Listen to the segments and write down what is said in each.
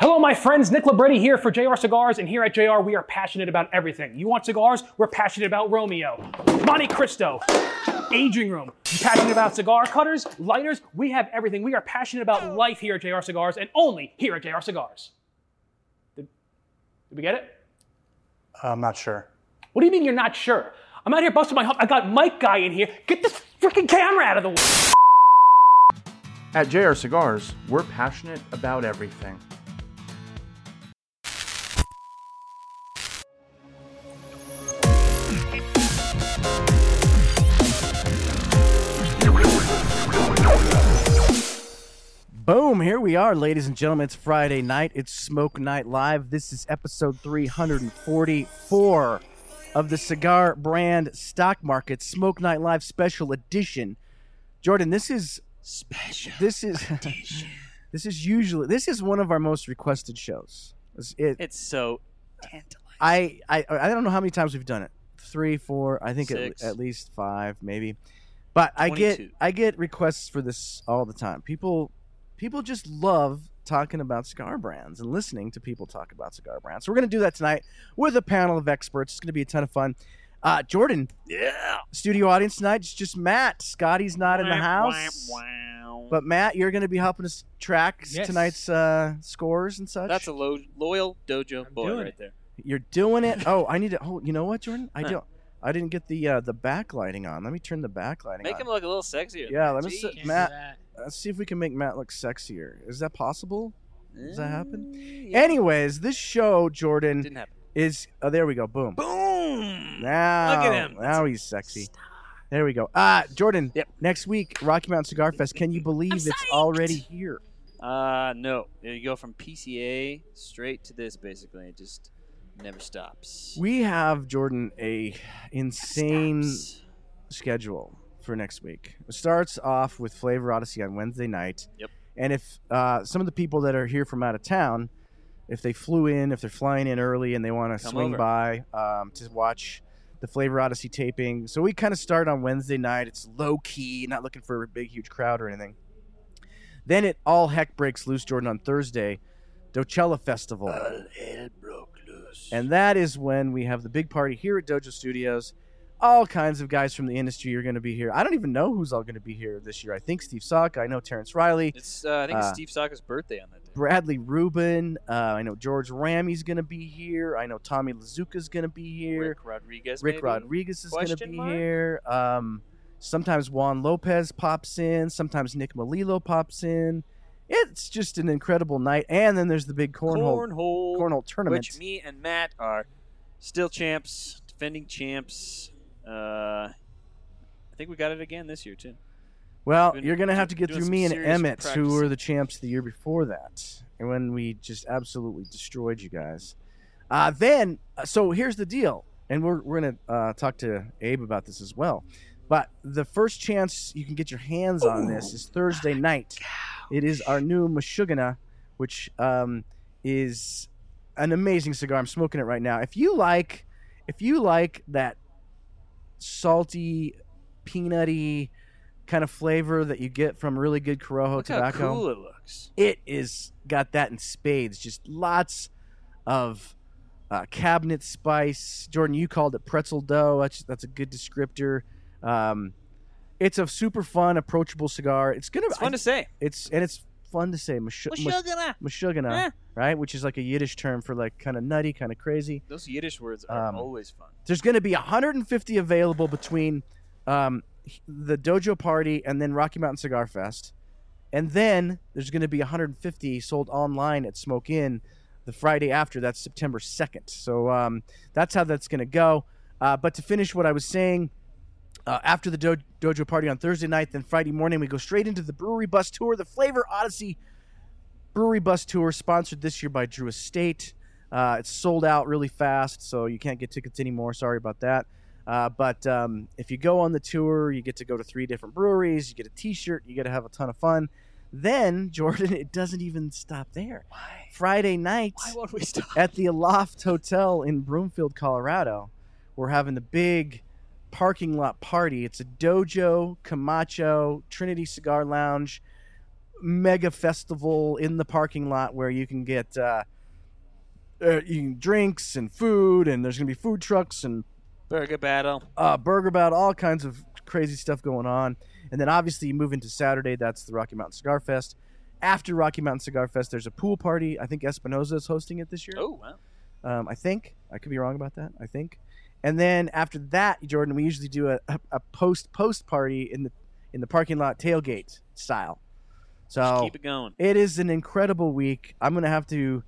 Hello, my friends. Nick Libretti here for JR Cigars, and here at JR, we are passionate about everything. You want cigars? We're passionate about Romeo, Montecristo, aging room. You passionate about cigar cutters, lighters? We have everything. We are passionate about life here at JR Cigars, and only here at JR Cigars. Did, did we get it? I'm not sure. What do you mean you're not sure? I'm out here busting my hump. I got Mike Guy in here. Get this freaking camera out of the way. At JR Cigars, we're passionate about everything. Boom, here we are, ladies and gentlemen. It's Friday night. It's Smoke Night Live. This is episode 344 of the Cigar Brand Stock Market Smoke Night Live Special Edition. Jordan, this is Special. this is this is usually this is one of our most requested shows. It's- It, It's so tantalizing. I, I I don't know how many times we've done it. Three, four, I think at, at least five, maybe. But I get I get requests for this all the time. People people just love talking about cigar brands and listening to people talk about cigar brands. So we're gonna do that tonight with a panel of experts. It's gonna be a ton of fun. Uh, Jordan, Yeah. studio audience tonight. It's just Matt. Scotty's not in the house. Wow. But Matt, you're going to be helping us track Yes. tonight's uh, scores and such. That's a lo- loyal dojo I'm boy doing right it. there. You're doing it. Oh, I need to. Oh, you know what, Jordan? I Huh. don't. I didn't get the uh, the backlighting on. Let me turn the backlighting Make on. him look a little sexier. Yeah, let me see, Matt. Let's see if we can make Matt look sexier. Is that possible? Does that happen? Mm, yeah. Anyways, this show, Jordan, Didn't happen. is. Oh, there we go. Boom. Boom. Now, Look at him. Now he's sexy. There we go. Uh, Jordan. Yep. Next week, Rocky Mountain Cigar Fest. Can you believe I'm it's psyched. already here? Uh, no. You go from PCA straight to this, basically. It just never stops. We have Jordan a insane Stops. schedule for next week. It starts off with Flavor Odyssey on Wednesday night. Yep. And if uh, some of the people that are here from out of town, if they flew in, if they're flying in early and they want to Come swing over. by um, to watch the Flavor Odyssey taping, so we kind of start on Wednesday night. It's low key, not looking for a big, huge crowd or anything. Then it all heck breaks loose, Jordan, on Thursday, Docella Festival. All hell And that is when we have the big party here at Dojo Studios. All kinds of guys from the industry are going to be here. I don't even know who's all going to be here this year. I think Steve Saka. I know Terrence Riley, it's uh, I think Uh, it's Steve Saka's birthday on that day. Bradley Rubin. Uh, I know George Ramey's going to be here. I know Tommy Lazuka's going to be here. Rick Rodriguez. Rick maybe? Rodriguez is going to be mark? here. Um, sometimes Juan Lopez pops in. Sometimes Nick Melillo pops in. It's just an incredible night. And then there's the big cornhole Cornhole. cornhole tournament. Which me and Matt are still champs, defending champs. Uh, I think we got it again this year too. Well, Been you're going to have to get through me and Emmett, who were the champs the year before that, and when we just absolutely destroyed you guys. Uh, then, uh, so here's the deal, and we're, we're going to uh, talk to Abe about this as well. But the first chance you can get your hands on this is Thursday night. It is our new Meshuggah, which um, is an amazing cigar. I'm smoking it right now. If you like, if you like that salty, peanutty kind of flavor that you get from really good Corojo Look tobacco, how cool it looks. it is got that in spades. Just lots of uh, cabinet spice. Jordan, you called it pretzel dough. That's that's a good descriptor. Um, it's a super fun, approachable cigar. It's gonna. It's fun I- to say. it's and it's fun to say. Mashu- What's mush- you gonna? Meshuggah, Eh. right? Which is like a Yiddish term for like kind of nutty, kind of crazy. Those Yiddish words are Um, always fun. There's going to be 150 available between um, the dojo party and then Rocky Mountain Cigar Fest, and then there's going to be 150 sold online at Smoke Inn the Friday after. That's September 2nd. So um, that's how that's going to go. Uh, but to finish what I was saying, uh, after the do- dojo party on Thursday night, then Friday morning we go straight into the brewery bus tour, the Flavor Odyssey brewery bus tour, sponsored this year by Drew Estate. Uh, it's sold out really fast, so you can't get tickets anymore. Sorry about that. Uh, but um, if you go on the tour, you get to go to three different breweries. You get a T-shirt. You get to have a ton of fun. Then Jordan, it doesn't even stop there. Why? Friday night Why won't we stop? at the Aloft Hotel in Broomfield, Colorado, we're having the big parking lot party. It's a dojo, Camacho, Trinity Cigar Lounge. mega festival in the parking lot where you can get uh, uh, you can drinks and food, and there's gonna be food trucks and Burger battle. uh, burger bout, all kinds of crazy stuff going on. And then obviously you move into Saturday. That's the Rocky Mountain Cigar Fest. After Rocky Mountain Cigar Fest, there's a pool party. I think Espinosa is hosting it this year. Oh, wow. Um, I think I could be wrong about that. I think. And then after that, Jordan, we usually do a, a, a post post party in the in the parking lot tailgate style. Just So keep it going. it is an incredible week. I'm gonna have to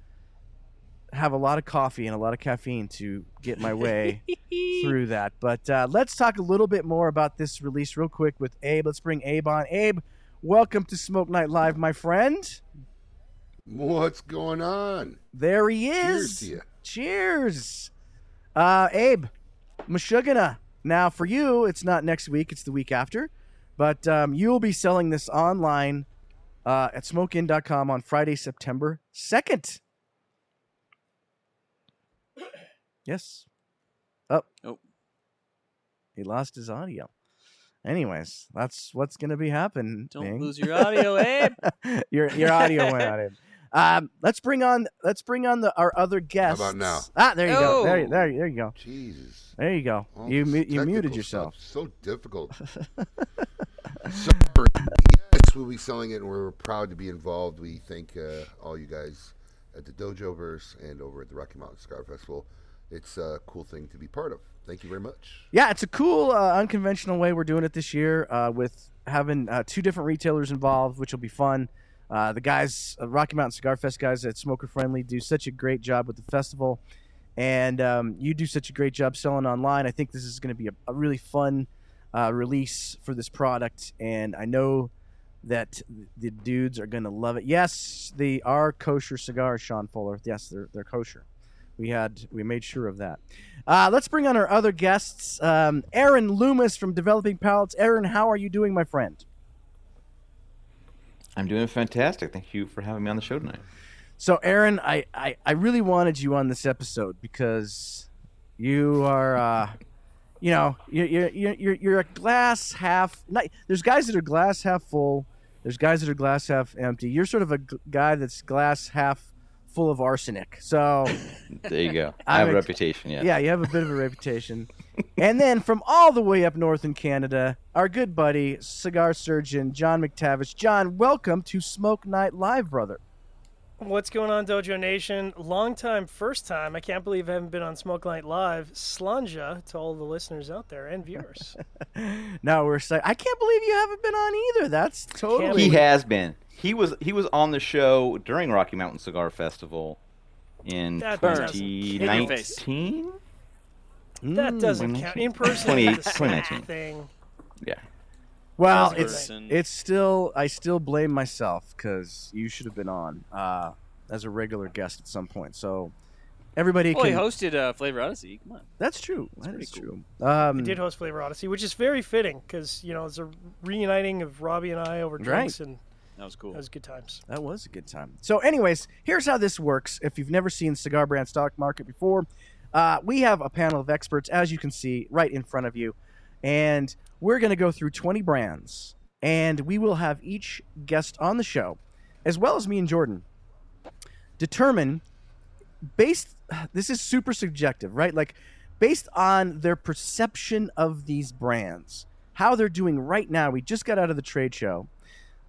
have a lot of coffee and a lot of caffeine to get my way through that. But uh, let's talk a little bit more about this release real quick with Abe. Let's bring Abe on. Abe, welcome to Smoke Night Live, my friend. What's going on? There he Cheers is. to you. Cheers. Uh, Abe, Meshuggah. Now, for you, it's not next week, it's the week after. But um, you'll be selling this online uh, at smokeinn.com on Friday, September 2nd. Yes. Oh. Oh. He lost his audio. Anyways, that's what's going to be happening. Don't lose your audio, Abe. your your audio went out. Abe. Um, let's bring on let's bring on the our other guests. about now? Ah, there you go. There, Oh. you- there, there you go. Jesus. There you go. All you mu- you technical muted stuff, yourself. So difficult. Sorry. Yes, we'll be selling it, and we're proud to be involved. We thank uh, all you guys at the Dojo Verse and over at the Rocky Mountain Cigar Festival. It's a cool thing to be part of. Thank you very much. Yeah, it's a cool, uh, unconventional way we're doing it this year uh, with having uh, two different retailers involved, which will be fun. Uh, the guys, uh, Rocky Mountain Cigar Fest guys at Smoker Friendly, do such a great job with the festival, and um, you do such a great job selling online. I think this is going to be a, a really fun uh, release for this product, and I know that the dudes are going to love it. Yes, they are kosher cigars, Sean Fuller. Yes, they're they're kosher. We had we made sure of that. Uh, let's bring on our other guests. Um, Aaron Loomis from Developing Palates. Aaron, how are you doing, my friend? I'm doing fantastic. Thank you for having me on the show tonight. So, Aaron, I, I, I really wanted you on this episode because you are, uh, you know, you're, you're, you're, you're a glass half. Not, there's guys that are glass half full. There's guys that are glass half empty. You're sort of a g- guy that's glass half full of arsenic. So, There you go. I'm I have a ex- reputation, yeah. yeah, you have a bit of a reputation. And then from all the way up north in Canada, our good buddy, cigar surgeon John McTavish. John, welcome to Smoke Night Live, brother. What's going on, Dojo Nation? Long time, first time. I can't believe I haven't been on Smoke Night Live. Slàinte to all the listeners out there and viewers. Now we're excited. I can't believe you haven't been on either. That's totally. He has been. He was he was on the show during Rocky Mountain Cigar Festival in That doesn't- in your face. 2019. that doesn't count. In person, is the same 2019. thing. Yeah. Well, That's it's right. it's still I still blame myself because you should have been on uh, as a regular guest at some point. So everybody Oh, he hosted uh, Flavor Odyssey. Come on. That's true. That's pretty is cool. true. Um, We did host Flavor Odyssey, which is very fitting because you know it's a reuniting of Robbie and I over drinks, and That was cool. that was good times. That was a good time. So, anyways, here's how this works. If you've never seen Cigar Brand Stock Market before, uh, we have a panel of experts, as you can see right in front of you, and we're going to go through 20 brands, and we will have each guest on the show, as well as me and Jordan, determine based. This is super subjective, right? Like based on their perception of these brands, how they're doing right now. We just got out of the trade show.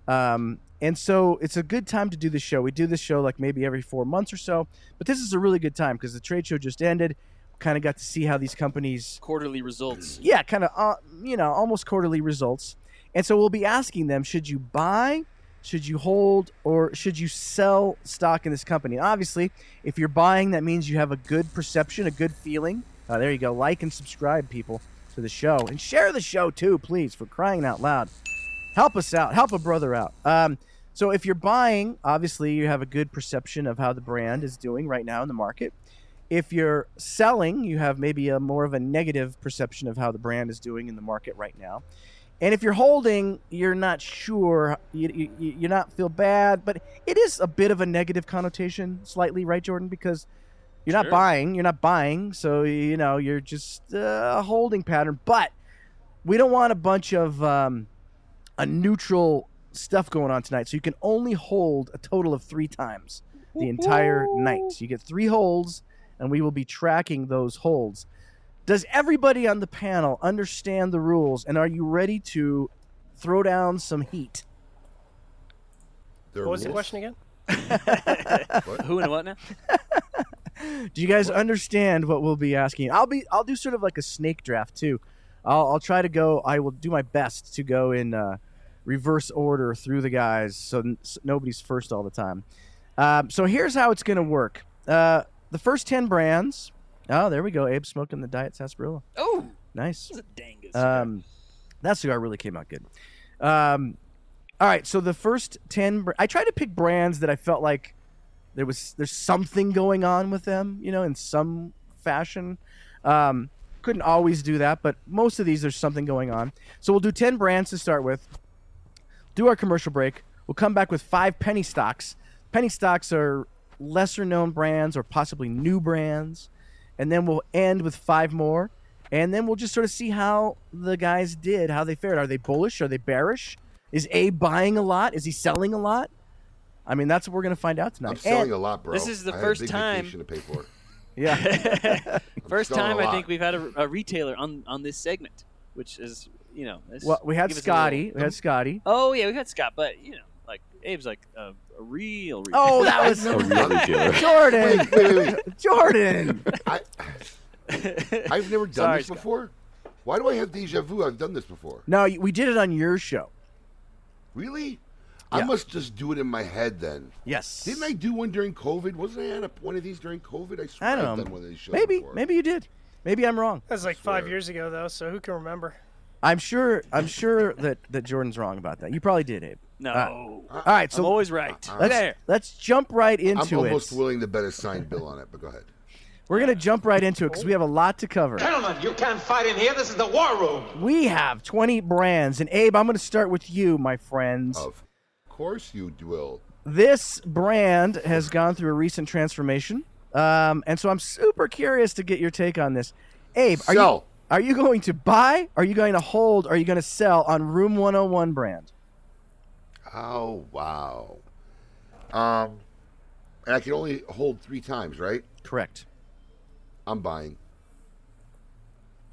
Um, and so it's a good time to do this show. We do this show like maybe every four months or so, but this is a really good time because the trade show just ended. Kind of got to see how these companies, Quarterly results. yeah, kind of, uh, you know, almost quarterly results. And so we'll be asking them: Should you buy? Should you hold or should you sell stock in this company? Obviously, if you're buying, that means you have a good perception, a good feeling. Uh, there you go. Like and subscribe, people, to the show, and share the show too, please, for crying out loud help us out help a brother out um, so if you're buying obviously you have a good perception of how the brand is doing right now in the market. If you're selling you have maybe a more of a negative perception of how the brand is doing in the market right now. And if you're holding you're not sure you, you, you're not feel bad but it is a bit of a negative connotation slightly right jordan? Because you're not buying you're not buying so you know you're just uh, a holding pattern. But we don't want a bunch of um, a neutral stuff going on tonight, so you can only hold a total of three times the entire night. You get three holds, and we will be tracking those holds. Does everybody on the panel understand the rules, and are you ready to throw down some heat? There What was the question again? Who and what now? Do you guys understand what we'll be asking? I'll be I'll do sort of like a snake draft too. I'll I'll try to go. I will do my best to go in uh, reverse order through the guys, so, n- s nobody's first all the time. Um, so here's how it's going to work. Uh, the first ten brands. Oh, there we go. Abe smoking the Diet Sarsaparilla. Oh, Nice. That's a dang good cigar. Um, that cigar really came out good. Um, all right, so the first ten, br- I tried to pick brands that I felt like there was there's something going on with them, you know, in some fashion. Um, couldn't always do that, but most of these there's something going on. So we'll do ten brands to start with. Do our commercial break. We'll come back with five penny stocks. Penny stocks are lesser known brands or possibly new brands, and then we'll end with five more and then we'll just sort of see how the guys did, how they fared. Are they bullish? Are they bearish? Is Abe buying a lot? Is he selling a lot? I mean, that's what we're going to find out tonight. I'm selling And- a lot, bro. This is the I first time- vacation to pay for. yeah. First time a I lot. think we've had a, a retailer on on this segment, which is you know. it's- well, we had give us a Scotty. little- We had Scotty. Oh yeah, we've had Scott, but you know, like Abe's like a, a real. retailer. Oh, that was I've never. Jordan. Wait, wait, wait, wait. Jordan. I, I've never done Sorry, this Scott. before. Why do I have deja vu? I've done this before. No, we did it on your show. Really? I must just do it in my head then. Yes. Didn't I do one during COVID? Wasn't I at a, one of these during COVID? I swear I don't I've know. done one of these shows Maybe. before. Maybe you did. Maybe I'm wrong. That was like five years ago, though, so who can remember? I'm sure. I'm sure that that Jordan's wrong about that. You probably did, Abe. no, All right. I'm So always right. let's there. let's jump right into it. I'm into almost it. willing to bet a signed bill on it, but go ahead. We're gonna jump right into it because we have a lot to cover. Gentlemen, you can't fight in here. This is the war room. We have 20 brands, and Abe, I'm going to start with you, my friends. Of course you will. This brand has gone through a recent transformation, um, and so I'm super curious to get your take on this. Abe, are you Sell. Are you going to buy? Are you going to hold? Are you going to sell on Room 101 brand? Oh wow. Um, and I can only hold three times, right? Correct. I'm buying.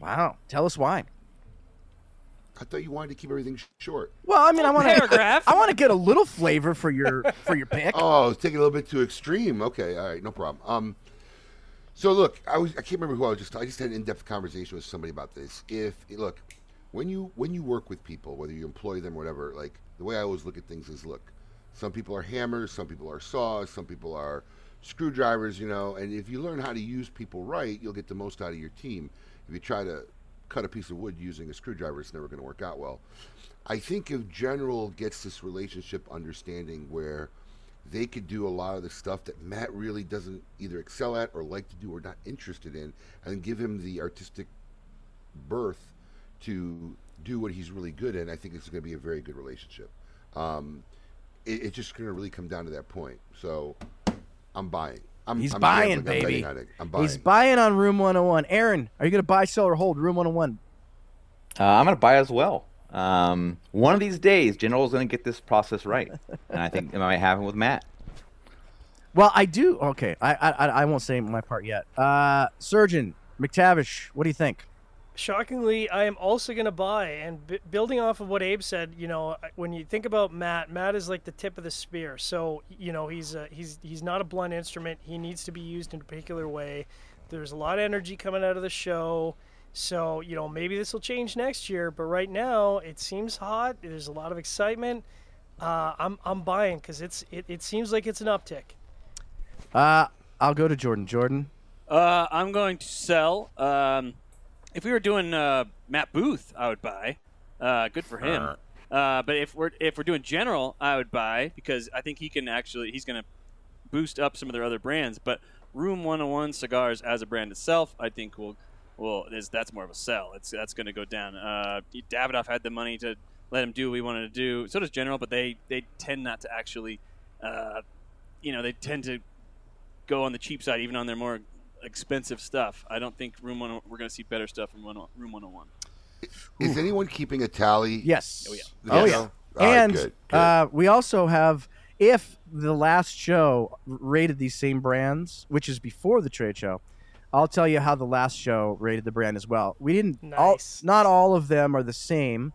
Wow. Tell us why. I thought you wanted to keep everything short. Well, I mean, I want to paragraph. I want to get a little flavor for your for your pick. Oh, I was taking it a little bit too extreme. Okay, all right, no problem. Um, so look, I was I can't remember who I was just I just had an in-depth conversation with somebody about this. If look, when you when you work with people, whether you employ them or whatever, like the way I always look at things is look, some people are hammers, some people are saws, some people are screwdrivers, you know, and if you learn how to use people right, you'll get the most out of your team. If you try to cut a piece of wood using a screwdriver, it's never going to work out well. I think if General gets this relationship understanding where they could do a lot of the stuff that Matt really doesn't either excel at or like to do or not interested in, and give him the artistic berth to do what he's really good at. I think it's going to be a very good relationship. Um, it, it's just going to really come down to that point. So I'm buying. I'm, He's I'm buying, gambling, I'm baby. betting on it. I'm buying. He's buying on Room 101. Aaron, are you going to buy, sell, or hold Room 101? Uh, I'm going to buy as well. Um, one of these days, General's going to get this process right, and I think it might happen with Matt. Well, I do. Okay, I I, I- I won't say my part yet. Uh, Surgeon McTavish, what do you think? Shockingly, I am also going to buy. And b- building off of what Abe said, you know, when you think about Matt, Matt is like the tip of the spear. So you know, he's uh, he's he's not a blunt instrument. He needs to be used in a particular way. There's a lot of energy coming out of the show. So you know, maybe this will change next year. But right now, it seems hot. There's a lot of excitement. Uh, I'm I'm buying because it's it, it seems like it's an uptick. Uh, I'll go to Jordan. Jordan. Uh, I'm going to sell. Um, if we were doing uh, Matt Booth, I would buy. Uh, good for him. Uh, but if we're if we're doing general, I would buy because I think he can actually he's going to boost up some of their other brands. But Room 101 cigars as a brand itself, I think will will is that's more of a sell. It's that's going to go down. Uh, Davidoff had the money to let him do what he wanted to do. So does General, but they they tend not to actually, uh, you know, they tend to go on the cheap side, even on their more expensive stuff. I don't think Room One we're going to see better stuff from one, Room 101. Is anyone keeping a tally? Yes. Oh, yeah. Yeah, Oh, yeah. All right, and good, good. Uh, we also have if the last show rated these same brands, which is before the trade show. I'll tell you how the last show rated the brand as well. We didn't all, Nice. not all of them are the same,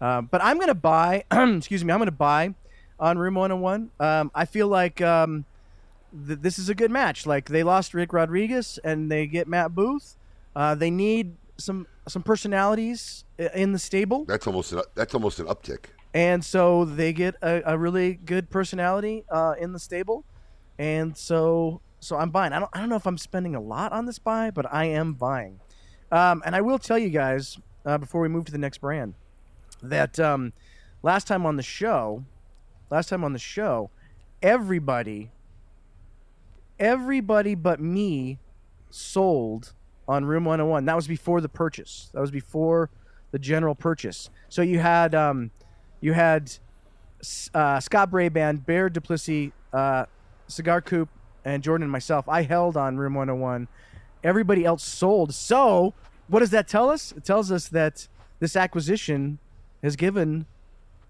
uh, but I'm gonna buy. excuse me, I'm gonna buy on Room 101. Um, I feel like um, th- this is a good match. Like they lost Rick Rodriguez and they get Matt Booth. Uh, they need some some personalities in the stable. That's almost an, that's almost an uptick. and so they get a, a really good personality uh, in the stable, and so so I'm buying. I don't I don't know if I'm spending a lot on this buy, but I am buying. Um, and I will tell you guys uh, before we move to the next brand that um, last time on the show, last time on the show, everybody, everybody but me sold on Room 101. That was before the purchase. That was before the general purchase. So you had um, you had uh, Scott Braband, Bear Duplessis, uh, Cigar Coop, and Jordan and myself. I held on Room 101. Everybody else sold. So what does that tell us? It tells us that this acquisition has given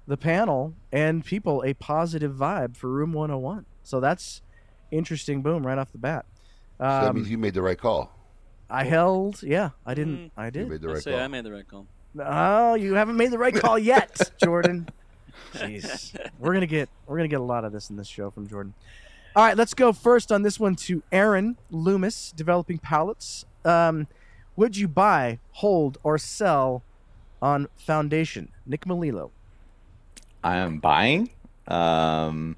the panel and people a positive vibe for Room 101. So that's interesting. Boom, right off the bat. So that Um, means you made the right call. I held. Yeah, I didn't. Mm. I You did. made the I'll right say call. I made the right call. Oh, you haven't made the right call yet, Jordan. Jeez, we're gonna get we're gonna get a lot of this in this show from Jordan. All right, let's go first on this one to Aaron Loomis, Developing Palates. Um, would you buy, hold, or sell on Foundation? Nick Melillo. I am buying. Um,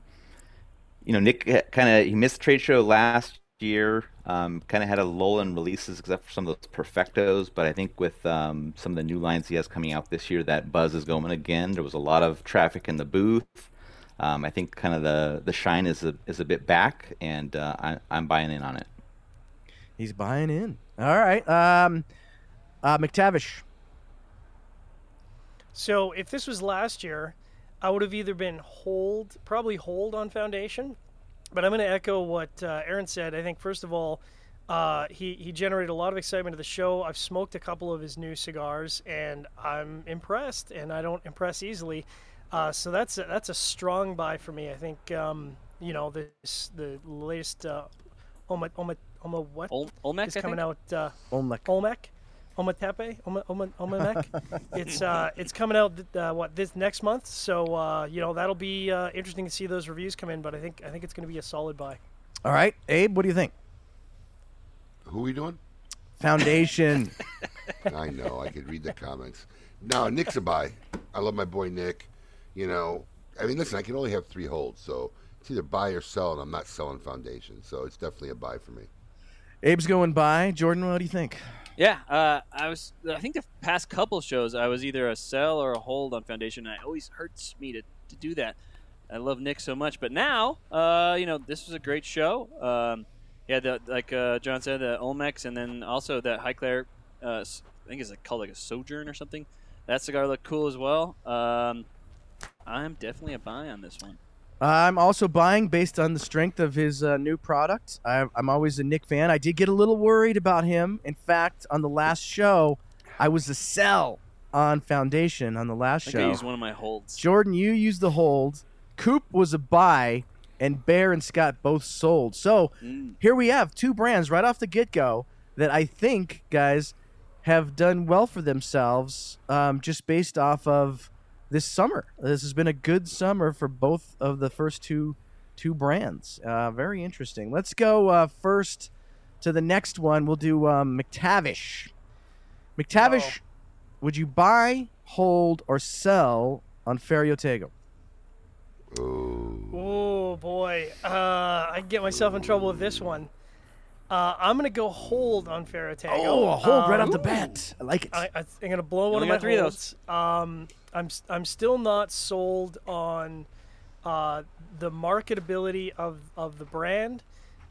you know, Nick kind of he missed the trade show last year. Um, kind of had a lull in releases except for some of those perfectos. But I think with um, some of the new lines he has coming out this year, that buzz is going again. There was a lot of traffic in the booth. Um, I think kind of the the shine is a is a bit back, and uh, I, I'm buying in on it. He's buying in. All right, um, uh, McTavish. So if this was last year, I would have either been hold, probably hold on Foundation, but I'm going to echo what uh, Aaron said. I think first of all, uh, he he generated a lot of excitement to the show. I've smoked a couple of his new cigars, and I'm impressed. And I don't impress easily, uh, so that's a, that's a strong buy for me. I think um, you know this the latest uh, Oma Oma Oma what Ol- Olmec, is coming out. Uh, Olmec. Olmec, Omatepe, Oma, Oma, Omamek. it's uh, it's coming out th- uh, what this next month. So uh, you know that'll be uh, interesting to see those reviews come in. But I think I think it's going to be a solid buy. All right, Abe. What do you think? Who are we doing? Foundation. I know. I could read the comments. No, Nick's a buy. I love my boy Nick. You know, I mean, listen, I can only have three holds, so it's either buy or sell, and I'm not selling Foundation, so it's definitely a buy for me. Abe's going buy. Jordan, what do you think? Yeah, uh, I was. I think the past couple shows, I was either a sell or a hold on Foundation. And it always hurts me to, to do that. I love Nick so much, but now, uh, you know, this was a great show. Um, yeah, the like uh, John said, the Olmecs, and then also that Highclere. Uh, s- I think it's called like a Sojourn or something. That cigar looked cool as well. Um, I'm definitely a buy on this one. I'm also buying based on the strength of his uh, new product. I, I'm always a Nick fan. I did get a little worried about him. In fact, on the last show, I was a sell on Foundation on the I last think I show. used one of my holds. Jordan, you used the hold. Coop was a buy, and Bear and Scott both sold. So Mm. here we have two brands right off the get go that I think, guys, have done well for themselves um, just based off of this summer. This has been a good summer for both of the first two two brands. Uh, very interesting. Let's go uh, first to the next one. We'll do um, McTavish. McTavish, would you buy, hold, or sell on Ferio Tego? Ooh. Oh boy, uh, I can get myself in trouble with this one. Uh, I'm going to go hold on Ferio Tego. Oh, a hold right Um, off the bat. I like it. I, I, am going to blow one of my got three of holds. Um, I'm s- I'm still not sold on uh, the marketability of of the brand.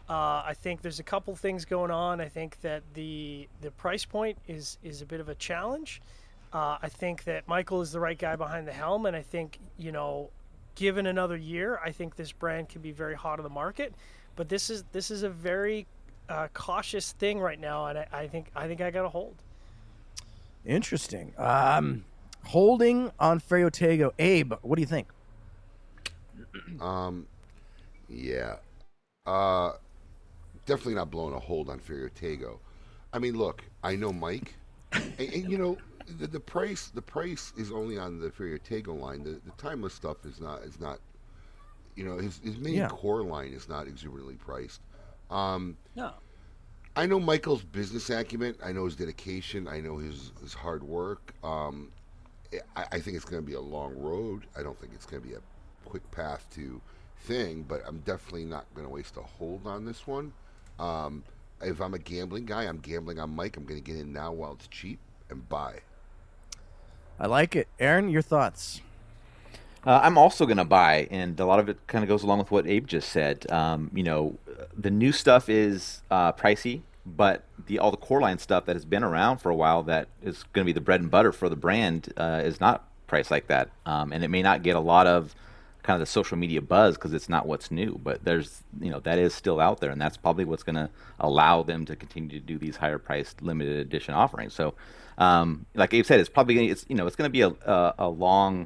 Uh, I think there's a couple things going on. I think that the the price point is is a bit of a challenge. Uh, I think that Michael is the right guy behind the helm, and I think you know, given another year, I think this brand can be very hot on the market. But this is this is a very uh, cautious thing right now, and I, I think I think I got to hold. Interesting. Um, holding on Ferio Tego. Abe, what do you think? Um, yeah. Uh, definitely not blowing a hold on Ferio Tego. I mean, look, I know Mike, and, and you know the, the price. The price is only on the Ferriotego line. The, the timeless stuff is not. Is not. You know, his his main Yeah. core line is not exuberantly priced. Um, No. I know Michael's business acumen. I know his dedication. I know his his hard work. Um, I, I think it's going to be a long road. I don't think it's going to be a quick path to thing, but I'm definitely not going to waste a hold on this one. Um, if I'm a gambling guy, I'm gambling on Mike. I'm going to get in now while it's cheap and buy. I like it. Aaron, your thoughts? Uh, I'm also going to buy, and a lot of it kind of goes along with what Abe just said. Um, you know, the new stuff is uh, pricey, but the all the core line stuff that has been around for a while that is going to be the bread and butter for the brand uh, is not priced like that, um, and it may not get a lot of kind of the social media buzz because it's not what's new. But there's you know that is still out there, and that's probably what's going to allow them to continue to do these higher priced limited edition offerings. So, um, like Abe said, it's probably gonna, it's you know it's going to be a, a, a long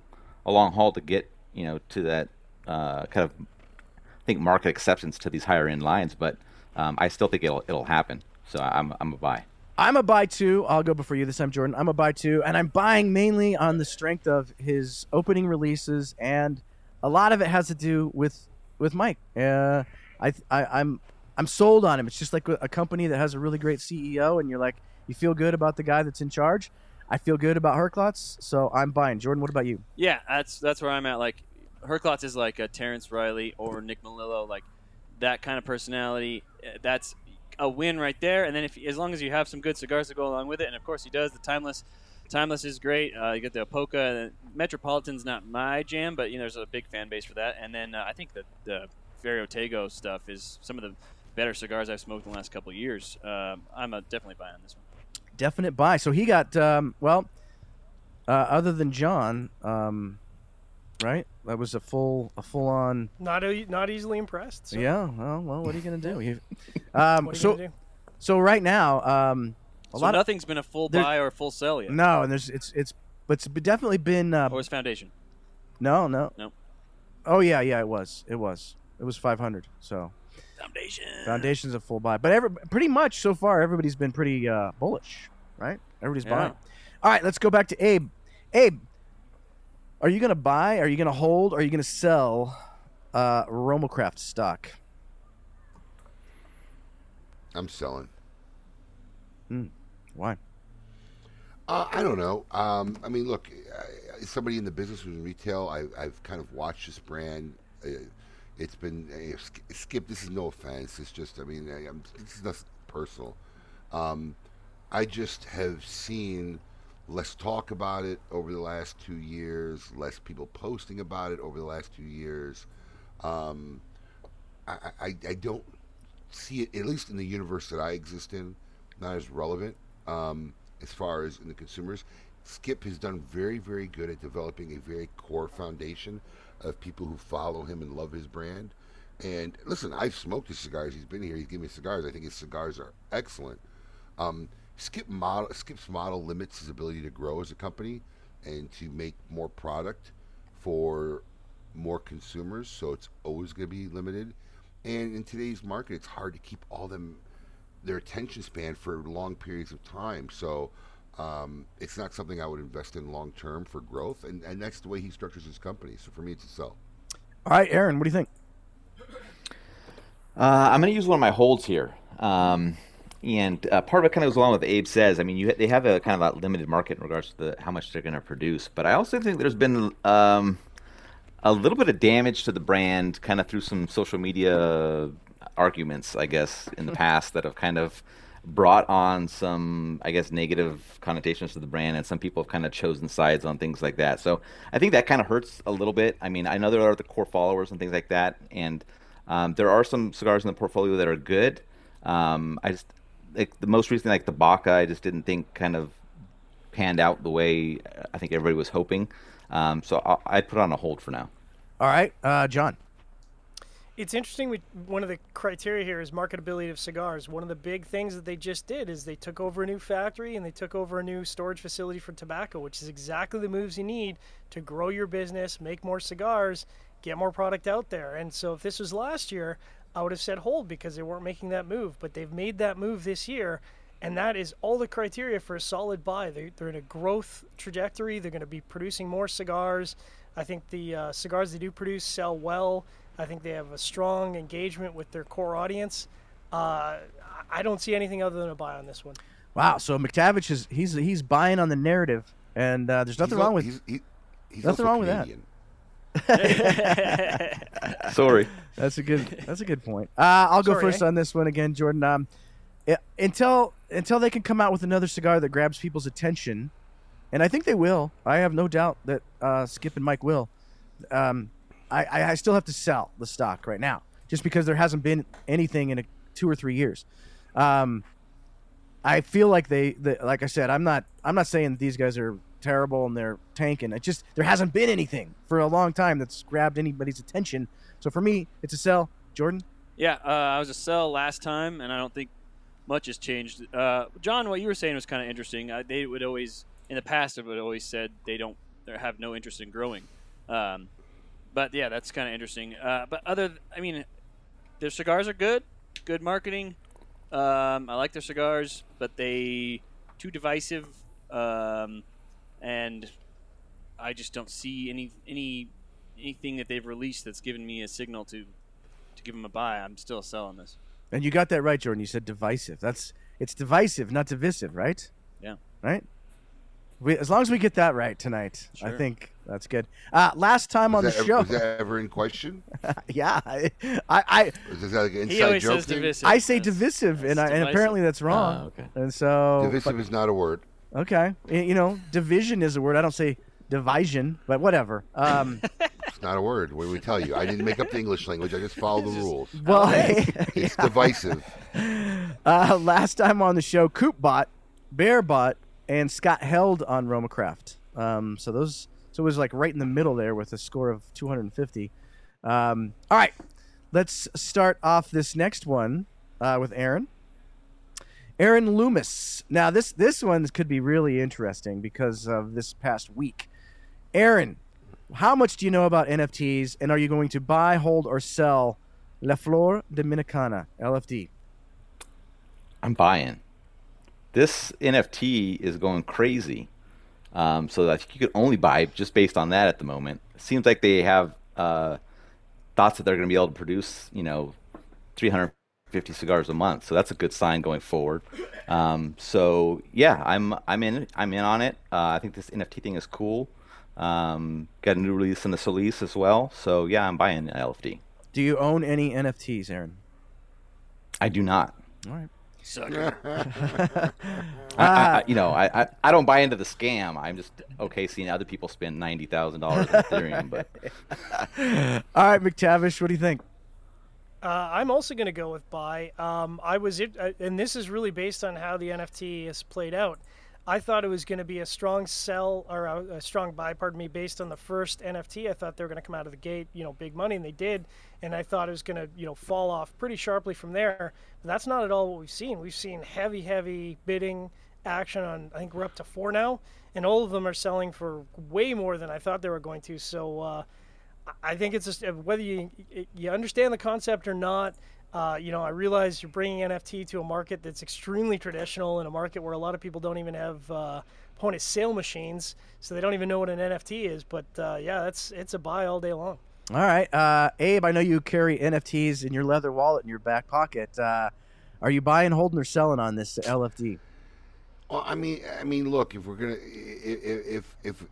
a long haul to get you know to that uh, kind of I think market acceptance to these higher end lines, but um, I still think it'll it'll happen. So I'm I'm a buy. I'm a buy too. I'll go before you this time, Jordan. I'm a buy too, and I'm buying mainly on the strength of his opening releases, and a lot of it has to do with with Mike. Uh, I, I I'm I'm sold on him. It's just like a company that has a really great CEO, and you're like you feel good about the guy that's in charge. I feel good about Herklotz, so I'm buying. Jordan, what about you? Yeah, that's that's where I'm at. Like, Herklotz is like a Terrence Riley or Nick Melillo, like that kind of personality. uh, That's a win right there. And then if as long as you have some good cigars to go along with it, and of course he does, the timeless. Timeless is great. Uh, you get the Apoca. Metropolitan's not my jam, but you know there's a big fan base for that. And then uh, I think that the Ferio Tego stuff is some of the better cigars I've smoked in the last couple of years. Um, I'm definitely buying this one. Definite buy. So he got um, well, uh, other than John, um, right? That was a full a full on. Not e- not easily impressed. So Yeah. Well, well, what are you gonna do? You, um, What are you so gonna do? so right now, um, a So lot of nothing's been a full there- buy or a full sell yet. no, and there's it's it's but it's definitely been uh, Or his foundation. no no No. Oh yeah, yeah, it was it was it was 500. So Foundation. foundation's a full buy, but every, pretty much so far everybody's been pretty uh, bullish, right? Everybody's Yeah. buying. All right, let's go back to Abe. Abe, are you gonna buy? Are you gonna hold? Are you gonna sell uh, RoMa Craft stock? I'm selling. Hmm. Why? Uh, I don't know. Um, I mean, look, I, somebody in the business who's in retail, I, I've kind of watched this brand. Uh, it's been uh, Sk- Skip. This is no offense. It's just, I mean, I, I'm, this is not personal. Um, I just have seen less talk about it over the last two years, less people posting about it over the last two years. Um, I, I, I don't see it, at least in the universe that I exist in, not as relevant um, as far as in the consumers. Skip has done very, very good at developing a very core foundation of people who follow him and love his brand. And listen, I've smoked his cigars. He's been here. He's given me cigars. I think his cigars are excellent. Um, Skip model, Skip's model limits his ability to grow as a company and to make more product for more consumers. So it's always going to be limited. And in today's market, it's hard to keep all them their attention span for long periods of time. So um, it's not something I would invest in long term for growth. And, and that's the way he structures his company. So for me, it's a sell. All right, Aaron, what do you think? Uh, I'm going to use one of my holds here. Um, and uh, part of it kind of goes along with what Abe says. I mean, you, they have a kind of a limited market in regards to the, how much they're going to produce. But I also think there's been um, a little bit of damage to the brand kind of through some social media arguments, I guess, in the past that have kind of brought on some, I guess, negative connotations to the brand, and some people have kind of chosen sides on things like that. So I think that kind of hurts a little bit. I mean, I know there are the core followers and things like that, and um, there are some cigars in the portfolio that are good. Um, I just like the most recent, like the Baca, I just didn't think kind of panned out the way I think everybody was hoping. Um, so I'll, I'd put on a hold for now. All right, uh, John. It's interesting. We, one of the criteria here is marketability of cigars. One of the big things that they just did is they took over a new factory and they took over a new storage facility for tobacco, which is exactly the moves you need to grow your business, make more cigars, get more product out there. And so if this was last year, I would have said hold because they weren't making that move, but they've made that move this year. And that is all the criteria for a solid buy. They, they're in a growth trajectory. They're going to be producing more cigars. I think the uh, cigars they do produce sell well. I think they have a strong engagement with their core audience. Uh, I don't see anything other than a buy on this one. Wow. So McTavish is he's he's buying on the narrative, and uh, there's nothing He's al- wrong with he's, he, he's nothing also wrong with that. Sorry. That's a good. That's a good point. Uh, I'll go Sorry, first eh? on this one again, Jordan. Um, i- until until they can come out with another cigar that grabs people's attention, and I think they will. I have no doubt that uh, Skip and Mike will. Um, I, I still have to sell the stock right now, just because there hasn't been anything in a, two or three years. Um, I feel like they, like I said, I'm not, I'm not saying these guys are terrible and they're tanking. It just there hasn't been anything for a long time that's grabbed anybody's attention. So for me, it's a sell. Jordan, Yeah, uh, I was a sell last time, and I don't think much has changed. Uh, John, what you were saying was kind of interesting. Uh, they would always, in the past, it would always said they don't they have no interest in growing. Um, but yeah, that's kind of interesting. Uh, but other, I mean, their cigars are good, good marketing. Um, I like their cigars, but they too divisive, um, and I just don't see any any anything that they've released that's given me a signal to to give them a buy. I'm still selling this. and you got that right, Jordan. You said divisive. That's it's divisive, not divisive, right? Yeah. Right. We, as long as we get that right tonight, I think that's good. Uh, last time on the that, show, was that ever in question? yeah, I, I, Was this like an inside joke says thing? divisive. I say That's- divisive, and, I, and apparently that's wrong. Ah, okay. And so, Divisive is not a word. okay, you know, division is a word. I don't say division, but whatever. Um, It's not a word. What do we tell you? I didn't make up the English language. I just follow the rules. well, It's divisive. uh, last time on the show, Coop bought, Bear bought, and Scott held on Roma Craft. Um, so those, so it was like right in the middle there with a score of 250. Um, all right, let's start off this next one uh, with Aaron. Aaron Loomis. Now this this one could be really interesting because of this past week. Aaron, how much do you know about NFTs, and are you going to buy, hold, or sell La Flor Dominicana (LFD)? I'm buying. This NFT is going crazy. Um, so I think you could only buy just based on that at the moment. It seems like they have uh, thoughts that they're going to be able to produce, you know, 350 cigars a month. So that's a good sign going forward. Um, so yeah, I'm I'm in I'm in on it. Uh, I think this NFT thing is cool. Um, got a new release in the Solis as well. So yeah, I'm buying LFD. Do you own any NFTs, Aaron? I do not. All right. Sucker. I, I, you know, I, I, I don't buy into the scam. I'm just okay seeing other people spend ninety thousand dollars on Ethereum, but All right, McTavish, what do you think? Uh, I'm also going to go with buy. Um, I was, it, uh, and this is really based on how the NFT has played out. I thought it was going to be a strong sell or a, a strong buy, pardon me, based on the first NFT. I thought they were going to come out of the gate, you know, big money, and they did. And I thought it was going to, you know, fall off pretty sharply from there. But that's not at all what we've seen. We've seen heavy, heavy bidding action on. I think we're up to four now, and all of them are selling for way more than I thought they were going to. So. Uh, I think it's just uh, whether you you understand the concept or not. Uh, you know, I realize you're bringing NFT to a market that's extremely traditional, in a market where a lot of people don't even have uh, point of sale machines, so they don't even know what an NFT is. But uh, yeah, that's it's a buy all day long. All right, uh, Abe, I know you carry NFTs in your leather wallet in your back pocket. Uh, are you buying, holding, or selling on this LFD? Well, I mean, I mean, look, if we're gonna, if if if,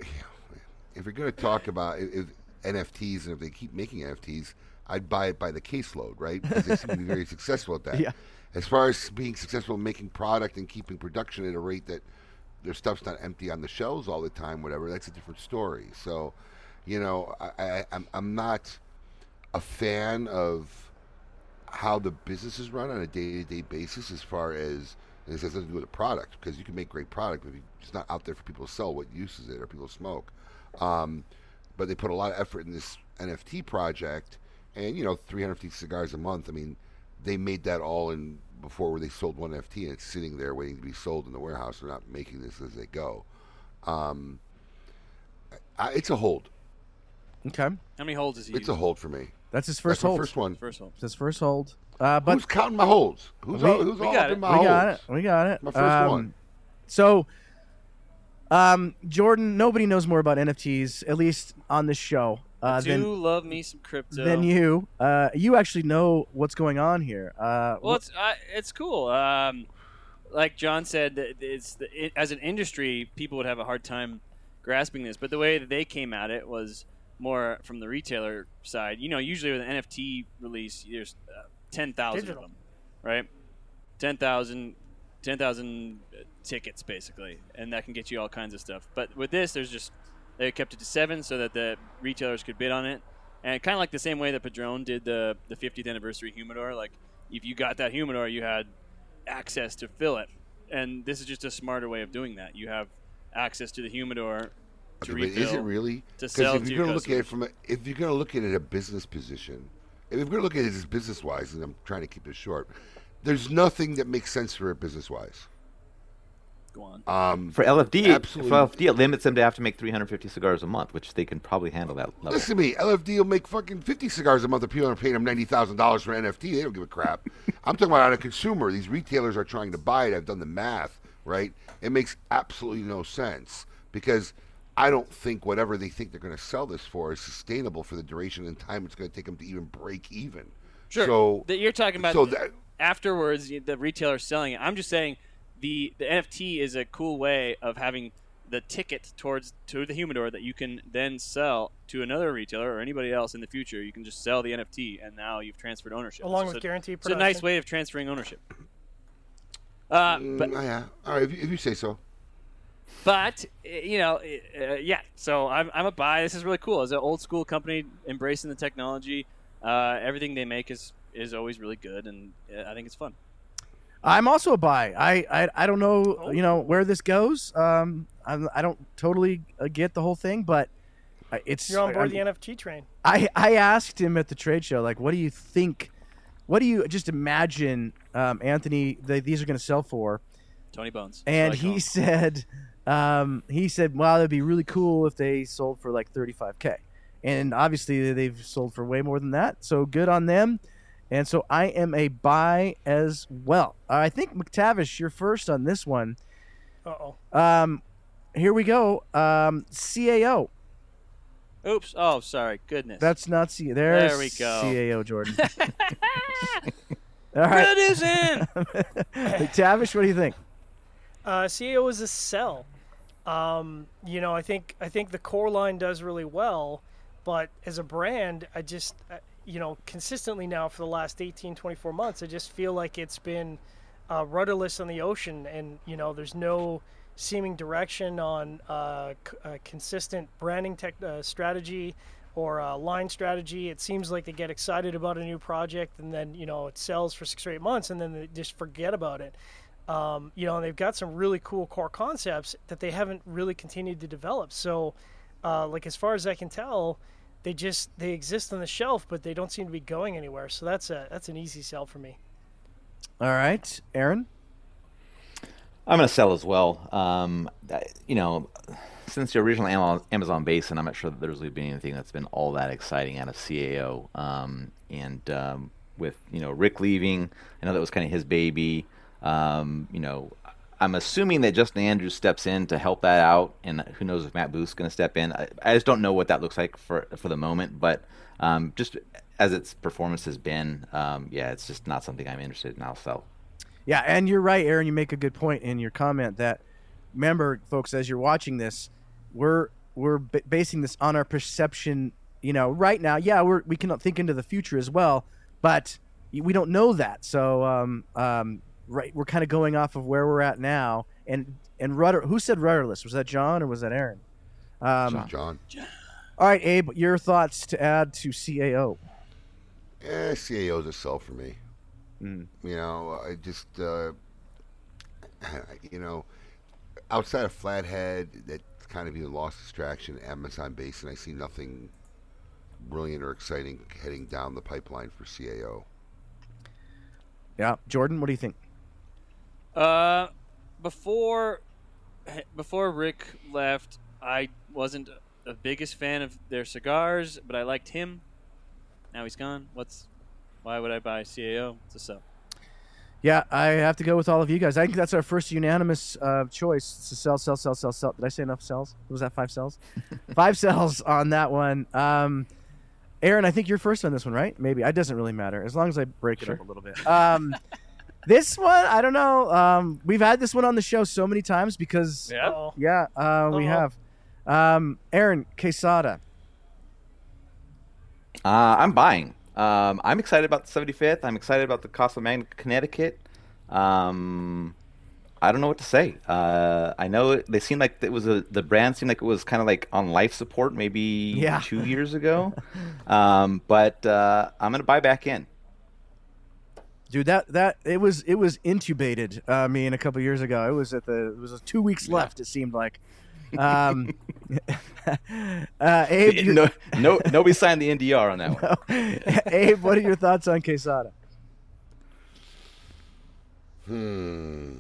if we're gonna talk about if NFTs and if they keep making NFTs, I'd buy it by the caseload, right? Because they seem to be very successful at that. Yeah. As far as being successful in making product and keeping production at a rate that their stuff's not empty on the shelves all the time, whatever, that's a different story. So, you know, I, I, I'm I'm not a fan of how the business is run on a day-to-day basis as far as this has nothing to do with the product because you can make great product but it's not out there for people to sell what use is it or people smoke um, but they put a lot of effort in this nft project and you know, 350 cigars a month. I mean, they made that all in before where they sold one FT, and it's sitting there waiting to be sold in the warehouse. They're not making this as they go. Um, I, it's a hold. Okay, How many holds is he? It's a hold for me. that's his first That's hold. First one. First hold. It's his first hold. Uh, but who's counting my holds? Who's We- all, who's all got up it. in my we holds? got it. We got it. My first one. Um, So, um, Jordan, nobody knows more about NFTs, at least on this show, uh, do than love me some crypto. Then you. Uh, you actually know what's going on here. Uh, Well, it's uh, it's cool. Um, like John said, it's the, it, as an industry, people would have a hard time grasping this. But the way that they came at it was more from the retailer side. You know, usually with an NFT release, there's uh, ten thousand of them, right? 10,000 10,000 tickets basically, and that can get you all kinds of stuff. But with this, there's just they kept it to seven so that the retailers could bid on it, and kind of like the same way that Padron did the the 50th anniversary humidor. Like if you got that humidor, you had access to fill it, and this is just a smarter way of doing that. You have access to the humidor to Okay, but is it really? to sell if you're going to look at it from a, if you're going to look at it a business position, if you're going to look at it as business wise, and I'm trying to keep it short, there's nothing that makes sense for it business wise. Go on. Um, For LFD, Absolutely. for LFD, it limits them to have to make 350 cigars a month, which they can probably handle that level. listen to me, LFD will make fucking 50 cigars a month if people are paying them ninety thousand dollars for NFT. They don't give a crap. I'm talking about on a consumer. These retailers are trying to buy it. I've done the math. Right? It makes absolutely no sense because. I don't think whatever they think they're going to sell this for is sustainable for the duration and time it's going to take them to even break even. Sure. So that you're talking about so that- afterwards the retailer selling it. I'm just saying the the NFT is a cool way of having the ticket towards to the humidor that you can then sell to another retailer or anybody else in the future. You can just sell the NFT and now you've transferred ownership. Along So with it's- guaranteed It's a nice way of transferring ownership. Uh, but Mm, yeah. All right. If you, if you say so. but uh, you know, uh, yeah. So I'm, I'm a buy. This is really cool. As an old school company embracing the technology, uh, everything they make is is always really good, and uh, I think it's fun. I'm also a buy. I, I I don't know Oh. you know where this goes. Um, I'm, I don't totally uh, get the whole thing, but it's You're on board I'm- the NFT train. I I asked him at the trade show like, what do you think? What do you just imagine, um, Anthony? That these are going to sell for? Tony Bones. And That's call he him. said, um, he said, well, it'd be really cool if they sold for like 35k, and obviously they've sold for way more than that. So good on them. And so I am a buy as well. I think McTavish, you're first on this one. Uh oh. Um, here we go. Um, CAO. Oops. Oh, sorry. Goodness. That's not C. There's There we go. CAO Jordan. All right, Good is in. McTavish. What do you think? Uh, CAO is a sell. Um, you know, I think I think the core line does really well, but as a brand, I just uh, you know consistently now for the last 18, 24 months, I just feel like it's been uh, rudderless on the ocean, and you know, there's no seeming direction on uh, uh, consistent branding tech uh, strategy or uh, line strategy. It seems like they get excited about a new project, and then you know it sells for six or eight months, and then they just forget about it. Um, you know, and they've got some really cool core concepts that they haven't really continued to develop. So, like as far as I can tell, they just they exist on the shelf, but they don't seem to be going anywhere. So that's a that's an easy sell for me. All right, Aaron. I'm going to sell as well. Um, that- you know, since the original Ama- Amazon Basin, I'm not sure that there's really been anything that's been all that exciting out of CAO. Um, and um, with you know Rick leaving, I know that was kind of his baby. Um, you know, I'm assuming that Justin Andrews steps in to help that out, and who knows if Matt Booth's going to step in. I, I just don't know what that looks like for for the moment, but um, just as its performance has been, um, yeah, it's just not something I'm interested in. I'll sell. Yeah, and you're right, Aaron. You make a good point in your comment that remember, folks, as you're watching this, we're we're b- basing this on our perception. You know, right now, yeah, we're we can think into the future as well, but we don't know that. So, um, um, right, we're kind of going off of where we're at now. And and rudder, who said rudderless? Was that John or was that Aaron? Um, John. All right, Abe, your thoughts to add to CAO? Eh, CAO's a sell for me. Mm. You know, I just, uh, you know, outside of Flathead, that kind of either lost distraction, Amazon Basin, I see nothing brilliant or exciting heading down the pipeline for CAO. Yeah, Jordan, what do you think? Uh, before before Rick left, I wasn't the biggest fan of their cigars, but I liked him. Now he's gone. What's why would I buy CAO? It's a sell. Yeah, I have to go with all of you guys. I think that's our first unanimous uh, choice. It's a sell, sell, sell, sell, sell. Did I say enough cells? Was that five cells? five cells on that one. Um, Aaron, I think you're first on this one, right? Maybe. It doesn't really matter as long as I break it up a little bit. Um, this one, I don't know. Um, we've had this one on the show so many times because Yeah. Oh, yeah, uh, we Uh-oh. have. Um, Aaron Quesada. Uh, I'm buying. Um, I'm excited about the 75th. I'm excited about the Casa Magna, Connecticut. Um, I don't know what to say. Uh, I know it- they seemed like it was a the brand seemed like it was kind of like on life support maybe Yeah. two years ago. um, but uh, I'm gonna buy back in. Dude, that that it was it was intubated. uh, I mean, a couple years ago, it was at the it was two weeks left. It seemed like. Um, uh, Abe, no, no, nobody signed the NDR on that one. Abe, what are your thoughts on Quesada? Hmm.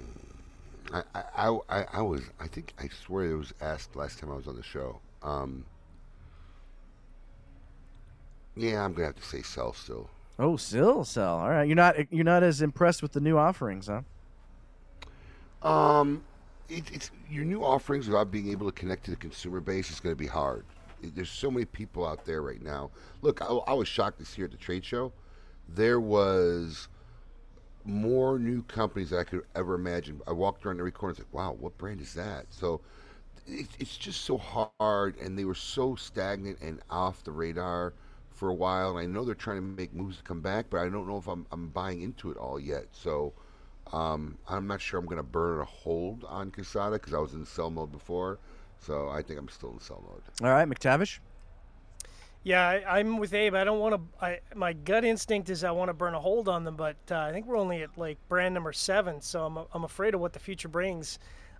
I, I, I, I- I was I think I swear it was asked last time I was on the show. Um, yeah, I'm gonna have to say sell still. Oh, still sell. All right, you're not you're not as impressed with the new offerings, huh? Um, it, it's your new offerings without being able to connect to the consumer base is going to be hard. There's so many people out there right now. Look, I, I was shocked this year at the trade show. There was more new companies than I could ever imagine. I walked around every corner and said, "Wow, what brand is that?" So it, it's just so hard, and they were so stagnant and off the radar for a while. And I know they're trying to make moves to come back, but I don't know if I'm, I'm buying into it all yet. So um, I'm not sure I'm going to burn a hold on Quesada because I was in sell mode before. So I think I'm still in sell mode. All right, McTavish. Yeah, I, I'm with Abe. I don't want to. I my gut instinct is I want to burn a hold on them, but uh, I think we're only at like brand number seven, so I'm I'm afraid of what the future brings.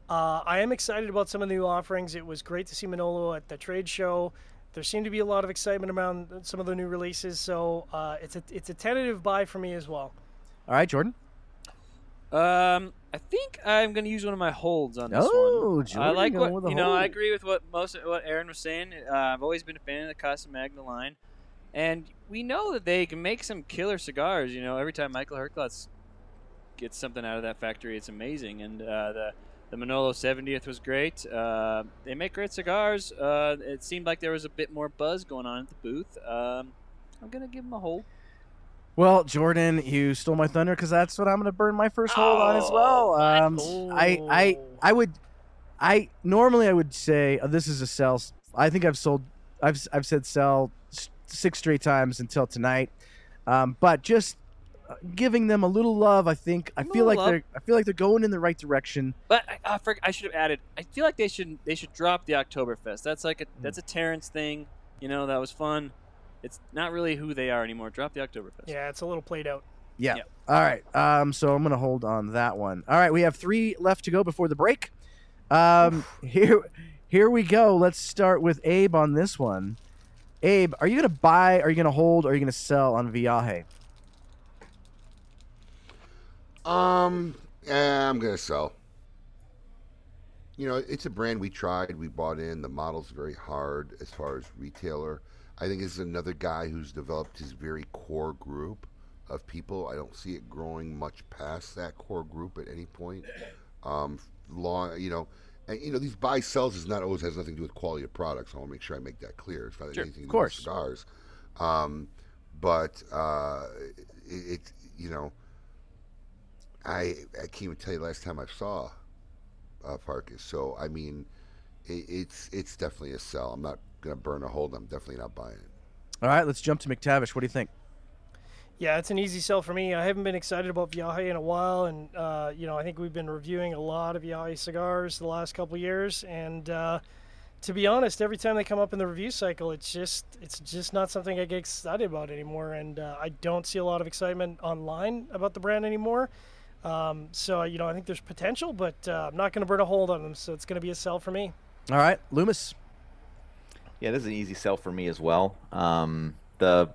Uh, I am excited about some of the new offerings. It was great to see Manolo at the trade show. There seemed to be a lot of excitement around some of the new releases, so uh, it's a it's a tentative buy for me as well. All right, Jordan. Um, I think I'm going to use one of my holds on this Oh, one. I Jordan like going what with a you know. I agree with what most of what Aaron was saying. Uh, I've always been a fan of the Casa Magna line, and we know that they can make some killer cigars. You know, every time Michael Herklots gets something out of that factory, it's amazing. And uh, the the Manolo 70th was great. Uh, they make great cigars. Uh, it seemed like there was a bit more buzz going on at the booth. Um, I'm gonna give them a hold. Well, Jordan, you stole my thunder because that's what I'm going to burn my first hold on as well. Um, I, I, I would, I normally I would say uh, this is a sell. I think I've sold, I've, I've said sell six straight times until tonight. Um, but just giving them a little love, I think I feel like love. they're, I feel like they're going in the right direction. But I, I, forg I should have added. I feel like they should they should drop the Oktoberfest. That's like a that's a Terrence thing. You know that was fun. It's not really who they are anymore. Drop the Oktoberfest. Yeah, it's a little played out. Yeah. Yeah. All right. Um, so I'm going to hold on that one. All right. We have three left to go before the break. Um, here, here we go. Let's start with Abe on this one. Abe, are you going to buy? Are you going to hold? Or are you going to sell on Viaje? Um, eh, I'm gonna sell. You know, it's a brand we tried, we bought in. The model's very hard as far as retailer. I think this is another guy who's developed his very core group of people. I don't see it growing much past that core group at any point. Um, long, you know, and you know these buy sells is not always has nothing to do with quality of products. I want to make sure I make that clear. It's not Sure, anything to of do with course. cigars. Um, but uh, it, it, you know, I I can't even tell you the last time I saw uh, Farkas. So I mean, it, it's it's definitely a sell. I'm not gonna burn a hold. I'm definitely not buying it. All right. Let's jump to McTavish. What do you think? Yeah, it's an easy sell for me. I haven't been excited about Viaje in a while, and uh, you know I think we've been reviewing a lot of Viaje cigars the last couple of years, and uh, to be honest, every time they come up in the review cycle, it's just it's just not something I get excited about anymore, and uh, I don't see a lot of excitement online about the brand anymore. Um, so you know I think there's potential, but uh, I'm not going to burn a hold on them, so it's going to be a sell for me. All right, Loomis. Yeah, this is an easy sell for me as well. Um, the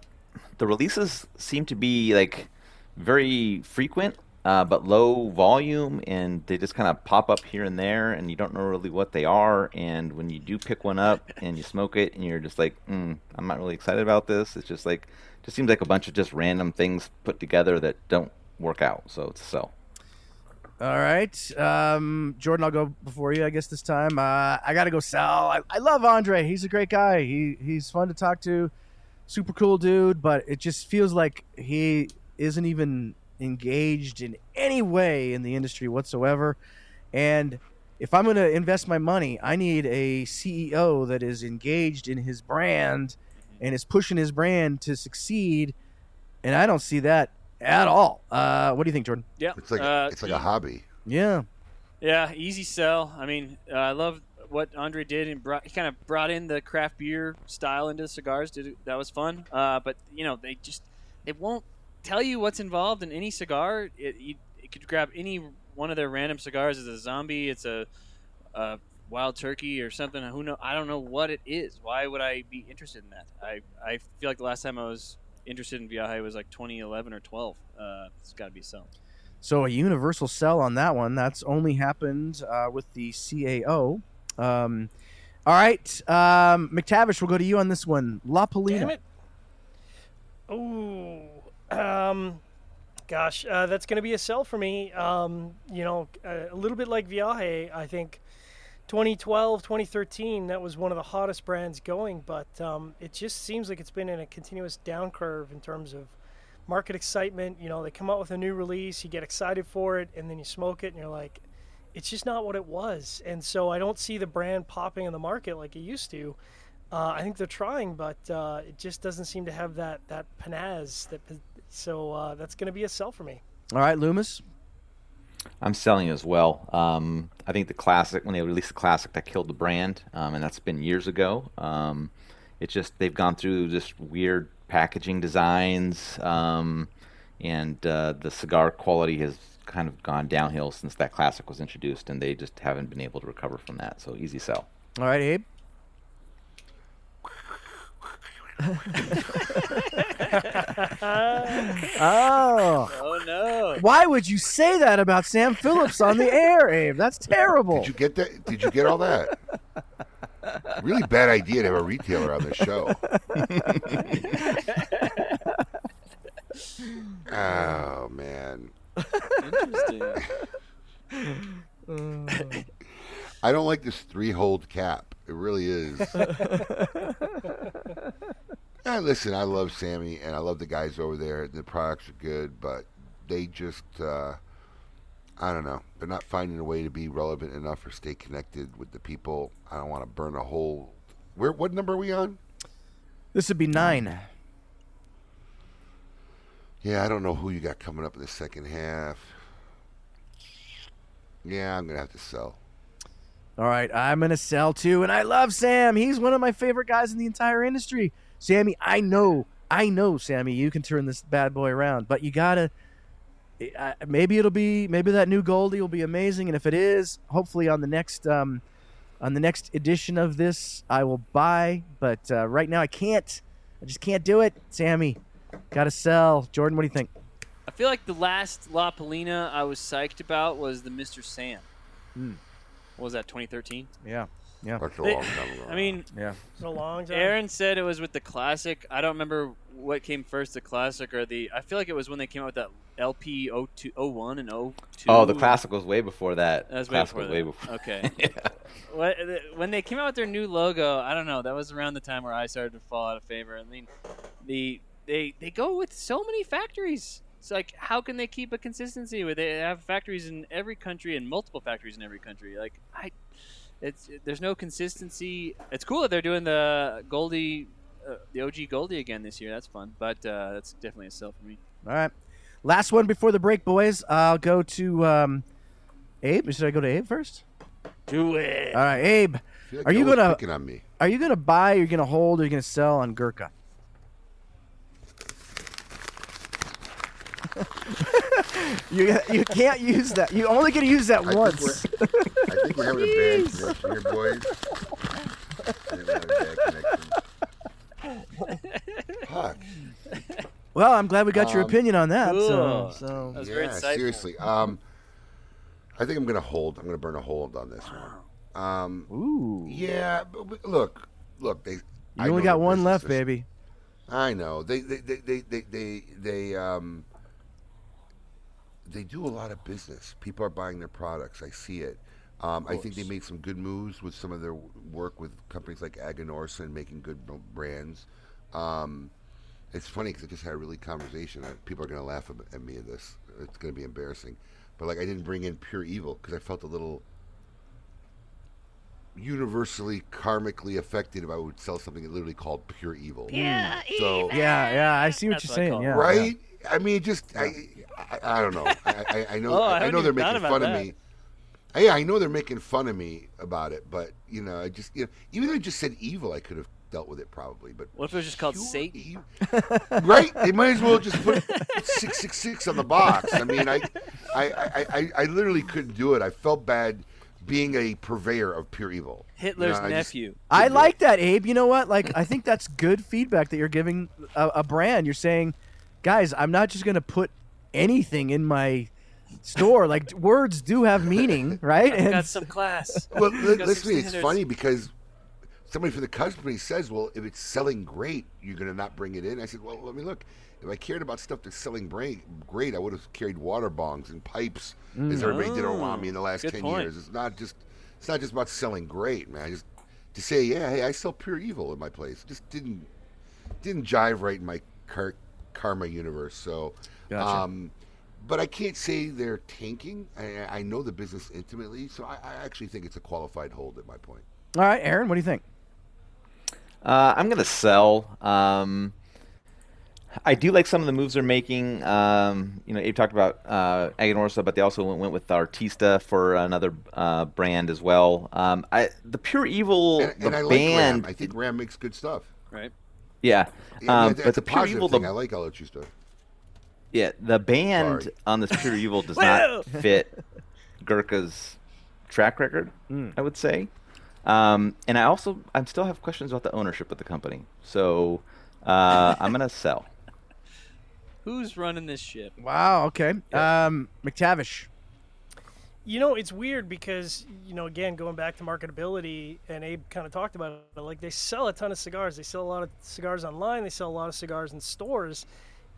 the releases seem to be like very frequent, uh, but low volume, and they just kind of pop up here and there, and you don't know really what they are. And when you do pick one up and you smoke it, and you're just like, mm, I'm not really excited about this. It's just like, just seems like a bunch of just random things put together that don't work out. So it's a sell. All right, um, Jordan, I'll go before you, I guess this time. Uh, I gotta go sell. I, I love Andre. He's a great guy. He he's fun to talk to, super cool dude. But it just feels like he isn't even engaged in any way in the industry whatsoever. And if I'm gonna invest my money, I need a CEO that is engaged in his brand and is pushing his brand to succeed. And I don't see that at all. Uh, what do you think, Jordan? Yeah, It's like uh, it's like a hobby. Yeah. Yeah, easy sell. I mean, uh, I love what Andre did and brought. He kind of brought in the craft beer style into the cigars. Did it, that was fun. Uh, but you know, they just they won't tell you what's involved in any cigar. It, you, you could grab any one of their random cigars. It's a zombie. It's a, a wild turkey or something. Who know? I don't know what it is. Why would I be interested in that? I I feel like the last time I was interested in Viaje was like 2011 or 12. Uh, it's got to be a sell. So a universal sell on that one. That's only happened uh, with the CAO. Um, all right, um, McTavish, we'll go to you on this one. La Palina. Damn it. Ooh. Um, gosh, uh, that's going to be a sell for me. Um, you know, a, a little bit like Viaje, I think 2012, 2013, that was one of the hottest brands going, but um, it just seems like it's been in a continuous down curve in terms of market excitement. You know, they come out with a new release, you get excited for it, and then you smoke it, and you're like, it's just not what it was. And so I don't see the brand popping in the market like it used to. Uh, I think they're trying, but uh, it just doesn't seem to have that that panaz. That so uh, that's going to be a sell for me. All right, Loomis. I'm selling as well. Um, I think the classic, when they released the classic, that killed the brand, um, and that's been years ago. Um, it's just they've gone through just weird packaging designs, um, and uh, the cigar quality has kind of gone downhill since that classic was introduced, and they just haven't been able to recover from that. So easy sell. All right, Abe. Oh. Oh no! Why would you say that about Sam Phillips on the air, Abe? That's terrible. Did you get that? Did you get all that? Really bad idea to have a retailer on the show. oh man, Interesting. I don't like this three-hold cap. It really is. Listen, I love Sammy and I love the guys over there. The products are good, but they just, uh, I don't know. They're not finding a way to be relevant enough or stay connected with the people. I don't want to burn a hole. Where? What number are we on? This would be nine. Yeah, I don't know who you got coming up in the second half. Yeah, I'm gonna have to sell. All right, I'm gonna sell too, and I love Sam. He's one of my favorite guys in the entire industry. Sammy, I know, I know, Sammy, you can turn this bad boy around, but you gotta. Maybe it'll be, maybe that new Goldie will be amazing, and if it is, hopefully on the next, um, on the next edition of this, I will buy. But uh, right now, I can't. I just can't do it, Sammy. Gotta sell. Jordan, what do you think? I feel like the last La Palina I was psyched about was the Mr. Sam. Hmm. What was that? 2013. Yeah, yeah, That's a They- long time ago. I mean, yeah. It's a long time. Aaron said it was with the classic. I don't remember what came first, the classic or the. I feel like it was when they came out with that LP 02, 01 and 02. Oh, the classic was way before that. That was way classic before was that. way before. Okay. yeah. When they came out with their new logo, I don't know. That was around the time where I started to fall out of favor. I mean, the they they go with so many factories. It's like how can they keep a consistency with they have factories in every country and multiple factories in every country. Like I, it's there's no consistency. It's cool that they're doing the Goldie, uh, the OG Goldie again this year. That's fun, but uh, that's definitely a sell for me. All right. Last one before the break, boys. I'll go to um, Abe. Should I go to Abe first? Do it. All right, Abe. Like Are you gonna picking on me? are you gonna buy? You're you gonna hold? Or are you gonna sell on Gurkha? you you can't use that. You only get to use that I think once. I think we're having a bad connection here, boys. Fuck. Well, I'm glad we got your Um, opinion on that. So, cool. so That was Yeah, insightful. seriously. Um, I think I'm gonna hold. I'm gonna burn a hold on this one. Um, ooh, yeah, but, but look, look. They. you I only got one left, baby. I know they they they they they they, they um they do a lot of business. People are buying their products. I see it. Um, I think they made some good moves with some of their work with companies like Aganorsa and making good brands. Um, it's funny because I just had a really conversation. uh, People are going to laugh at- at me at this. It's going to be embarrassing. But like, I didn't bring in pure evil because I felt a little universally karmically affected if I would sell something literally called pure evil. Yeah, so Yeah, yeah, I see what That's you're what saying. call it. Yeah, right? I mean, just I, I, I don't know. I, I, I know. Oh, I I, know they're making fun that. of me. Yeah, I know they're making fun of me about it, but you know, I just you know, even though I just said evil, I could have dealt with it probably. But What if it was just called Satan? evil- right? They might as well just put six six six on the box. I mean, I, I, I, I, I literally couldn't do it. I felt bad being a purveyor of pure evil. You Hitler's know, I just- nephew. I like it. that, Abe. You know what? Like, I think that's good feedback that you're giving a, a brand. You're saying, guys, I'm not just gonna put anything in my store. Like, words do have meaning, right? I've got And some class. Well, li- listen to me. It's standards. funny because somebody from the company says, "Well, if it's selling great, you're going to not bring it in." I said, "Well, let me look. If I cared about stuff that's selling great, great, I would have carried water bongs and pipes mm. as everybody did around me in the last Good ten point. years. It's not just it's not just about selling great, man. I just to say, yeah, hey, I sell pure evil in my place. It just didn't didn't jive right in my car- karma universe. So, Gotcha. um, but I can't say they're tanking. I, I know the business intimately, so I, I actually think it's a qualified hold at my point. all right, Aaron, what do you think? Uh, I'm gonna sell. Um, I do like some of the moves they're making. Um, you know, Abe talked about uh, Aganorsa, but they also went, went with Artista for another uh, brand as well. Um, I, the Pure Evil, And, the and I like band, Ram. I think Ram makes good stuff. Right. yeah. Yeah, Um, that's but the a Pure Evil, thing. the, I like all that stuff. Yeah, the band Sorry. on this Pure Evil does not fit Gurkha's track record. I would say. Um, and I also, I still have questions about the ownership of the company. So uh, I'm gonna sell. Who's running this ship? Wow. Okay. Um, McTavish. You know, it's weird because, you know, again, going back to marketability, and Abe kind of talked about it, like they sell a ton of cigars. They sell a lot of cigars online, they sell a lot of cigars in stores.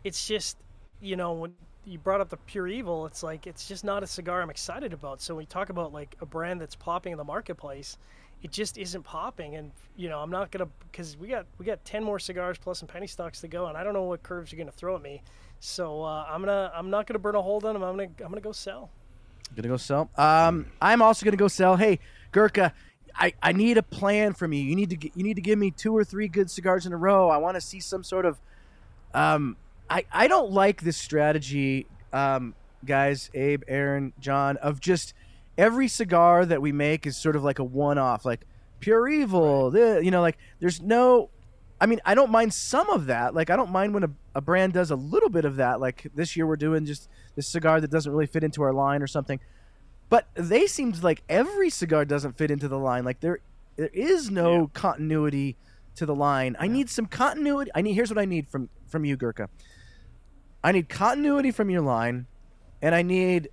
It's just, you know, when you brought up the Pure Evil, it's like, it's just not a cigar I'm excited about. So when talk about like a brand that's popping in the marketplace, it just isn't popping. And, you know, I'm not to, because we got, we got 10 more cigars plus some penny stocks to go, and I don't know what curves you're to throw at me. So uh, I'm gonna I'm not gonna burn a hold on them. I'm gonna I'm gonna go sell. Gonna go sell. Um, I'm also gonna go sell. Hey, Gurkha, I, I need a plan from you. You need to you need to give me two or three good cigars in a row. I want to see some sort of. Um, I I don't like this strategy, um, guys. Abe, Aaron, John, of just every cigar that we make is sort of like a one off, like pure evil. the- you know, like there's no. I mean, I don't mind some of that. Like, I don't mind when a, a brand does a little bit of that. Like this year, we're doing just this cigar that doesn't really fit into our line or something. But they seemed like every cigar doesn't fit into the line. Like there, there is no Yeah. continuity to the line. I need some continuity. I need. Here's what I need from from you, Gurkha. I need continuity from your line, and I need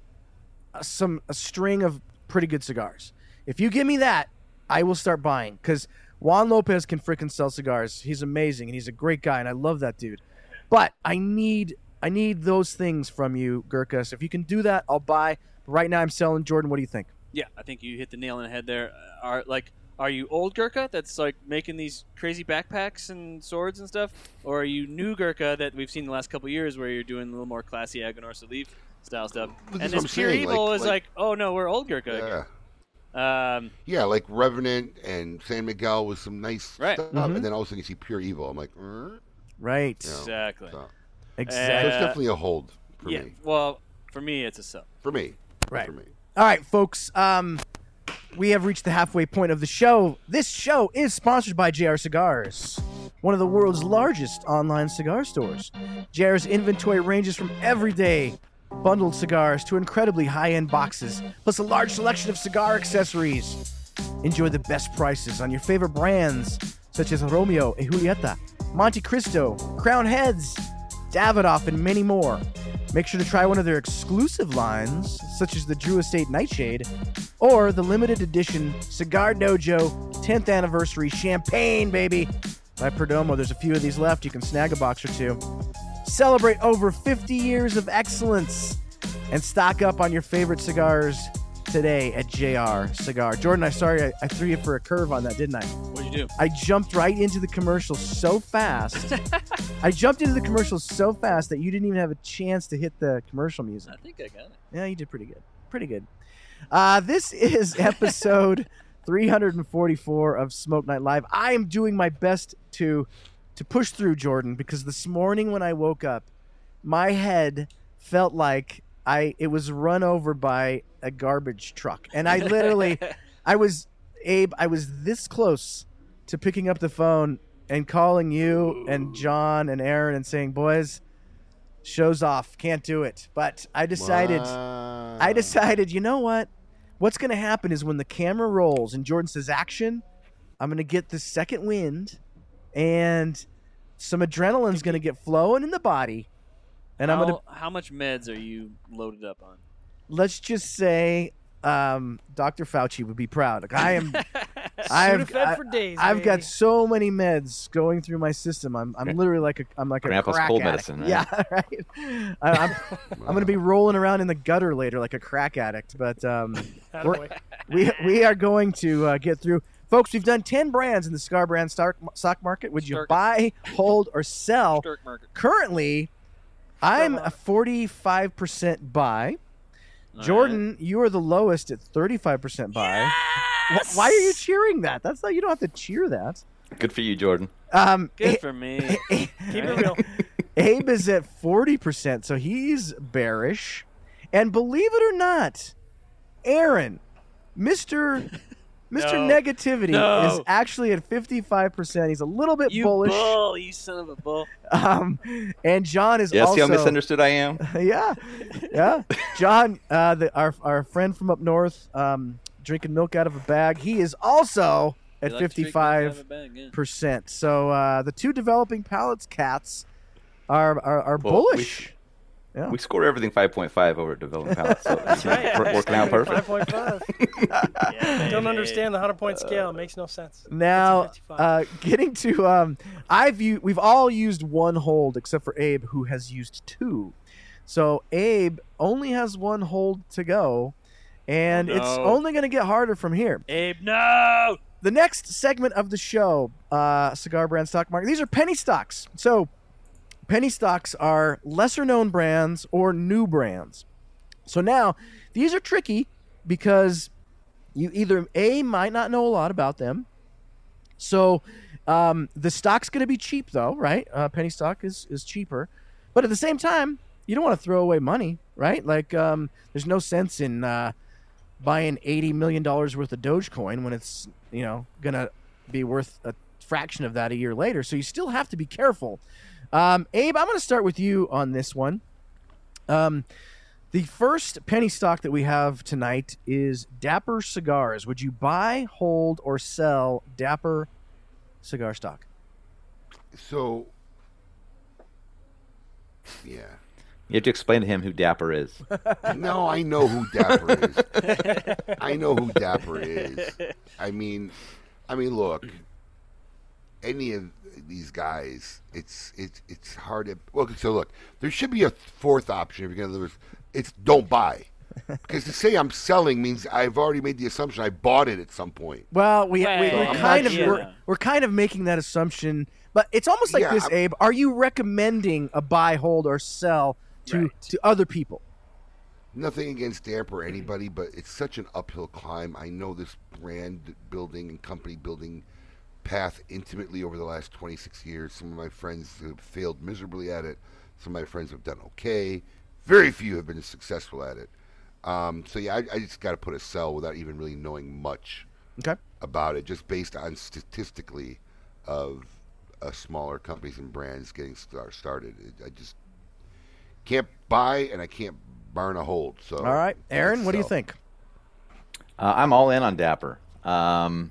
a, some a string of pretty good cigars. If you give me that, I will start buying because Juan Lopez can freaking sell cigars. He's amazing and he's a great guy, and I love that dude. But I need I need those things from you, Gurkha. So if you can do that, I'll buy. Right now, I'm selling. Jordan, what do you think? Yeah, I think you hit the nail on the head there. Uh, Are like, are you old Gurkha that's like making these crazy backpacks and swords and stuff, or are you new Gurkha that we've seen the last couple years where you're doing a little more classy Aganorsa leaf style stuff? Well, and that's this pure saying, evil like- is like- like, oh no, we're old Gurkha Yeah. again. Um, Yeah, like Revenant and San Miguel with some nice Right. stuff, Mhm. and then all of a sudden you see pure evil. I'm like, "Er?" Right. Yeah. exactly. so, so Exactly. it's Uh, definitely a hold for yeah. me. Well, for me, it's a sell. For me, Right. For me. All right, folks. Um, we have reached the halfway point of the show. This show is sponsored by JR Cigars, one of the world's largest online cigar stores. JR's inventory ranges from everyday bundled cigars to incredibly high end boxes, plus a large selection of cigar accessories. Enjoy the best prices on your favorite brands such as Romeo e Julieta, Monte Cristo, Crowned Heads, Davidoff, and many more. Make sure to try one of their exclusive lines, such as the Drew Estate Nightshade or the limited edition Cigar Dojo 10th Anniversary Champagne, baby. By Perdomo, there's a few of these left. You can snag a box or two. Celebrate over 50 years of excellence and stock up on your favorite cigars today at JR Cigar. Jordan, I'm sorry I, I threw you for a curve on that, didn't I? What'd you do? I jumped right into the commercial so fast. I jumped into the commercial so fast that you didn't even have a chance to hit the commercial music. I think I got it. Yeah, you did pretty good. Pretty good. Uh, this is episode 344 of Smoke Night Live. I am doing my best to to push through Jordan because this morning when I woke up, my head felt like I it was run over by a garbage truck, and I literally, I was Abe, I was this close to picking up the phone and calling you and John and Aaron and saying, "Boys, show's off, can't do it." But I decided. I decided, you know what? What's going to happen is when the camera rolls and Jordan says action, I'm going to get the second wind and some adrenaline's going to get flowing in the body. And how, I'm going to, how much meds are you loaded up on? let's just say, um, Dr. Fauci would be proud. Like, I am, I've, I, for days, I've got so many meds going through my system. I'm, I'm literally like a, I'm like Grandpa's a crack cold addict. medicine, right? Yeah, right. I, I'm, I'm going to be rolling around in the gutter later like a crack addict. But um, we're, we we are going to uh, get through. Folks, we've done 10 brands in the Cigar Brand stock, stock market. Would you Stark. buy, hold, or sell? Currently, I'm a 45% buy. Jordan, you are the lowest at 35% buy. Wh- Why are you cheering that? That's not, you don't have to cheer that. Good for you, Jordan. Um, Good for me. Keep it real. Abe is at 40%, so he's bearish. And believe it or not, Aaron, Mr. Mr. No. Negativity No. is actually at 55%. He's a little bit you bullish. bull, you son of a bull. Um, and John is Yeah, see also how misunderstood I am? yeah, yeah. John, uh, the, our our friend from up north, um, drinking milk out of a bag. He is also at You like to drink fifty milk out of five a bag, yeah. percent. So uh, the two developing palates cats are are, are Well, we- bullish. Yeah. We score everything 5.5 over at Developing Palates, so it's right. wor- working out perfect. 5.5. Don't understand the 100 point scale. It makes no sense. Now, It's a 55. uh, getting to um, I've u- we've all used one hold except for Abe, who has used two. So Abe only has one hold to go, and Oh, it's only going to get harder from here. Abe, no! the next segment of the show, uh, cigar brand stock market. These are penny stocks. So, penny stocks are lesser known brands or new brands. So now these are tricky because you either a might not know a lot about them. So um, the stock's going to be cheap though, right? Uh, penny stock is is cheaper, but at the same time, you don't want to throw away money, right? Like um, there's no sense in uh, buying eighty million dollars worth of Dogecoin when it's you know gonna be worth a fraction of that a year later. So you still have to be careful. Um, Abe, I'm going to start with you on this one. Um, the first penny stock that we have tonight is Dapper Cigars. Would you buy, hold, or sell Dapper cigar stock? So, yeah. You have to explain to him who Dapper is. No, I know who Dapper is. I know who Dapper is. I mean, I mean, look, any of these guys, it's it's it's hard to. Well, so look, there should be a fourth option if you're going to lose. It's don't buy, because to say I'm selling means I've already made the assumption I bought it at some point. Well, we, we Right. we're I'm kind of sure. we're, we're kind of making that assumption, but it's almost like Yeah, this, I'm- Abe. Are you recommending a buy, hold, or sell to Right. to other people? Nothing against Damp or anybody, but it's such an uphill climb. I know this brand building and company building path intimately over the last 26 years. Some of my friends have failed miserably at it. Some of my friends have done okay. Very few have been successful at it. Um, so yeah, I, I just got to put a sell without even really knowing much Okay. about it, just based on statistically of uh, smaller companies and brands getting star- started. It, I just can't buy and I can't burn a hold. So All right, Aaron, let's what do you think? Uh, I'm all in on Dapper. Um,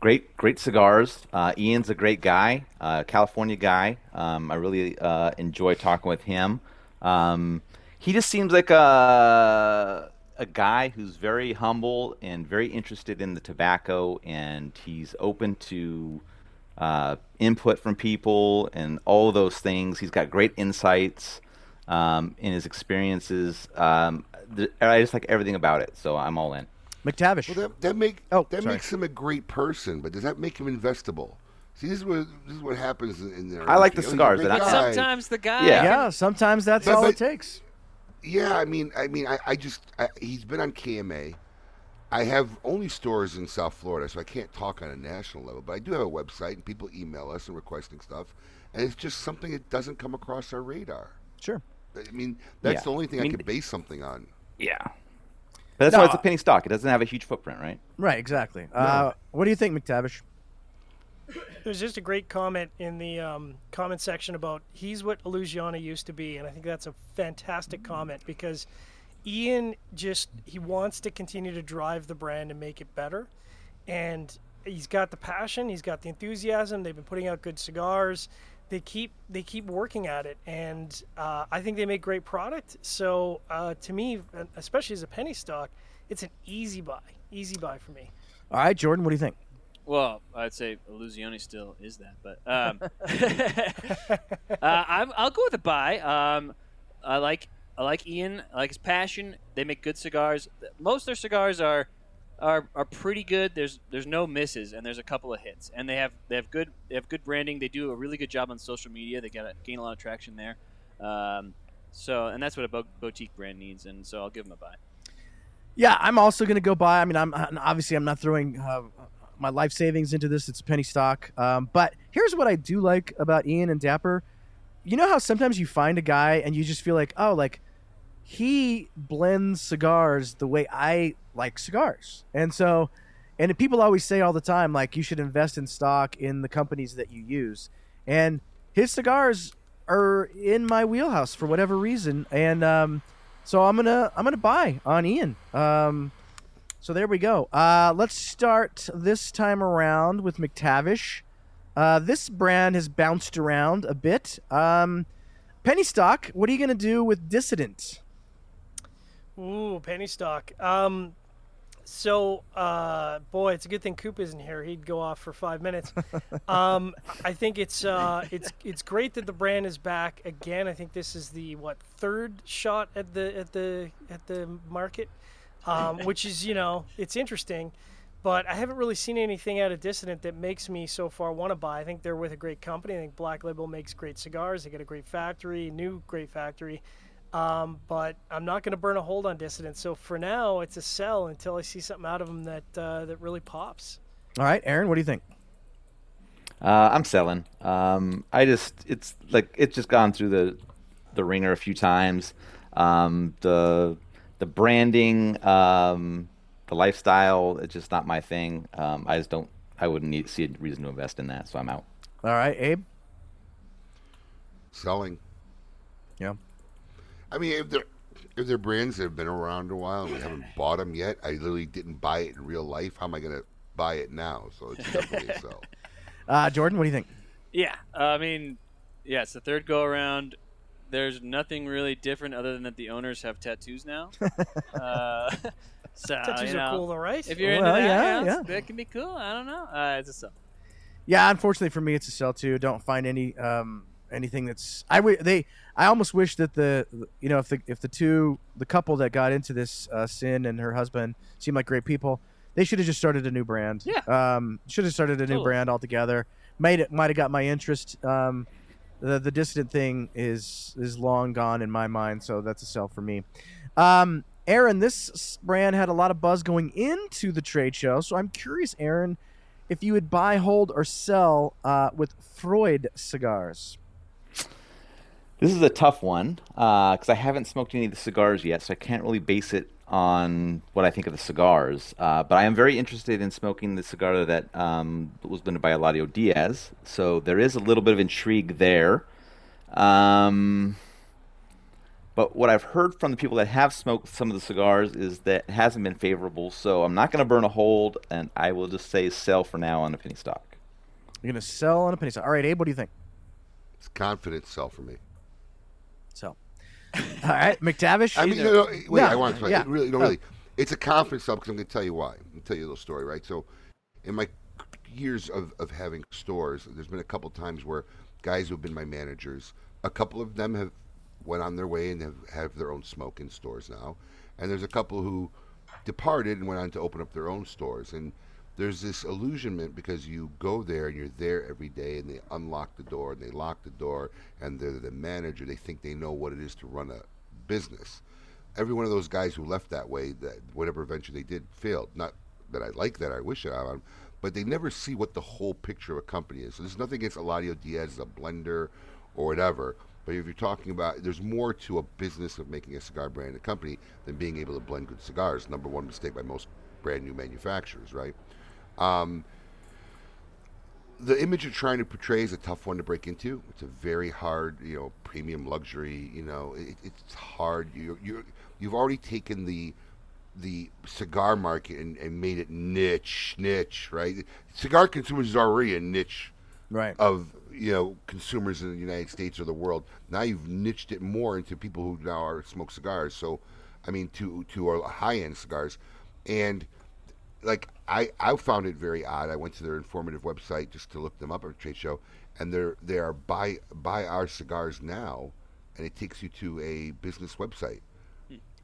great, great cigars. Uh, Ian's a great guy, uh, California guy. Um, I really uh, enjoy talking with him. Um, he just seems like a a guy who's very humble and very interested in the tobacco, and he's open to uh, input from people and all those things. He's got great insights um, in his experiences. Um, th- I just like everything about it, so I'm all in. McTavish. Well, that, that make Oh, that sorry. makes him a great person, but does that make him investable? See, this is what this is what happens in, in there. I like the oh, cigars, and But sometimes the guy. Yeah. yeah, sometimes that's But- all but- it takes. Yeah, I mean, I mean, I, I just I, he's been on KMA. I have only stores in South Florida, so I can't talk on a national level. But I do have a website, and people email us and requesting stuff, and it's just something that doesn't come across our radar. Sure. I mean, that's Yeah. the only thing I I, could base something on. Yeah. But that's No, why it's a penny stock. It doesn't have a huge footprint, right? Right, exactly. Uh, what do you think, McTavish? There's just a great comment in the um, comment section about he's what Illusione used to be, and I think that's a fantastic comment because Ian just he wants to continue to drive the brand and make it better, and he's got the passion, he's got the enthusiasm. They've been putting out good cigars. They keep they keep working at it, and uh, I think they make great product. So uh, to me, especially as a penny stock, it's an easy buy, easy buy for me. All right, Jordan, what do you think? Well, I'd say Illusione still is that, but um, uh, I'm, I'll go with a buy. Um, I like I like Ian. I like his passion. They make good cigars. Most of their cigars are are, are pretty good. There's there's no misses, and there's a couple of hits. And they have they have good they have good branding. They do a really good job on social media. They got gain a lot of traction there. Um, so and that's what a bo- boutique brand needs. And so I'll give them a buy. Yeah, I'm also to go buy. I mean, I'm obviously I'm not throwing uh, my life savings into this. It's penny stock. Um, but here's what I do like about Ian and Dapper. You know how sometimes you find a guy and you just feel like, oh, like he blends cigars the way I like cigars, and so, and people always say all the time like you should invest in stock in the companies that you use, and his cigars are in my wheelhouse for whatever reason, and um, so I'm gonna I'm gonna buy on Ian. Um, so there we go. Uh, let's start this time around with McTavish. Uh, this brand has bounced around a bit. Um, penny stock. What are you gonna do with Dissident? Ooh, penny stock. Um, so, uh, boy, it's a good thing Coop isn't here. He'd go off for five minutes. um, I think it's uh, it's it's great that the brand is back again. I think this is the what third shot at the at the at the market, um, which is you know it's interesting, but I haven't really seen anything out of Dissident that makes me so far want to buy. I think they're with a great company. I think Black Label makes great cigars. They got a great factory, new great factory. Um, but I'm not going to burn a hold on Dissident. So for now, it's a sell until I see something out of them that uh, that really pops. All right, Aaron. What do you think? Uh, I'm selling. Um, I just it's like it's just gone through the the ringer a few times. Um, the the branding, um, the lifestyle, it's just not my thing. Um, I just don't. I wouldn't need, see a reason to invest in that, so I'm out. All right, Abe. Selling. Yeah. I mean, if they're if they're brands that have been around a while and we haven't bought them yet, I literally didn't buy it in real life. How am I going to buy it now? So it's definitely a sell. Uh, Jordan, what do you think? Yeah, I mean, yeah, it's the third go around. There's nothing really different other than that the owners have tattoos now. uh, so Tattoos you are cool, though, right? If you're Well, into that, yeah, yeah, yeah. that can be cool. I don't know. Uh, it's a sell. Yeah, unfortunately for me, it's a sell too. Don't find any um, anything that's I w- they I almost wish that the you know if the if the two the couple that got into this uh, sin and her husband seem like great people, they should have just started a new brand. Yeah. Um, should have started a new Totally. brand altogether. Made it might have got my interest. Um, the the dissident thing is is long gone in my mind, so that's a sell for me. Um, Aaron, this brand had a lot of buzz going into the trade show, so I'm curious, Aaron, if you would buy, hold, or sell uh, with Freud cigars. This is a tough one because I haven't smoked any of the cigars yet, so I can't really base it on what I think of the cigars. Uh, but I am very interested in smoking the cigar that um, was blended by Eladio Diaz, so there is a little bit of intrigue there. Um, But what I've heard from the people that have smoked some of the cigars is that it hasn't been favorable. So I'm not going to burn a hold, and I will just say sell for now on a penny stock. You're gonna sell on a penny stock. All right, Abe, what do you think? It's confident sell for me. Sell. All right, McTavish. I mean, no, no, wait, Yeah, I want to tell yeah. you. Really, no, Oh. really. It's a confidence sell because I'm going to tell you why. I'll tell you a little story, right? So, in my years of, of having stores, there's been a couple times where guys who have been my managers, a couple of them have went on their way and have, have their own smoke in stores now. And there's a couple who departed and went on to open up their own stores. And there's this illusionment because you go there and you're there every day and they unlock the door and they lock the door and they're the manager. They think they know what it is to run a business. Every one of those guys who left that way, that whatever venture they did, failed. Not that I like that, I wish it on, um, but they never see what the whole picture of a company is. So there's nothing against Eladio Diaz as a blender or whatever. But if you're talking about, there's more to a business of making a cigar brand a company than being able to blend good cigars. Number one mistake by most brand new manufacturers, right? Um, the image you're trying to portray is a tough one to break into. It's a very hard, you know, premium luxury. You know, it, it's hard. You you you've already taken the the cigar market and, and made it niche, niche, right? Cigar consumers is already a niche Right. of you know consumers in the United States or the world. Now you've niched it more into people who now are smoke cigars. So, I mean, to to our high end cigars, and like I I found it very odd. I went to their informative website just to look them up at a trade show, and they're they are buy buy our cigars now, and it takes you to a business website.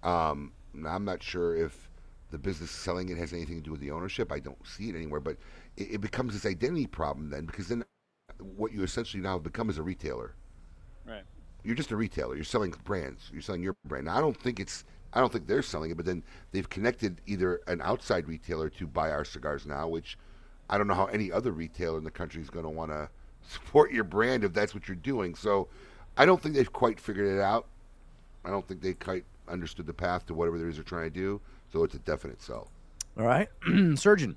Um, I'm not sure if the business selling it has anything to do with the ownership. I don't see it anywhere, but it, it becomes this identity problem then because then what you essentially now have become is a retailer. Right. You're just a retailer. You're selling brands. You're selling your brand. Now, I don't think it's. I don't think they're selling it, but then they've connected either an outside retailer to buy our cigars now, which I don't know how any other retailer in the country is going to want to support your brand if that's what you're doing. So, I don't think they've quite figured it out. I don't think they quite understood the path to whatever it is they're trying to do. So it's a definite sell. All right, surgeon.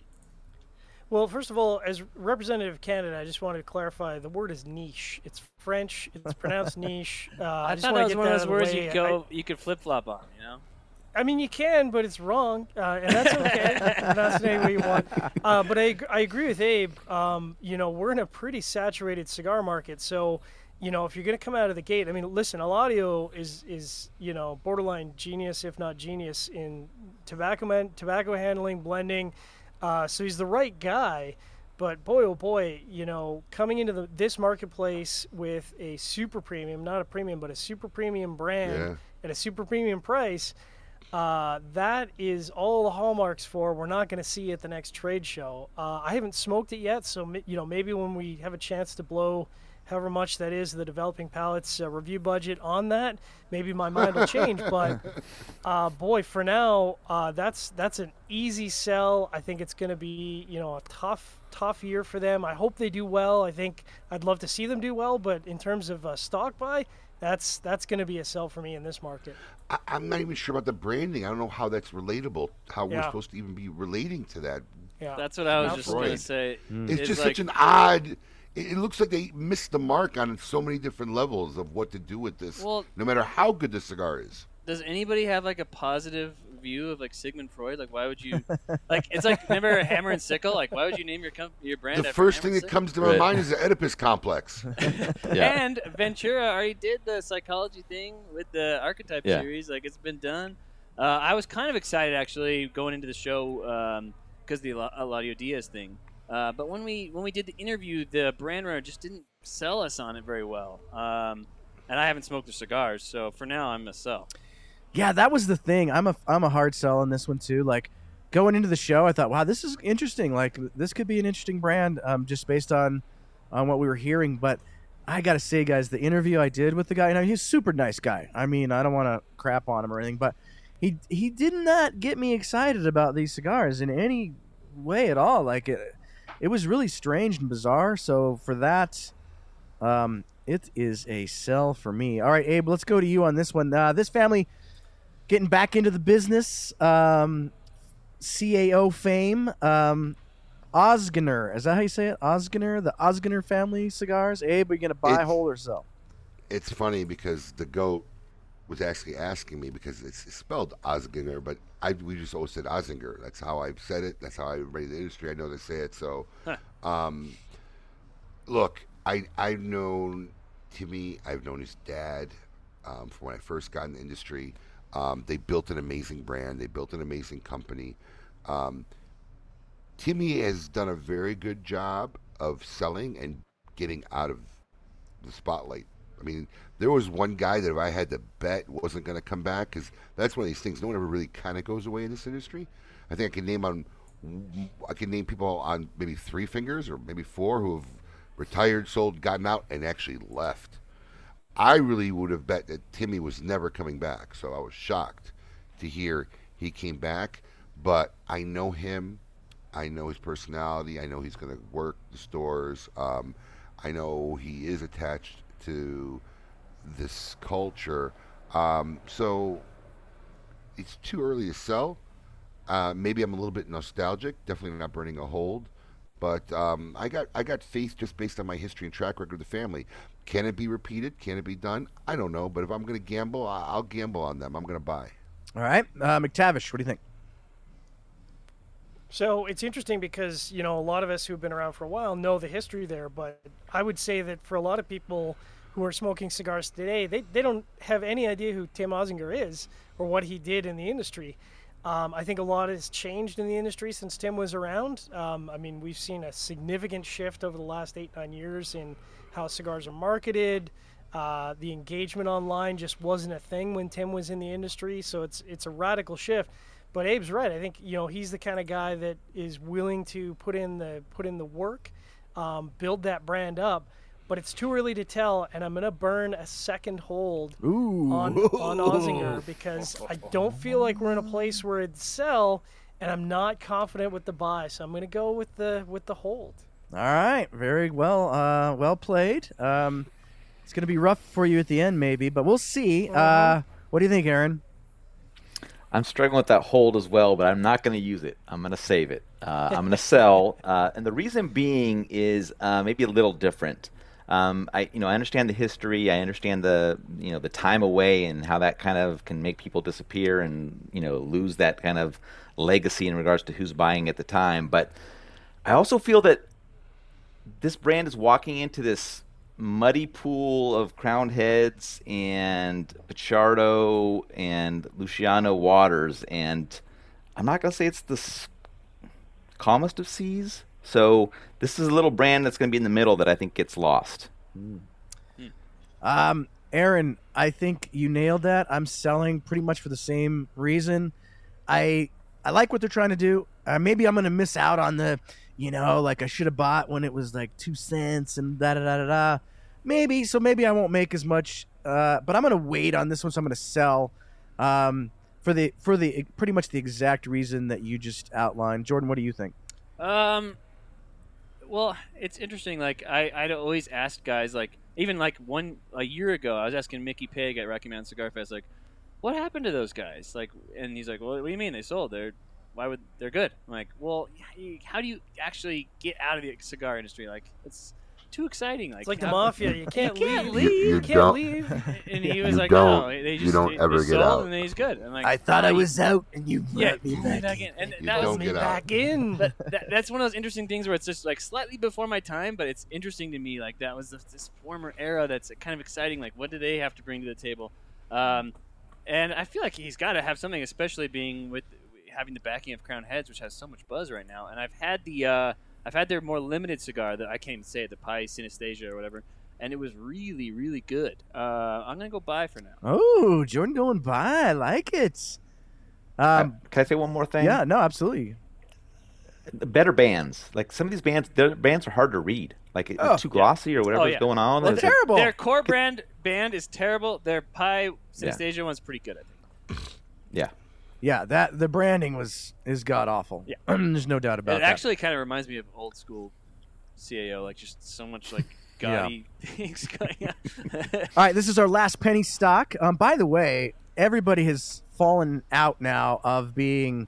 Well, first of all, as representative of Canada, I just wanted to clarify the word is niche. It's French. It's pronounced niche. Uh, I, I, just thought that was one of those words you I- go, you could flip flop on. You know. I mean, you can, but it's wrong, uh, and that's okay. It any way you want. Uh, but I, I agree with Abe. Um, you know, we're in a pretty saturated cigar market, so you know, if you're going to come out of the gate, I mean, listen, Eladio is is you know borderline genius, if not genius, in tobacco man, tobacco handling, blending. Uh, so he's the right guy. But boy, oh boy, you know, coming into the, this marketplace with a super premium, not a premium, but a super premium brand Yeah. at a super premium price, uh, that is all the hallmarks for we're not going to see at the next trade show. Uh, I haven't smoked it yet, so you know maybe when we have a chance to blow however much that is the developing palates uh, review budget on that, maybe my mind will change. But uh, boy, for now, uh, that's that's an easy sell. I think it's going to be you know a tough tough year for them. I hope they do well. I think I'd love to see them do well, but in terms of uh, stock buy. That's that's going to be a sell for me in this market. I, I'm not even sure about the branding. I don't know how that's relatable. How we're supposed to even be relating to that. Yeah, That's what I was just going to Detroit. say. It's, just like, such an odd. It, it looks like they missed the mark on so many different levels of what to do with this. Well- no matter how good the cigar is. Does anybody have like a positive view of like Sigmund Freud? Like, why would you? like, it's like remember Hammer and Sickle. Like, why would you name your com- your brand? The after first Hammer thing that comes to my Right. mind is the Oedipus complex. Yeah. And Ventura already did the psychology thing with the archetype Yeah. series. Like it's been done. Uh, I was kind of excited actually going into the show because the Ela- Eladio Diaz thing. Uh, but when we when we did the interview, the brand runner just didn't sell us on it very well. Um, and I haven't smoked the cigars, so for now I'm a sell. Yeah, that was the thing. I'm a I'm a hard sell on this one too. Like going into the show, I thought, wow, this is interesting. Like this could be an interesting brand, um, just based on on what we were hearing. But I gotta say, guys, the interview I did with the guy, you know, he's a super nice guy. I mean, I don't want to crap on him or anything, but he he did not get me excited about these cigars in any way at all. Like it, it was really strange and bizarre. So for that, um, it is a sell for me. All right, Abe, let's go to you on this one. Uh, this family getting back into the business. Um, CAO fame. Um, Ozgener. Is that how you say it? Ozgener? The Ozgener family cigars? Abe, are you going to buy, It's- hold, or sell? it's funny because the goat was actually asking me because it's, spelled Osginger, but I we just always said Ozinger. That's how I've said it. That's how everybody in the industry I know they say it. So, um, look, I I've known Timmy. I've known his dad um, from when I first got in the industry. Um, they built an amazing brand. They built an amazing company. Um, Timmy has done a very good job of selling and getting out of the spotlight. I mean, there was one guy that if I had to bet wasn't going to come back because that's one of these things. No one ever really kind of goes away in this industry. I think I can name on, I can name people on maybe three fingers or maybe four who have retired, sold, gotten out, and actually left. I really would have bet that Timmy was never coming back. So I was shocked to hear he came back. But I know him. I know his personality. I know he's going to work the stores. Um, I know he is attached to this culture. Um, so it's too early to sell. Uh, maybe I'm a little bit nostalgic. Definitely not burning a hold. But um, I got I got faith just based on my history and track record of the family. Can it be repeated? Can it be done? I don't know. But if I'm going to gamble, I'll gamble on them. I'm going to buy. All right, uh, McTavish, what do you think? So it's interesting because you know a lot of us who've been around for a while know the history there, but I would say that for a lot of people who are smoking cigars today, they, they don't have any idea who Tim Ozinger is or what he did in the industry. Um, I think a lot has changed in the industry since Tim was around. Um, I mean, we've seen a significant shift over the last eight nine years in how cigars are marketed. Uh, the engagement online just wasn't a thing when Tim was in the industry, so it's it's a radical shift. But Abe's right. I think you know he's the kind of guy that is willing to put in the put in the work, um, build that brand up. But it's too early to tell, and I'm gonna burn a second hold Ooh. on on Ozinger because I don't feel like we're in a place where it'd sell, and I'm not confident with the buy. So I'm gonna go with the with the hold. All right, very well, uh, well played. Um, it's going to be rough for you at the end, maybe, but we'll see. Uh, what do you think, Aaron? I'm struggling with that hold as well, but I'm not going to use it. I'm going to save it. Uh, I'm going to sell, uh, and the reason being is uh, maybe a little different. Um, I, you know, I understand the history. I understand the, you know, the time away and how that kind of can make people disappear and you know lose that kind of legacy in regards to who's buying at the time. But I also feel that this brand is walking into this muddy pool of crowned heads and Pichardo and Luciano Waters, and I'm not gonna say it's the calmest of seas. So this is a little brand that's gonna be in the middle that I think gets lost. Um, Aaron, I think you nailed that. I'm selling pretty much for the same reason. I I like what they're trying to do. Uh, maybe I'm gonna miss out on the, you know, like I should have bought when it was like two cents and da da da da da. Maybe so. Maybe I won't make as much. Uh, but I'm gonna wait on this one. So I'm gonna sell. Um, for the for the pretty much the exact reason that you just outlined. Jordan, what do you think? Um, well, it's interesting. Like I, I'd always ask guys, like even like one a year ago, I was asking Mickey Pig at Rocky Mountain Cigar Fest, like, what happened to those guys? Like, and he's like, well, what do you mean they sold? They're why would they're good? I'm like, well, how do you actually get out of the cigar industry? Like, it's too exciting. Like, It's like the mafia. You can't You can't leave. leave. You- you You can't don't- leave. And he was You like, don't- no, they you don't they, ever they get out. and he's good. I'm like, I thought I "Oh, was out, and you yeah, brought me me back. back in. And You that don't was me get out. back in. but that, that's one of those interesting things where it's just like slightly before my time, but it's interesting to me. Like that was this, this former era that's kind of exciting. Like what do they have to bring to the table? Um, and I feel like he's got to have something, especially being with having the backing of Crowned Heads, which has so much buzz right now. And I've had the uh, I've had their more limited cigar that I can't even say it, the Pi Synesthesia or whatever, and it was really really good. Uh, I'm gonna go buy for now. Oh, Jordan going buy, I like it. Um, Can I say one more thing? yeah, no, absolutely. better bands. Like some of these bands, their bands are hard to read. Like it's Oh, too glossy or whatever's yeah. going on. Well, It's- terrible. Their core brand band is terrible. Their Pi Synesthesia one's pretty good, I think. yeah. Yeah, that the branding was is god awful. Yeah. there's no doubt about it that. actually kind of reminds me of old school CAO, like just so much like gaudy things going on. All right, this is our last penny stock. Um, by the way, everybody has fallen out now of being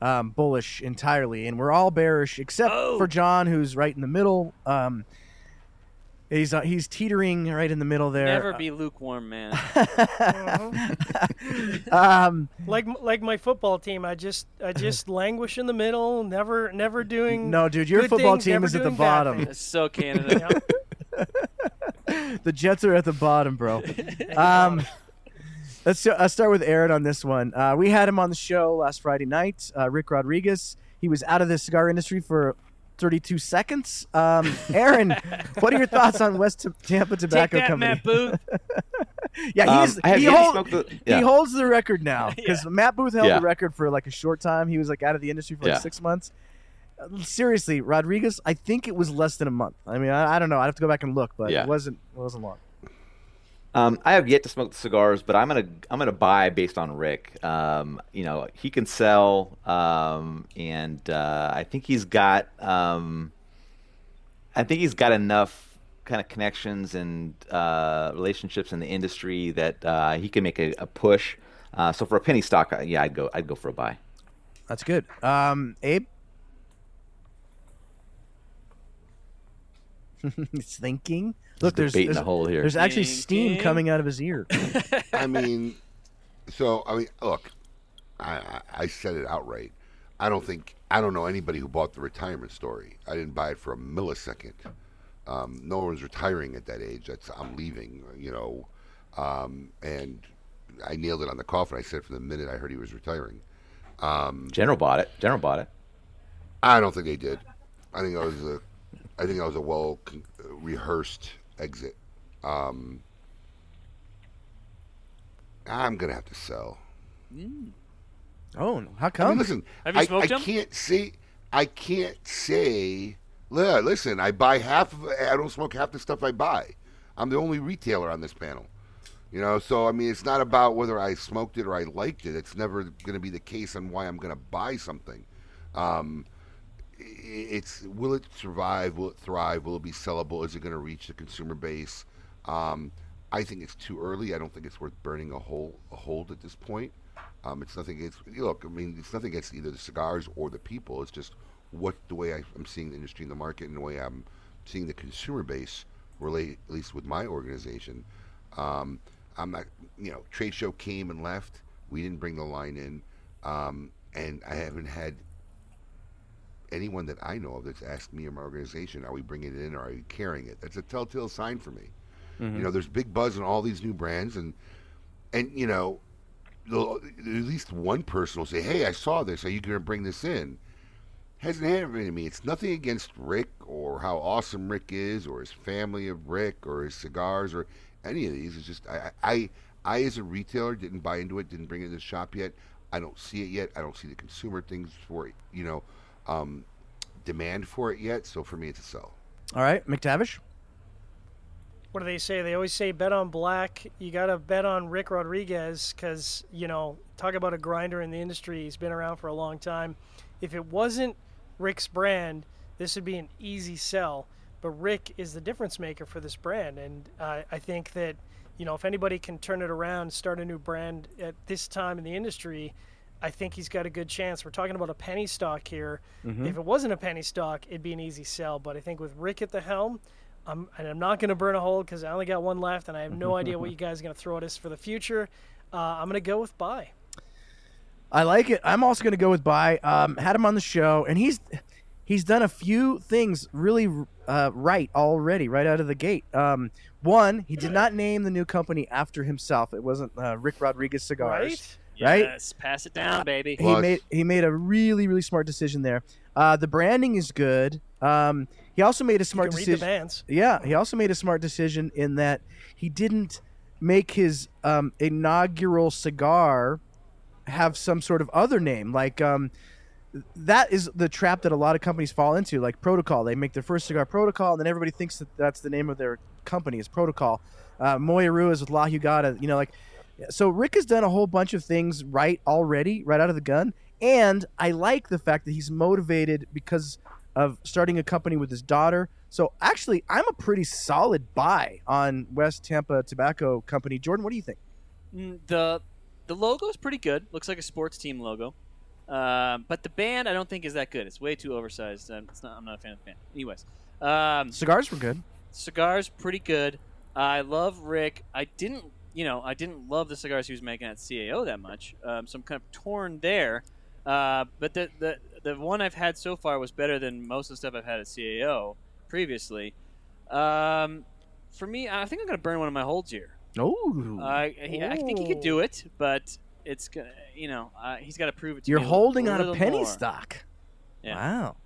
um, bullish entirely, and we're all bearish except Oh. for John, who's right in the middle. Um, He's uh, he's teetering right in the middle there. Never be lukewarm, man. um, Like like my football team, I just I just languish in the middle, never never doing. no, dude, your good football things, team is at the bottom. things. So Canada. the Jets are at the bottom, bro. Um, let's uh, start with Aaron on this one. Uh, we had him on the show last Friday night. Uh, Rick Rodriguez. He was out of the cigar industry for 32 seconds. Um, Aaron, what are your thoughts on West T- Tampa Take Tobacco that, Company? Matt Booth. yeah, Um, he's, I he, hold- smoke the- he holds the record now because Matt Booth held Yeah. the record for like a short time. He was like out of the industry for like Yeah. six months. Seriously, Rodriguez, I think it was less than a month. I mean, I, I don't know. I have to go back and look, but Yeah. it wasn't. It wasn't long. Um, I have yet to smoke the cigars, but I'm gonna I'm gonna buy based on Rick. Um, you know, he can sell, um, and uh, I think he's got um, I think he's got enough kind of connections and uh, relationships in the industry that uh, he can make a, a push. Uh, so for a penny stock, yeah, I'd go I'd go for a buy. That's good. Um, Abe, he's thinking. Look, there's bait in there's, the hole here. there's actually steam Thinking. coming out of his ear. I mean, so I mean, look, I, I I said it outright. I don't think I don't know anybody who bought the retirement story. I didn't buy it for a millisecond. Um, no one's retiring at that age. That's I'm leaving. You know, um, and I nailed it on the coffin. I said from the minute I heard he was retiring. General bought it. General bought it. I don't think they did. I think that was a, I think that was a well con- rehearsed exit. Um, I'm gonna have to sell. Oh, how I come? mean, listen, Have you I, smoked I them? can't say, I can't say. li- Listen, I buy half of. I don't smoke half the stuff I buy. I'm the only retailer on this panel. You know, so I mean, it's not about whether I smoked it or I liked it. It's never going to be the case on why I'm going to buy something. Um, i- it's will it survive? Will it thrive? Will it be sellable? Is it going to reach the consumer base? Um, I think it's too early. I don't think it's worth burning a hole a hold at this point. Um, it's nothing against look. I mean, it's nothing against either the cigars or the people. It's just what the way I, I'm seeing the industry in the market and the way I'm seeing the consumer base relate, at least with my organization. Um, I'm not, you know, trade show came and left. We didn't bring the line in, um, and I haven't had anyone that I know of that's asked me or my organization, "Are we bringing it in or are we carrying it?" That's a telltale sign for me. You know, mm-hmm. there's big buzz on all these new brands, and and you know, at least one person will say, "Hey, I saw this. Are you going to bring this in?" Hasn't happened to me. It's nothing against Rick or how awesome Rick is, or his family of Rick, or his cigars, or any of these. It's just I, I, I as a retailer didn't buy into it, didn't bring it in the shop yet. I don't see it yet. I don't see the consumer things for it, you know, um, demand for it yet. So for me, it's a sell. All right, McTavish. what do they say? They always say bet on black. You got to bet on Rick Rodriguez because, you know, talk about a grinder in the industry. He's been around for a long time. If it wasn't Rick's brand, this would be an easy sell. But Rick is the difference maker for this brand. And uh, I think that, you know, if anybody can turn it around, start a new brand at this time in the industry, I think he's got a good chance. We're talking about a penny stock here. If it wasn't a penny stock, it'd be an easy sell. But I think with Rick at the helm, I'm, and I'm not going to burn a hole because I only got one left, and I have no idea what you guys are going to throw at us for the future. Uh, I'm going to go with buy. I like it. I'm also going to go with buy. Um, had him on the show, and he's he's done a few things really uh, right already, right out of the gate. Um, one, he did not name the new company after himself. It wasn't uh, Rick Rodriguez Cigars. Right? Right? Yes, pass it down, baby. He Plus- made he made a really really smart decision there. Uh, the branding is good. Um, he also made a You smart can read the decision. bands. Yeah, he also made a smart decision in that he didn't make his um, inaugural cigar have some sort of other name. Like um, that is the trap that a lot of companies fall into. Like Protocol, they make their first cigar Protocol, and then everybody thinks that that's the name of their company is Protocol. Uh, Moyaru is with La Jugada. You know, like so. Rick has done a whole bunch of things right already, right out of the gun. And I like the fact that he's motivated because of starting a company with his daughter. So actually, I'm a pretty solid buy on West Tampa Tobacco Company. Jordan, what do you think? Mm, the the logo is pretty good. Looks like a sports team logo. Um, but the band I don't think is that good. It's way too oversized. It's not, I'm not a fan of the band. Anyways, um, Cigars were good. cigars pretty good. I love Rick. I didn't, you know, I didn't love the cigars he was making at CAO that much. Um, so I'm kind of torn there. Uh, but the, the the one I've had so far was better than most of the stuff I've had at CAO previously. Um, for me, I think I'm going to burn one of my holds here. Oh, I he, I think he could do it, but it's gonna, you know, uh, he's got to prove it. To you're me a holding on a penny more. stock. Yeah. Wow,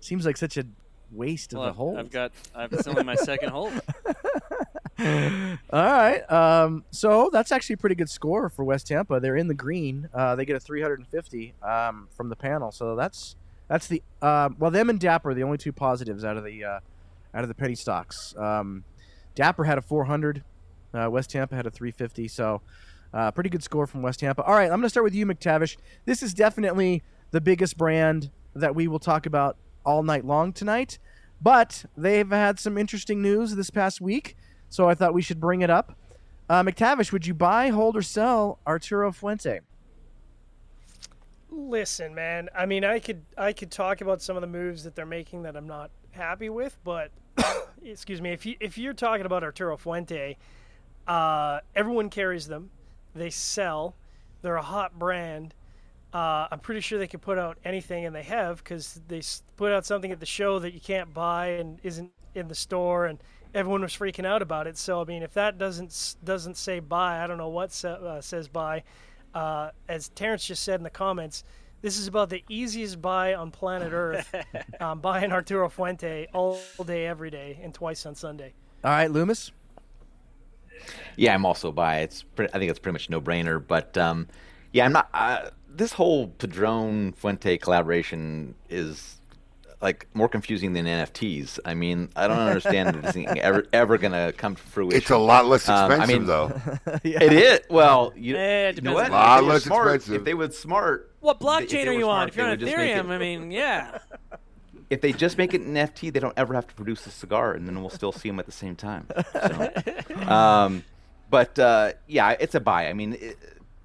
seems like such a waste Well, of a hold. I've got, I've only my second hold. All right. Um, so that's actually a pretty good score for West Tampa. They're in the green. Uh, they get a 350 um, from the panel. So that's that's the uh, well, them and Dapper are the only two positives out of the uh, out of the penny stocks. Um, Dapper had a 400. Uh, West Tampa had a 350. So uh, pretty good score from West Tampa. All right, I'm going to start with you, McTavish. This is definitely the biggest brand that we will talk about all night long tonight. But they've had some interesting news this past week, so I thought we should bring it up. Uh, McTavish, would you buy, hold, or sell Arturo Fuente? Listen, man. I mean, I could I could talk about some of the moves that they're making that I'm not happy with, but excuse me, if you if you're talking about Arturo Fuente, uh, everyone carries them. They sell. They're a hot brand. Uh, I'm pretty sure they could put out anything, and they have because they put out something at the show that you can't buy and isn't in the store, and everyone was freaking out about it. So I mean, if that doesn't doesn't say buy, I don't know what sa- uh, says buy. Uh, as Terrence just said in the comments, this is about the easiest buy on planet Earth. um, buying Arturo Fuente all day, every day, and twice on Sunday. All right, Loomis. Yeah, I'm also by. It's pre- I think it's pretty much no brainer. But um, yeah, I'm not. Uh, this whole Padron Fuente collaboration is like more confusing than NFTs. I mean, I don't understand that this thing ever ever gonna come to fruition. It's a lot less Um, expensive, I mean, though. It is. Well, you, Eh, it you know depends what? on- If Lot they less smart, expensive. If they would smart. What blockchain are were you on? If you're they on would just make it- Ethereum, I mean, yeah. if they just make it an NFT, they don't ever have to produce a cigar, and then we'll still see them at the same time. So, um, but uh, yeah, it's a buy. I mean, it,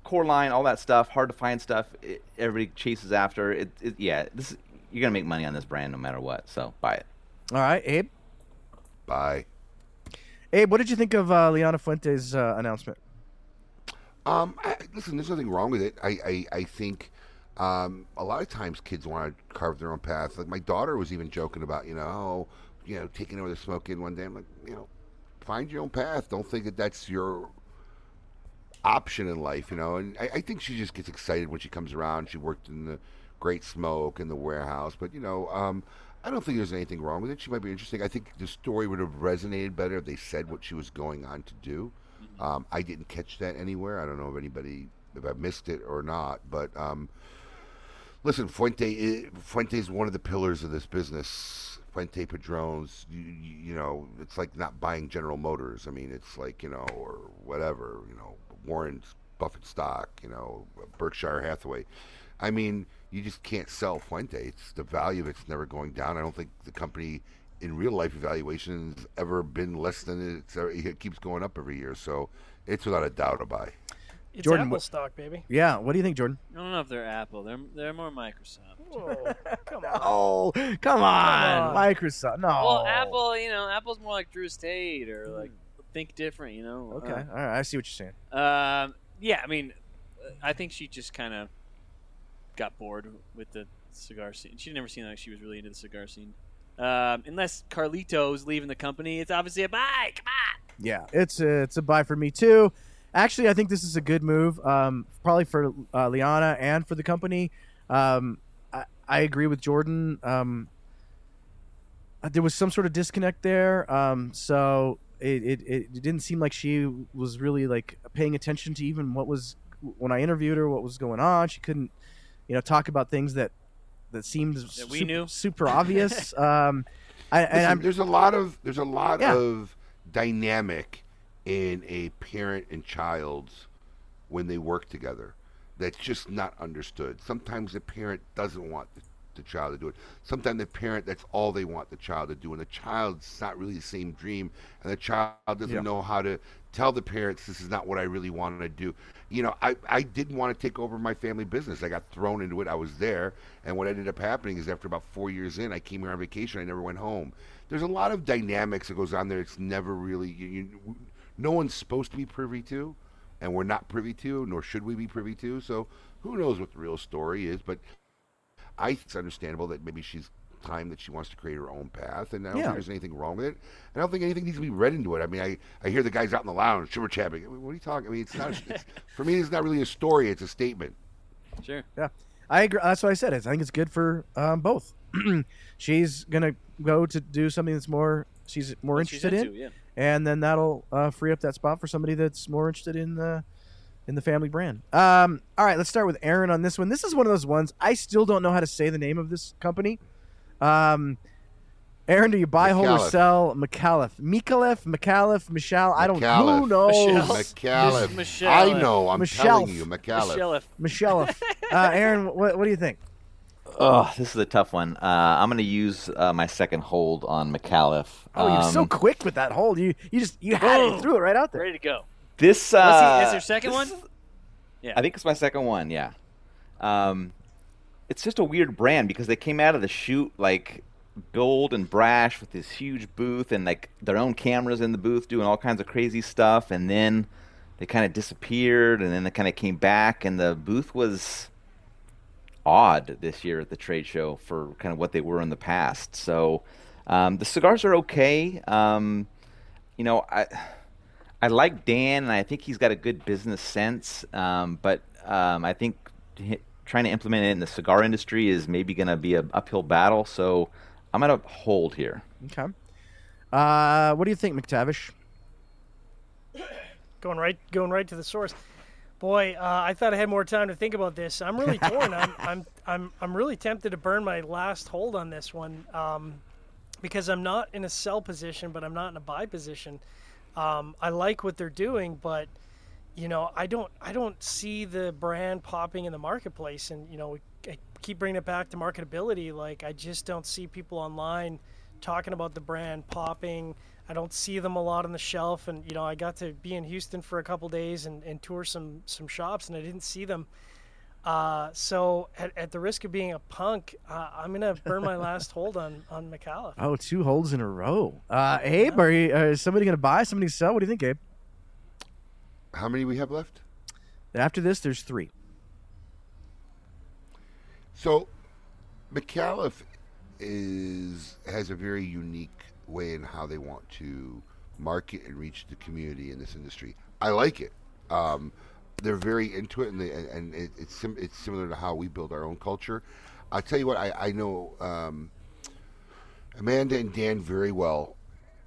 core line, all that stuff, hard to find stuff. It, everybody chases after it, it. Yeah, this is, you're gonna make money on this brand no matter what. So buy it. All right, Abe. Bye. Abe, what did you think of uh, Liana Fuente's uh, announcement? Um, I, listen, there's nothing wrong with it. I, I, I think um, a lot of times kids want to carve their own path. Like my daughter was even joking about, you know, oh, you know, taking over the Smoke Inn one day. I'm like, you know, find your own path. Don't think that that's your option in life, you know. And I, I think she just gets excited when she comes around. She worked in the Great Smoke in the warehouse, but you know, um, I don't think there's anything wrong with it. She might be interesting. I think the story would have resonated better if they said what she was going on to do. Um, I didn't catch that anywhere. I don't know if anybody if I missed it or not, but um, listen, Fuente is, Fuente is one of the pillars of this business. Fuente Padrones, you, you you know, it's like not buying General Motors. I mean, it's like you know, or whatever, you know, Warren's Buffett stock, you know, Berkshire Hathaway. I mean, you just can't sell Fuente. It's the value of it's never going down. I don't think the company in real life evaluations ever been less than it's. It keeps going up every year, so it's without a doubt a buy. It's Jordan, Apple what- stock, baby. Yeah, what do you think, Jordan? I don't know if they're Apple. They're they're more Microsoft. Whoa, come on. Oh, come on, on. Microsoft. No. Well, Apple, you know, Apple's more like Drew Estate or like think different. You know. Okay, all right. I see what you're saying. Uh, um, yeah, I mean, I think she just kind of got bored with the cigar scene. She'd never seen like she was really into the cigar scene. Um, unless Carlito's leaving the company, it's obviously a buy. Come on. Yeah, it's a, it's a buy for me too. Actually, I think this is a good move, um, probably for uh, Liana and for the company. Um, I, I agree with Jordan. Um, uh, there was some sort of disconnect there, um, so it, it, it didn't seem like she was really like paying attention to even what was when I interviewed her, what was going on. She couldn't, you know, talk about things that that seemed That we sup- knew. super obvious. um, I, and Listen, I'm there's a lot of there's a lot Yeah. of dynamic in a parent and child's when they work together that's just not understood. Sometimes the parent doesn't want the the child to do it. Sometimes the parent, that's all they want the child to do, and the child's not really the same dream, and the child doesn't Yeah. know how to tell the parents this is not what I really wanted to do. You know, I, I didn't want to take over my family business. I got thrown into it. I was there, and what ended up happening is after about four years in, I came here on vacation. I never went home. There's a lot of dynamics that goes on there. It's never really you, you, no one's supposed to be privy to, and we're not privy to, nor should we be privy to. So who knows what the real story is? But I think it's understandable that maybe she's time that she wants to create her own path, and I don't Yeah. think there's anything wrong with it. I don't think anything needs to be read into it. I mean, I, I hear the guys out in the lounge shimmer chapping. I mean, what are you talking? I mean, it's not. It's, for me, it's not really a story. It's a statement. Sure. Yeah, I agree. That's what I said. I think it's good for um, both. she's gonna go to do something that's more she's more What she's interested in, yeah. and then that'll uh, free up that spot for somebody that's more interested in the in the family brand. Um, all right, let's start with Aaron on this one. This is one of those ones I still don't know how to say the name of this company. Um, Aaron, do you buy, hold, or sell Micallef? Micallef, Micallef, Michelle? I don't. Who Micallef. knows? Micallef. Michelle. I know. I'm Michelle. telling you, Micallef. Michelle, Michelle. uh, Aaron, what, what do you think? Oh, this is a tough one. Uh, I'm going to use uh, my second hold on Micallef. Oh, you're so Um, quick with that hold. You you just you had it, threw it right out there. ready to go. This uh, he- is there a second this one? Yeah. I think it's my second one. Yeah. Um, it's just a weird brand because they came out of the shoot like bold and brash with this huge booth and like their own cameras in the booth doing all kinds of crazy stuff, and then they kind of disappeared, and then they kind of came back, and the booth was odd this year at the trade show for kind of what they were in the past. So um, the cigars are okay. Um, you know, I I like Dan, and I think he's got a good business sense. Um, but um, I think h- trying to implement it in the cigar industry is maybe going to be an uphill battle. So I'm going to hold here. Okay. Uh, what do you think, McTavish? Going right, going right to the source. Boy, uh, I thought I had more time to think about this. I'm really torn. I'm, I'm, I'm, I'm really tempted to burn my last hold on this one um, because I'm not in a sell position, but I'm not in a buy position. Um, I like what they're doing, but you know, I don't, I don't see the brand popping in the marketplace. And you know, I keep bringing it back to marketability. Like, I just don't see people online talking about the brand popping. I don't see them a lot on the shelf, and you know I got to be in Houston for a couple days and, and tour some some shops, and I didn't see them. Uh, so at, at the risk of being a punk, uh, I'm gonna burn my last hold on on Micallef. Oh, two holds in a row. Uh, Abe, are you, uh, is somebody going to buy? Somebody sell? What do you think, Abe? How many we have left? After this, there's three. So, Micallef is has a very unique way in how they want to market and reach the community in this industry. I like it. Um, they're very into it, and they, and- it, it's sim- it's similar to how we build our own culture. I'll tell you what, I, I know um, Amanda and Dan very well,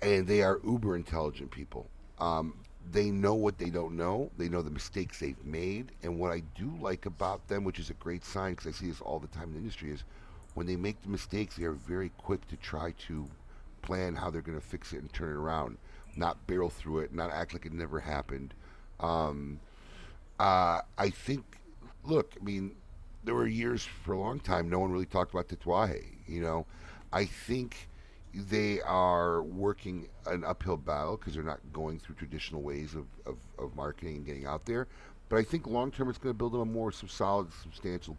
and they are uber intelligent people. Um, they know what they don't know. They know the mistakes they've made, and what I do like about them, which is a great sign because I see this all the time in the industry, is when they make the mistakes, they are very quick to try to plan how they're going to fix it and turn it around, not barrel through it, not act like it never happened. Um, uh, I think, look, I mean, there were years for a long time no one really talked about Tatuaje. You know, I think they are working an uphill battle because they're not going through traditional ways of, of, of marketing and getting out there. But I think long term it's going to build them a more solid, substantial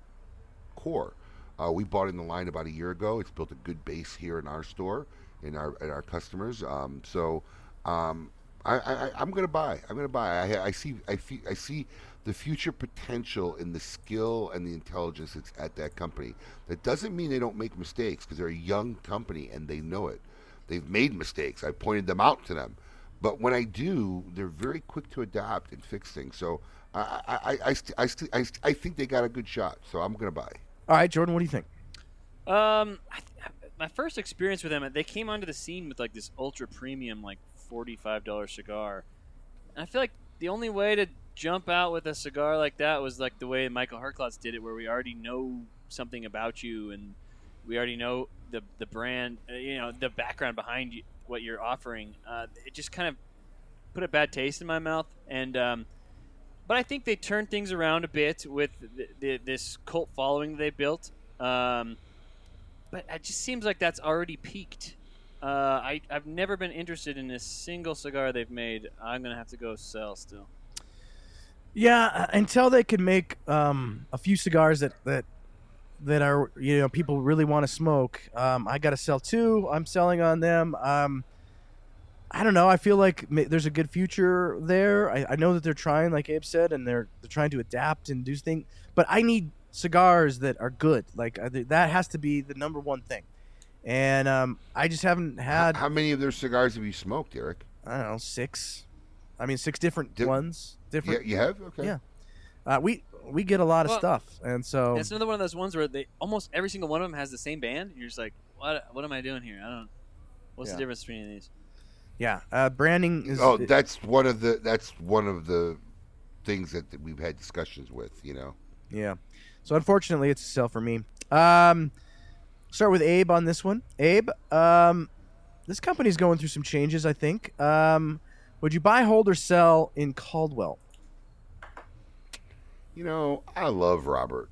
core. Uh, we bought in the line about a year ago. It's built a good base here in our store, in our in our customers. Um, so um, I, I, I'm going to buy. I'm going to buy. I, I see. I, I see the future potential in the skill and the intelligence that's at that company. That doesn't mean they don't make mistakes because they're a young company and they know it. They've made mistakes. I pointed them out to them. But when I do, they're very quick to adapt and fix things. So I, I, I, I, st- I, st- I, st- I think they got a good shot. So I'm going to buy. All right, Jordan, what do you think? Um, I th- my first experience with them, they came onto the scene with like this ultra premium, like forty-five dollar cigar. And I feel like the only way to jump out with a cigar like that was like the way Michael Herklots did it, where we already know something about you and we already know the the brand, uh, you know, the background behind you, what you're offering. Uh, it just kind of put a bad taste in my mouth, and um, but I think they turned things around a bit with the, the, this cult following they built. Um, but it just seems like that's already peaked. Uh, I I've never been interested in a single cigar they've made. I'm gonna have to go sell still. Yeah, uh, until they can make um, a few cigars that that that are you know people really want to smoke. Um, I got to sell two. I'm selling on them. Um, I don't know. I feel like there's a good future there. I, I know that they're trying, like Abe said, and they're they're trying to adapt and do things. But I need cigars that are good. Like that has to be the number one thing. And um, I just haven't had. How many of their cigars have you smoked, Eric? I don't know six. I mean, six different Di- ones. Yeah, you have. Okay. Yeah. Uh, we we get a lot of stuff, and so It's another one of those ones where they almost every single one of them has the same band. You're just like, what? What am I doing here? I don't. What's Yeah. the difference between these? yeah, uh, branding is. Oh, that's one of the that's one of the things that, that we've had discussions with. You know. Yeah. So unfortunately, it's a sell for me. Um, start with Abe on this one. Abe, um, this company's going through some changes. I think. Um, would you buy, hold, or sell in Caldwell? You know, I love Robert.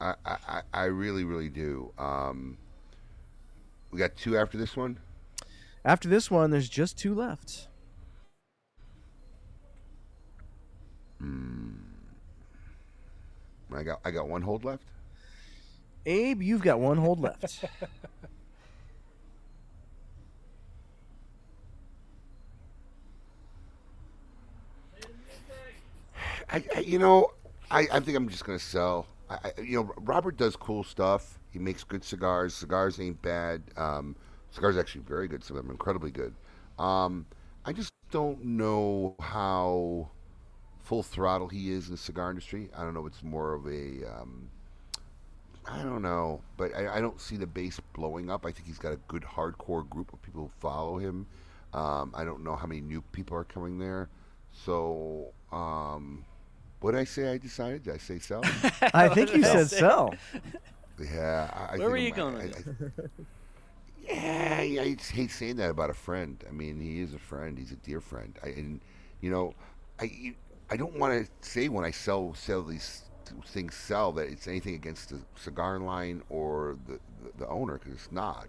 I I, I- I really really do. Um, we got two after this one. After this one, there's just two left. I got I got one hold left. Abe, you've got one hold left. I, I you know, I, I think I'm just gonna sell. I, you know, Robert does cool stuff. He makes good cigars. Cigars ain't bad. Um, cigars are actually very good. Some of them incredibly good. Um, I just don't know how full throttle he is in the cigar industry. I don't know. It's more of a um, I don't know, but I, I don't see the base blowing up. I think he's got a good hardcore group of people who follow him. Um, I don't know how many new people are coming there. So, um, what did I say? I decided. Did I say sell? I think you said sell. yeah. I, I Where were you I'm- going I- with I- yeah, yeah, I just hate saying that about a friend. I mean, he is a friend. He's a dear friend. I, and you know, I I don't want to say when I sell sell these things sell that it's anything against the cigar line or the the, the owner because it's not.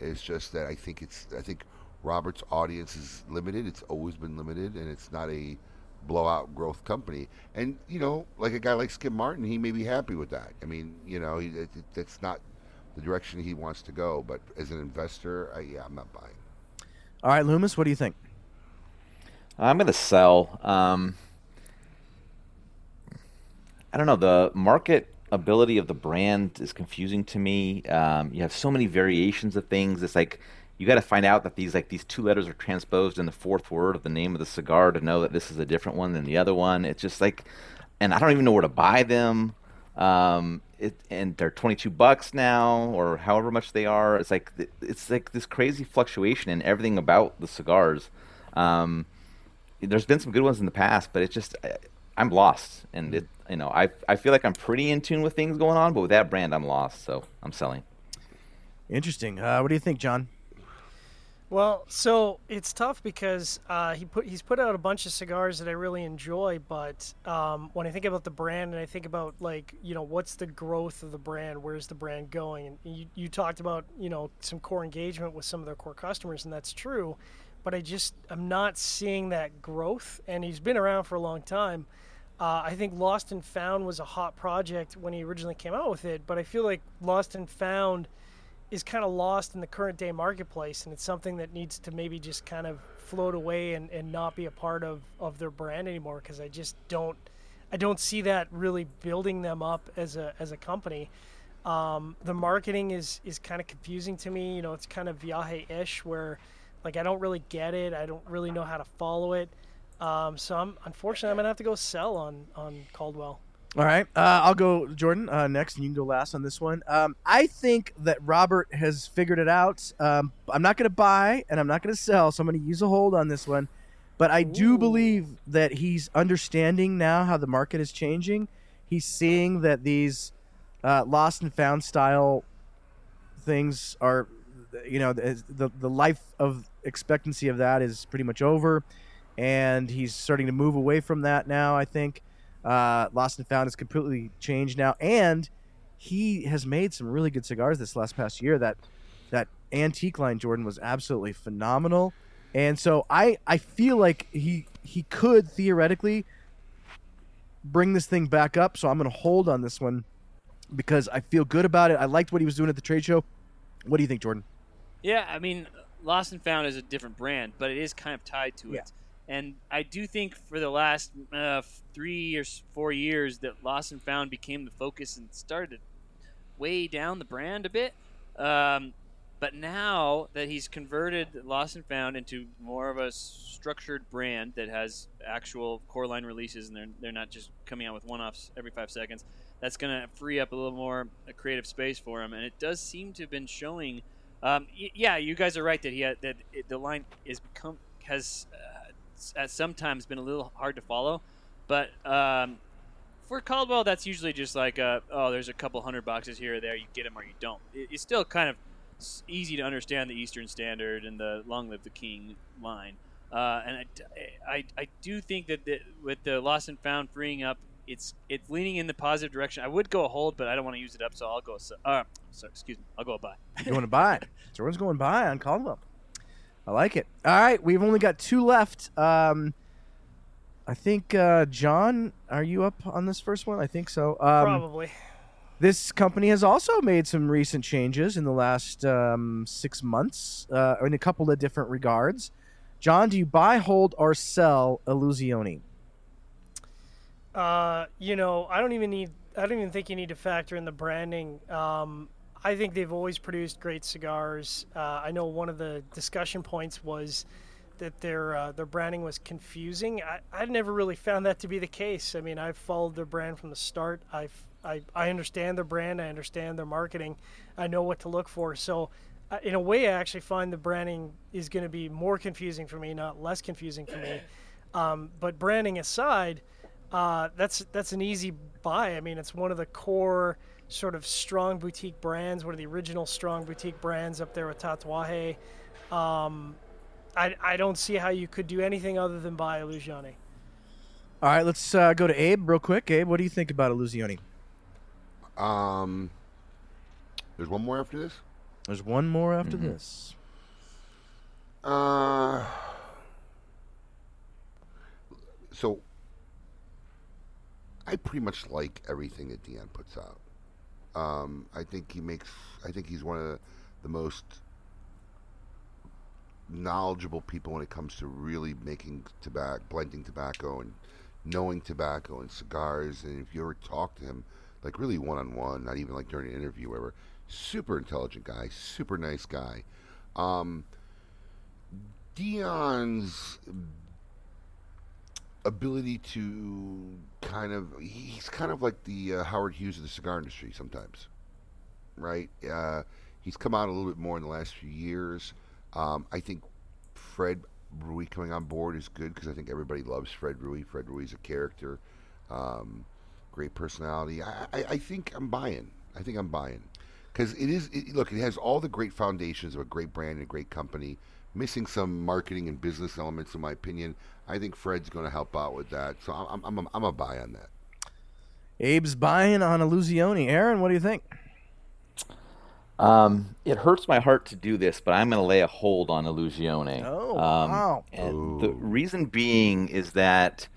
It's just that I think it's I think Robert's audience is limited. It's always been limited, and it's not a blowout growth company. And you know, like a guy like Skip Martin, he may be happy with that. I mean, you know, he, it, it, that's not the direction he wants to go. But as an investor, I, yeah, I'm not buying. All right, Loomis, what do you think? I'm gonna sell. Um, I don't know. The market ability of the brand is confusing to me. Um, you have so many variations of things. It's like you got to find out that these like these two letters are transposed in the fourth word of the name of the cigar to know that this is a different one than the other one. It's just like, and I don't even know where to buy them. Um, it, and they're 22 bucks now or however much they are. It's like it's like this crazy fluctuation in everything about the cigars. Um, there's been some good ones in the past, but it's just I, I'm lost, and it you know I I feel like I'm pretty in tune with things going on, but with that brand I'm lost, so I'm selling. Interesting. Uh, what do you think, John? Well, so it's tough because uh, he put he's put out a bunch of cigars that I really enjoy, but um, when I think about the brand and I think about like you know what's the growth of the brand, where's the brand going, and you, you talked about you know some core engagement with some of their core customers, and that's true, but I just I'm not seeing that growth, and he's been around for a long time. Uh, I think Lost and Found was a hot project when he originally came out with it, but I feel like Lost and Found is kind of lost in the current day marketplace and it's something that needs to maybe just kind of float away and, and not be a part of, of their brand anymore because I just don't I don't see that really building them up as a as a company. Um, the marketing is is kind of confusing to me. You know, it's kind of Viaje-ish where like I don't really get it. I don't really know how to follow it. Um, so I'm unfortunately I'm gonna have to go sell on on Caldwell. All right, uh, I'll go Jordan uh, next, and you can go last on this one. Um, I think that Robert has figured it out. Um, I'm not going to buy, and I'm not going to sell, so I'm going to use a hold on this one. But I do believe that he's understanding now how the market is changing. He's seeing that these uh, lost and found style things are, you know, the the the life of expectancy of that is pretty much over, and he's starting to move away from that now. I think. Uh, Lost and Found is completely changed now, and he has made some really good cigars this last past year. That that antique line Jordan was absolutely phenomenal, and so I I feel like he he could theoretically bring this thing back up. So I'm going to hold on this one because I feel good about it. I liked what he was doing at the trade show. What do you think, Jordan? Yeah, I mean, Lost and Found is a different brand, but it is kind of tied to Yeah. it. And I do think for the last uh, three or four years that Lost and Found became the focus and started weigh down the brand a bit. Um, but now that he's converted Lost and Found into more of a structured brand that has actual core line releases and they're, they're not just coming out with one offs every five seconds, that's going to free up a little more uh, creative space for him. And it does seem to have been showing. Um, y- yeah, you guys are right that he that it, the line is become has uh, at sometimes been a little hard to follow, but um, for Caldwell, that's usually just like uh oh, there's a couple hundred boxes here or there, you get them or you don't. It, it's still kind of easy to understand the Eastern Standard and the Long Live the King line, uh, and I, I, I do think that the, with the Lost and Found freeing up. It's it's leaning in the positive direction. I would go a hold, but I don't want to use it up, so I'll go. Uh, sorry, excuse me. I'll go a buy. You want to buy? Jordan's going buy on Caldwell. I like it. All right, we've only got two left. Um, I think uh, John, are you up on this first one? I think so. Um, Probably. This company has also made some recent changes in the last um, six months uh, in a couple of different regards. John, do you buy, hold, or sell Illusione? Uh, you know, I don't even need. I don't even think you need to factor in the branding. Um, I think they've always produced great cigars. Uh, I know one of the discussion points was that their uh, their branding was confusing. I I never really found that to be the case. I mean, I've followed their brand from the start. I've I, I understand their brand. I understand their marketing. I know what to look for. So, uh, in a way, I actually find the branding is going to be more confusing for me, not less confusing for me. Um, but branding aside, uh, that's that's an easy buy. I mean, it's one of the core sort of strong boutique brands, one of the original strong boutique brands up there with Tatuaje. Um, I, I don't see how you could do anything other than buy Illusione. All right, let's uh, go to Abe real quick. Abe, what do you think about Illusione? Um, there's one more after this. There's one more after this. Uh, so I pretty much like everything that Dion puts out. Um, I think he makes. I think he's one of the most knowledgeable people when it comes to really making tobacco, blending tobacco, and knowing tobacco and cigars. And if you ever talk to him, like really one on one, not even like during an interview, whatever, super intelligent guy, super nice guy. Um, Dion's ability to kind of he's kind of like the uh, Howard Hughes of the cigar industry sometimes, right? Uh, he's come out a little bit more in the last few years. Um, I think Fred Rewey coming on board is good because I think everybody loves Fred Rewey. Fred Rewey's a character, um, great personality. I, I, I think I'm buying. I think I'm buying because it is. It, look, it has all the great foundations of a great brand and a great company. Missing some marketing and business elements, in my opinion. I think Fred's going to help out with that. So I'm, I'm, I'm, I'm a buy on that. Abe's buying on Illusione. Aaron, what do you think? Um, it hurts my heart to do this, but I'm going to lay a hold on Illusione. Oh, um, wow. And the reason being is that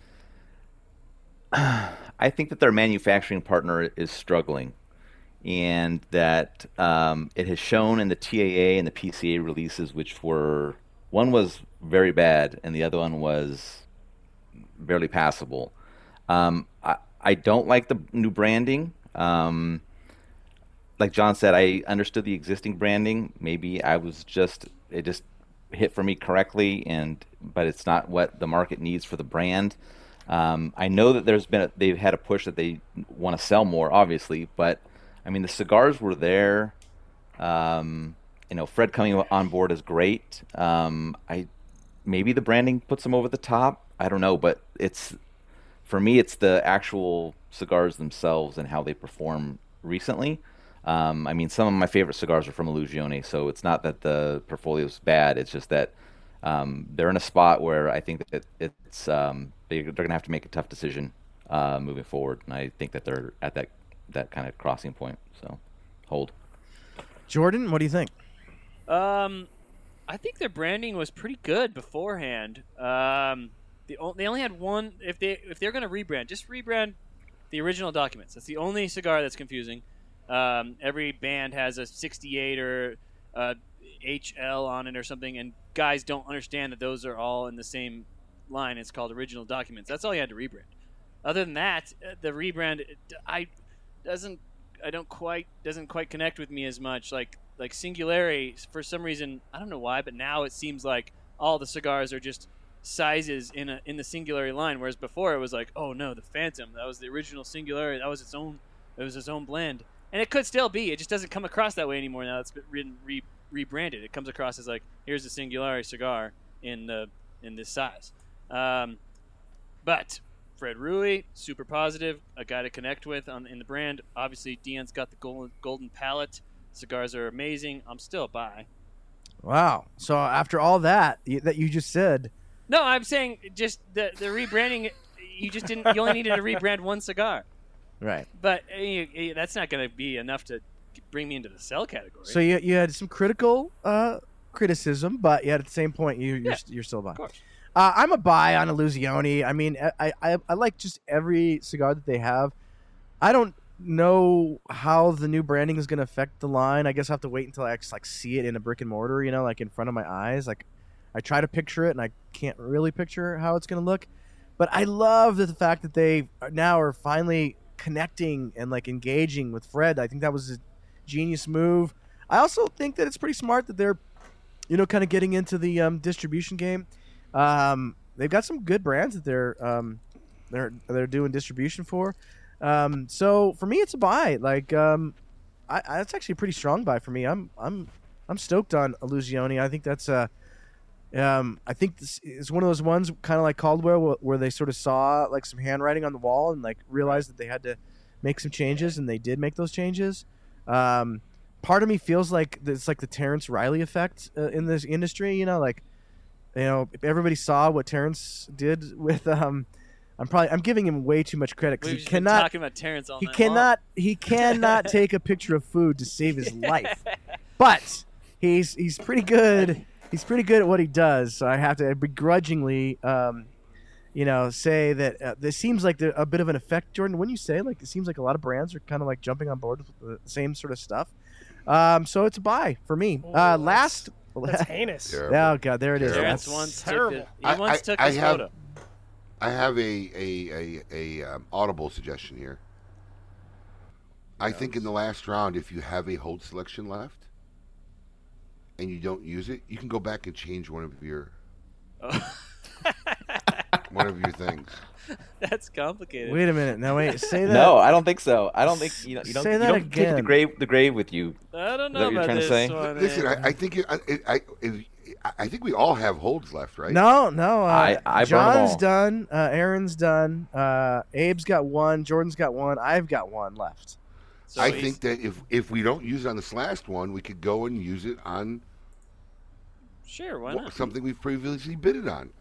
I think that their manufacturing partner is struggling, and that um, it has shown in the TAA and the PCA releases, which were one was very bad and the other one was barely passable. Um, I, I don't like the new branding. Um, like John said, I understood the existing branding. Maybe I was just it just hit for me correctly, and but it's not what the market needs for the brand. Um, I know that there's been a, they've had a push that they want to sell more, obviously, but I mean the cigars were there. Um, you know, Fred coming on board is great. Um, I maybe the branding puts them over the top. I don't know, but it's for me, it's the actual cigars themselves and how they perform recently. Um, I mean, some of my favorite cigars are from Illusione, so it's not that the portfolio is bad. It's just that um, they're in a spot where I think that it's um, they, they're going to have to make a tough decision uh, moving forward, and I think that they're at that that kind of crossing point. So hold. Jordan, what do you think? Um, I think their branding was pretty good beforehand. Um, the o- they only had one. If they if they're going to rebrand, just rebrand the original documents. That's the only cigar that's confusing. Um, every band has a 68 or uh, HL on it or something, and guys don't understand that those are all in the same line. It's called original documents. That's all you had to rebrand. Other than that, uh, the rebrand I doesn't I don't quite doesn't quite connect with me as much. Like like Singularity for some reason I don't know why, but now it seems like all the cigars are just sizes in a in the Singularity line, whereas before it was like oh no the Phantom that was the original Singularity that was its own it was its own blend, and it could still be. It just doesn't come across that way anymore now. It's been re- re- rebranded. It comes across as like here's the Singularity cigar in the in this size. Um, but Fred Rewey, super positive, a guy to connect with on in the brand. Obviously, Dion's got the golden golden palate. Cigars are amazing. I'm still a buy. Wow. So after all that y- that you just said, No, I'm saying just the the rebranding. You just didn't. You only needed to rebrand one cigar, right? but uh, you- you- that's not going to be enough to bring me into the sell category. So you you had some critical uh, criticism, but yet at the same point you you're, Yeah, you're still buying. of course. Uh, I'm a buy on Illusione. I mean, I, I I like just every cigar that they have. I don't know how the new branding is going to affect the line. I guess I have to wait until I actually like see it in a brick and mortar, you know, like in front of my eyes. Like I try to picture it and I can't really picture how it's going to look. But I love the fact that they now are finally connecting and like engaging with Fred. I think that was a genius move. I also think that it's pretty smart that they're, you know, kind of getting into the um, distribution game. Um, they've got some good brands that they're um, they're they're doing distribution for. Um, so for me, it's a buy. Like, um, I, I, that's actually a pretty strong buy for me. I'm I'm I'm stoked on Illusione. I think that's a um, I think this is one of those ones, kind of like Caldwell, wh- where they sort of saw like some handwriting on the wall and like realized that they had to make some changes, and they did make those changes. Um, part of me feels like it's like the Terrence Reilly effect uh, in this industry. You know, like you know, everybody saw what Terrence did with. Um, I'm probably I'm giving him way too much credit because We've he just cannot talking about Terrence all he night long. cannot he cannot take a picture of food to save his life. But he's he's pretty good. He's pretty good at what he does. So I have to begrudgingly, um, you know, say that uh, this seems like a bit of an effect, Jordan. When you say like it seems like a lot of brands are kind of like jumping on board with the same sort of stuff. Um, so it's a buy for me. Oh, Uh, last. That's heinous. Terrible. Oh god, there it is. Terrence That's- once terrible. took the, he once I- took I his have- photo. I have a a a, a um, audible suggestion here. I think in the last round, if you have a hold selection left and you don't use it, you can go back and change one of your one of your things. That's complicated. Wait a minute. No, wait. Say that. No, I don't think so. I don't think you know. You don't. Say you don't take the grave the grave with you. I don't know what you're about trying to say? one. Listen. I, I think it, I, I, I, I think we all have holds left, right? No, no. Uh, I- I burn 'em John's done. Uh, Aaron's done. Uh, Abe's got one. Jordan's got one. I've got one left. So I think that if if we don't use it on this last one, we could go and use it on sure, why not? something we've previously bidded on.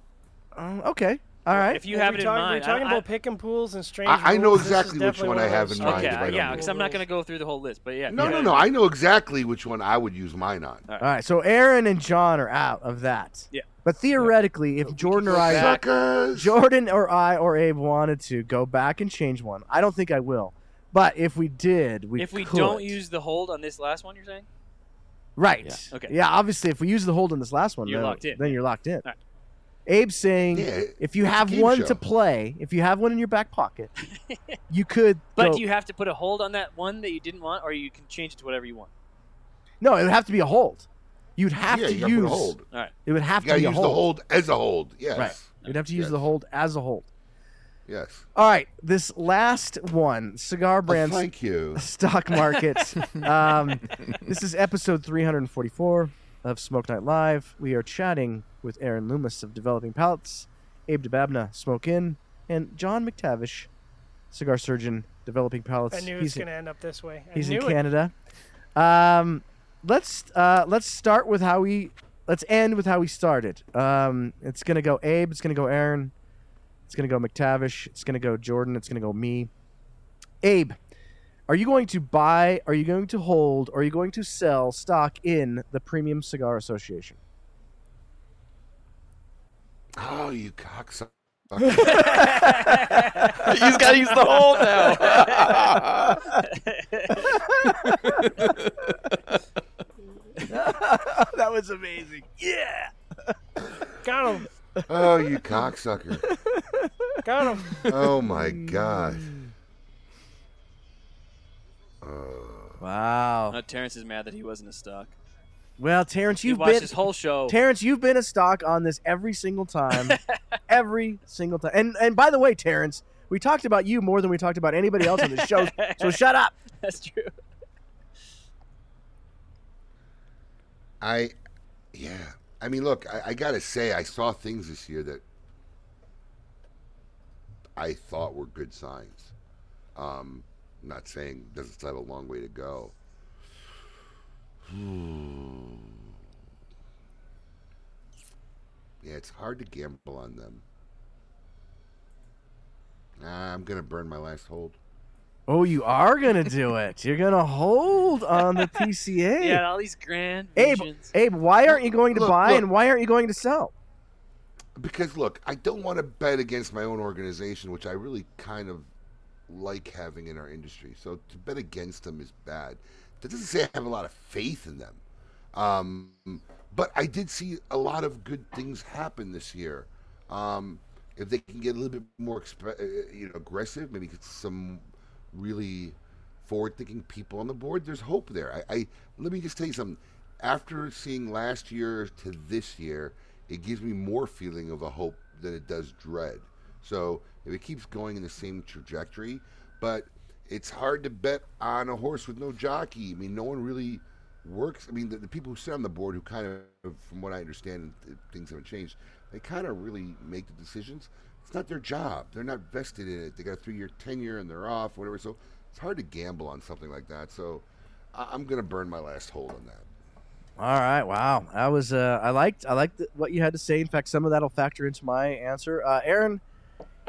Um, okay. All right. If you Well, have we're it in talking, mind, We're talking I- about I- pick and pools and strange. I- I know rules. This is exactly which definitely one I have in mind Okay, if yeah, because I'm not going to go through the whole list, but yeah. No, yeah, no, no. I know exactly which one I would use mine on. All right. So Aaron and John are out of that. Yeah. But theoretically, if Jordan or I, Suckers! Jordan or I or Abe wanted to go back and change one, I don't think I will. But if we did, we if we could. don't use the hold on this last one, you're saying? right, Yeah. Okay. yeah, obviously, if we use the hold on this last one, You're then, locked in. Then you're locked in. right. Abe's saying Yeah, if you have one show. to play, if you have one in your back pocket, you could. But go- do you have to put a hold on that one that you didn't want, or you can change it to whatever you want? No, it would have to be a hold. You'd have yeah, to you use. put a hold. All right. It would have You to gotta be a use hold. the hold as a hold. Yes. Right. You'd have to use Yes. the hold as a hold. Yes. All right, this last one, cigar Oh, brands thank you. stock market. um, this is episode 344 of Smoke Night Live. We are chatting with Aaron Loomis of Developing Palates, Abe Dababneh, Smoke Inn, and John McTavish, cigar surgeon, Developing Palates. I knew it He's was going to end up this way. I He's in it. Canada. Um, let's uh, let's start with how we let's end with how we started. Um, it's gonna go Abe. It's gonna go Aaron. It's gonna go McTavish. It's gonna go Jordan. It's gonna go me. Abe, Are you going to buy? Are you going to hold? Or are you going to sell stock in the Premium Cigar Association? Oh, you cocksucker. He's got to use the hold now. that was amazing. Yeah. Got him. Oh, you cocksucker. Got him. Oh my god. Wow. No, Terrence is mad that he wasn't a stock. Well, Terrence, you've watched been his whole show. Terrence, you've been a stock on this every single time, every single time. And and by the way, Terrence, we talked about you more than we talked about anybody else on the show. So shut up. That's true. I, yeah. I mean, look, I, I gotta say, I saw things this year that I thought were good signs. Um, I'm not saying doesn't still have a long way to go. Hmm. Yeah, it's hard to gamble on them. Nah, I'm gonna burn my last hold. Oh, you are gonna do it. You're gonna hold on the PCA. Yeah, all these grand Abe, visions. Abe, why aren't you going to Look, buy look. and why aren't you going to sell? because look, I don't want to bet against my own organization, which I really kind of like having in our industry. So to bet against them is bad. That doesn't say I have a lot of faith in them. Um, but I did see a lot of good things happen this year. Um, if they can get a little bit more exp- uh, you know, aggressive, maybe get some really forward-thinking people on the board, there's hope there. I, I let me just tell you something. After seeing last year to this year, it gives me more feeling of a hope than it does dread. So if it keeps going in the same trajectory, but it's hard to bet on a horse with no jockey. I mean, no one really works. I mean, the, the people who sit on the board, who kind of, from what I understand, things haven't changed. They kind of really make the decisions. It's not their job. They're not vested in it. They got a three-year tenure and they're off, whatever. So it's hard to gamble on something like that. So I- I'm going to burn my last hold on that. All right, wow. I was uh, I liked I liked what you had to say. In fact, some of that'll factor into my answer. Uh, Aaron,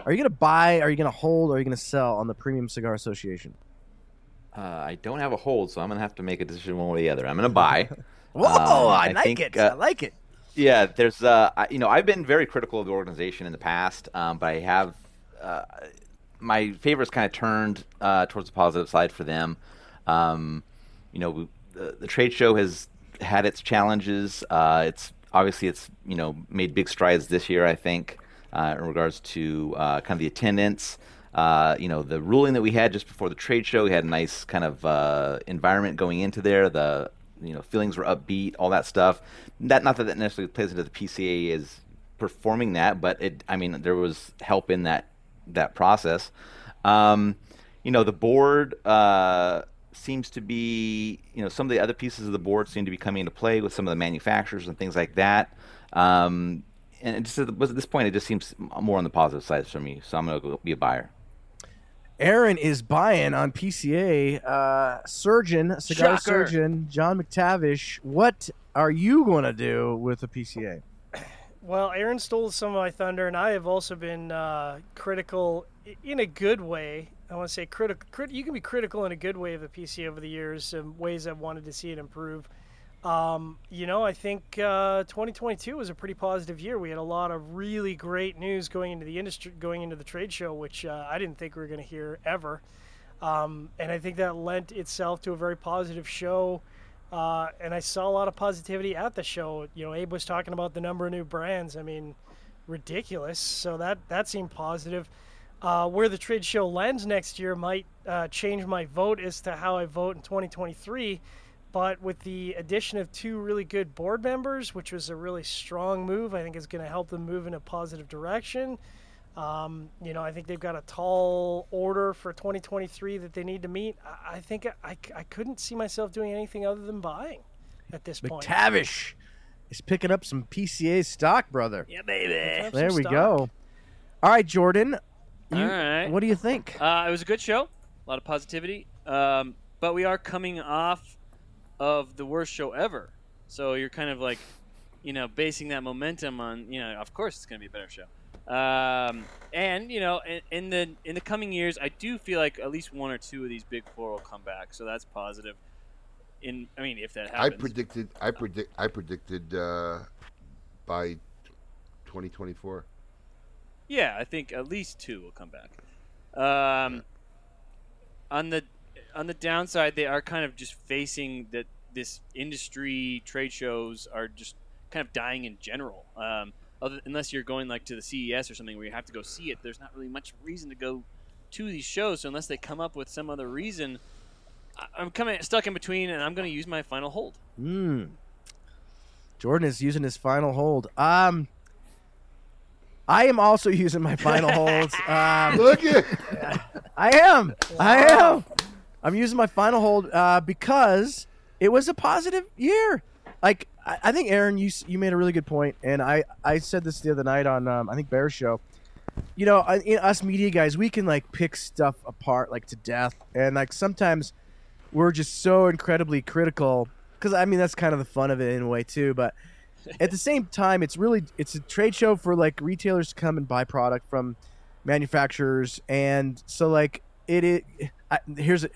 are you going to buy? Are you going to hold? Or are you going to sell on the Premium Cigar Association? Uh, I don't have a hold, so I'm gonna have to make a decision one way or the other. I'm gonna buy. Whoa, Um, I, I like think, it. uh, I like it. Yeah, there's uh, I, you know, I've been very critical of the organization in the past, um, but I have uh, my favors kind of turned uh, towards the positive side for them. Um, you know, we, the, the trade show has had its challenges. Uh, it's obviously it's you know made big strides this year. I think uh, in regards to uh, kind of the attendance. Uh, you know, the ruling that we had just before the trade show, we had a nice kind of uh, environment going into there. The you know feelings were upbeat, all that stuff. That not that that necessarily plays into the PCA is performing that, but it. I mean, there was help in that that process. Um, you know, the board uh, seems to be, you know, some of the other pieces of the board seem to be coming into play with some of the manufacturers and things like that. Um, and it just at this point, it just seems more on the positive side for me. So I'm going to be a buyer. Aaron is buying on PCA. Uh, surgeon, cigar Shocker. surgeon, John McTavish. What are you going to do with the PCA? Well, Aaron stole some of my thunder, and I have also been uh, critical in a good way. I want to say critical. Crit- you can be critical in a good way of the PC over the years, and ways I've wanted to see it improve. Um, you know, I think uh, 2022 was a pretty positive year. We had a lot of really great news going into the industry, going into the trade show, which uh, I didn't think we were going to hear ever. Um, and I think that lent itself to a very positive show. Uh, and I saw a lot of positivity at the show. You know, Abe was talking about the number of new brands. I mean, ridiculous. So that that seemed positive. Uh, where the trade show lands next year might uh, change my vote as to how I vote in 2023. But with the addition of two really good board members, which was a really strong move, I think is going to help them move in a positive direction. Um, you know, I think they've got a tall order for 2023 that they need to meet. I, I think I, I couldn't see myself doing anything other than buying at this point. McTavish is picking up some PCA stock, brother. Yeah, baby. There we stock. go. All right, Jordan. you- All right. What do you think? Uh, it was a good show, a lot of positivity. Um, but we are coming off of the worst show ever, so you're kind of like, you know, basing that momentum on, you know, of course it's going to be a better show. Um, and you know, in, in the in the coming years, I do feel like at least one or two of these big four will come back, so that's positive. In I mean, if that happens, I predicted. I predict. I predicted uh, by 2024. Yeah, I think at least two will come back. Um, on the on the downside, they are kind of just facing that this industry trade shows are just kind of dying in general. Um, other, unless you're going like to the CES or something where you have to go see it, there's not really much reason to go to these shows. So unless they come up with some other reason, I- I'm coming stuck in between, and I'm going to use my final hold. Hmm. Jordan is using his final hold. Um, I am also using my final holds. Um, Look at. I am. I am. I'm using my final hold uh, because it was a positive year. Like I, I think Aaron, you you made a really good point, and I I said this the other night on um, I think Bear Show. You know, I, know, us media guys, we can like pick stuff apart like to death, and like sometimes we're just so incredibly critical because I mean that's kind of the fun of it in a way too, but at the same time, it's really it's a trade show for like retailers to come and buy product from manufacturers, and so like it. it I, here's a,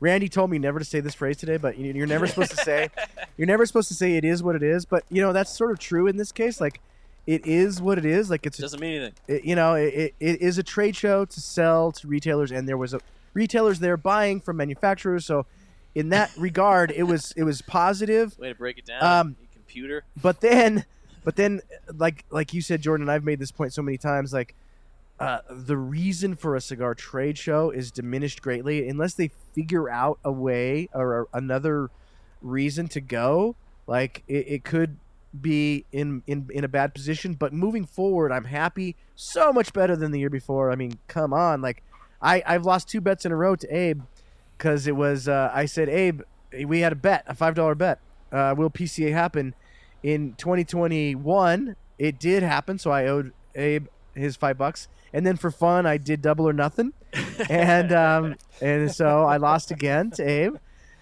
Randy told me never to say this phrase today, but you- you're never supposed to say you're never supposed to say it is what it is. But you know that's sort of true in this case. Like it is what it is. Like it's Doesn't mean anything. it, you know it, it, it is a trade show to sell to retailers, and there was a retailers there buying from manufacturers. So in that regard, it was it was positive. Way to break it down. Um, computer. But then, but then, like like you said, Jordan, and I've made this point so many times. Like, uh, the reason for a cigar trade show is diminished greatly unless they figure out a way or another reason to go. Like, it, it could be in, in in a bad position. But moving forward, I'm happy. So much better than the year before. I mean, come on. Like, I I've lost two bets in a row to Abe because it was uh, I said Abe, we had a bet, a five dollar bet. Uh, will PCA happen in 2021? It did happen, so I owed Abe his five bucks, and then for fun, I did double or nothing, and um, and so I lost again to Abe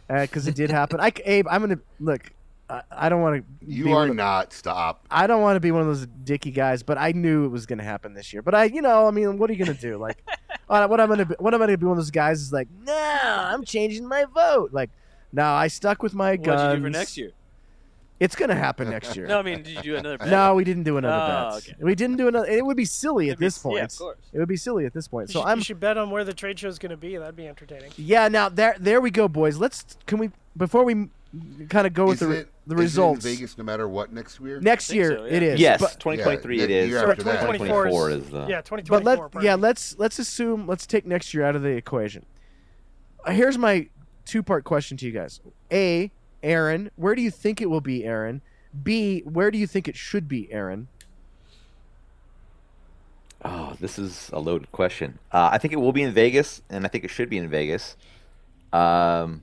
because it did happen. I, Abe, I'm gonna look. I, I don't want to. You are not. Stop. I don't want to be one of those dicky guys, but I knew it was going to happen this year. But I, you know, I mean, what are you going to do? Like, uh, what I'm going to, be, what am I going to be? One of those guys is like, no, I'm changing my vote. Like, no, I stuck with my What'd guns. you do for next year? It's going to happen next year. No, I mean, did you do another bet? No, we didn't do another Oh, bet. okay. We didn't do another. It would be silly at It'd be- this point. yeah, of course. It would be silly at this point. You So should, I'm. you should bet on where the trade show is going to be. That'd be entertaining. Yeah. Now there, there we go, boys. Let's. Can we before we kind of go with the it- the is it in results? Vegas, no matter what next year. Next year so, yeah. it is. Yes, But- 2023 Yeah, it is. year Sorry, after that. 2024 is the. Yeah, 2024. But let pardon yeah let's let's assume let's take next year out of the equation. Uh, here's my two part question to you guys. A, Aaron, where do you think it will be, Aaron? B, where do you think it should be, Aaron? Oh, this is a loaded question. Uh, I think it will be in Vegas, and I think it should be in Vegas. Um,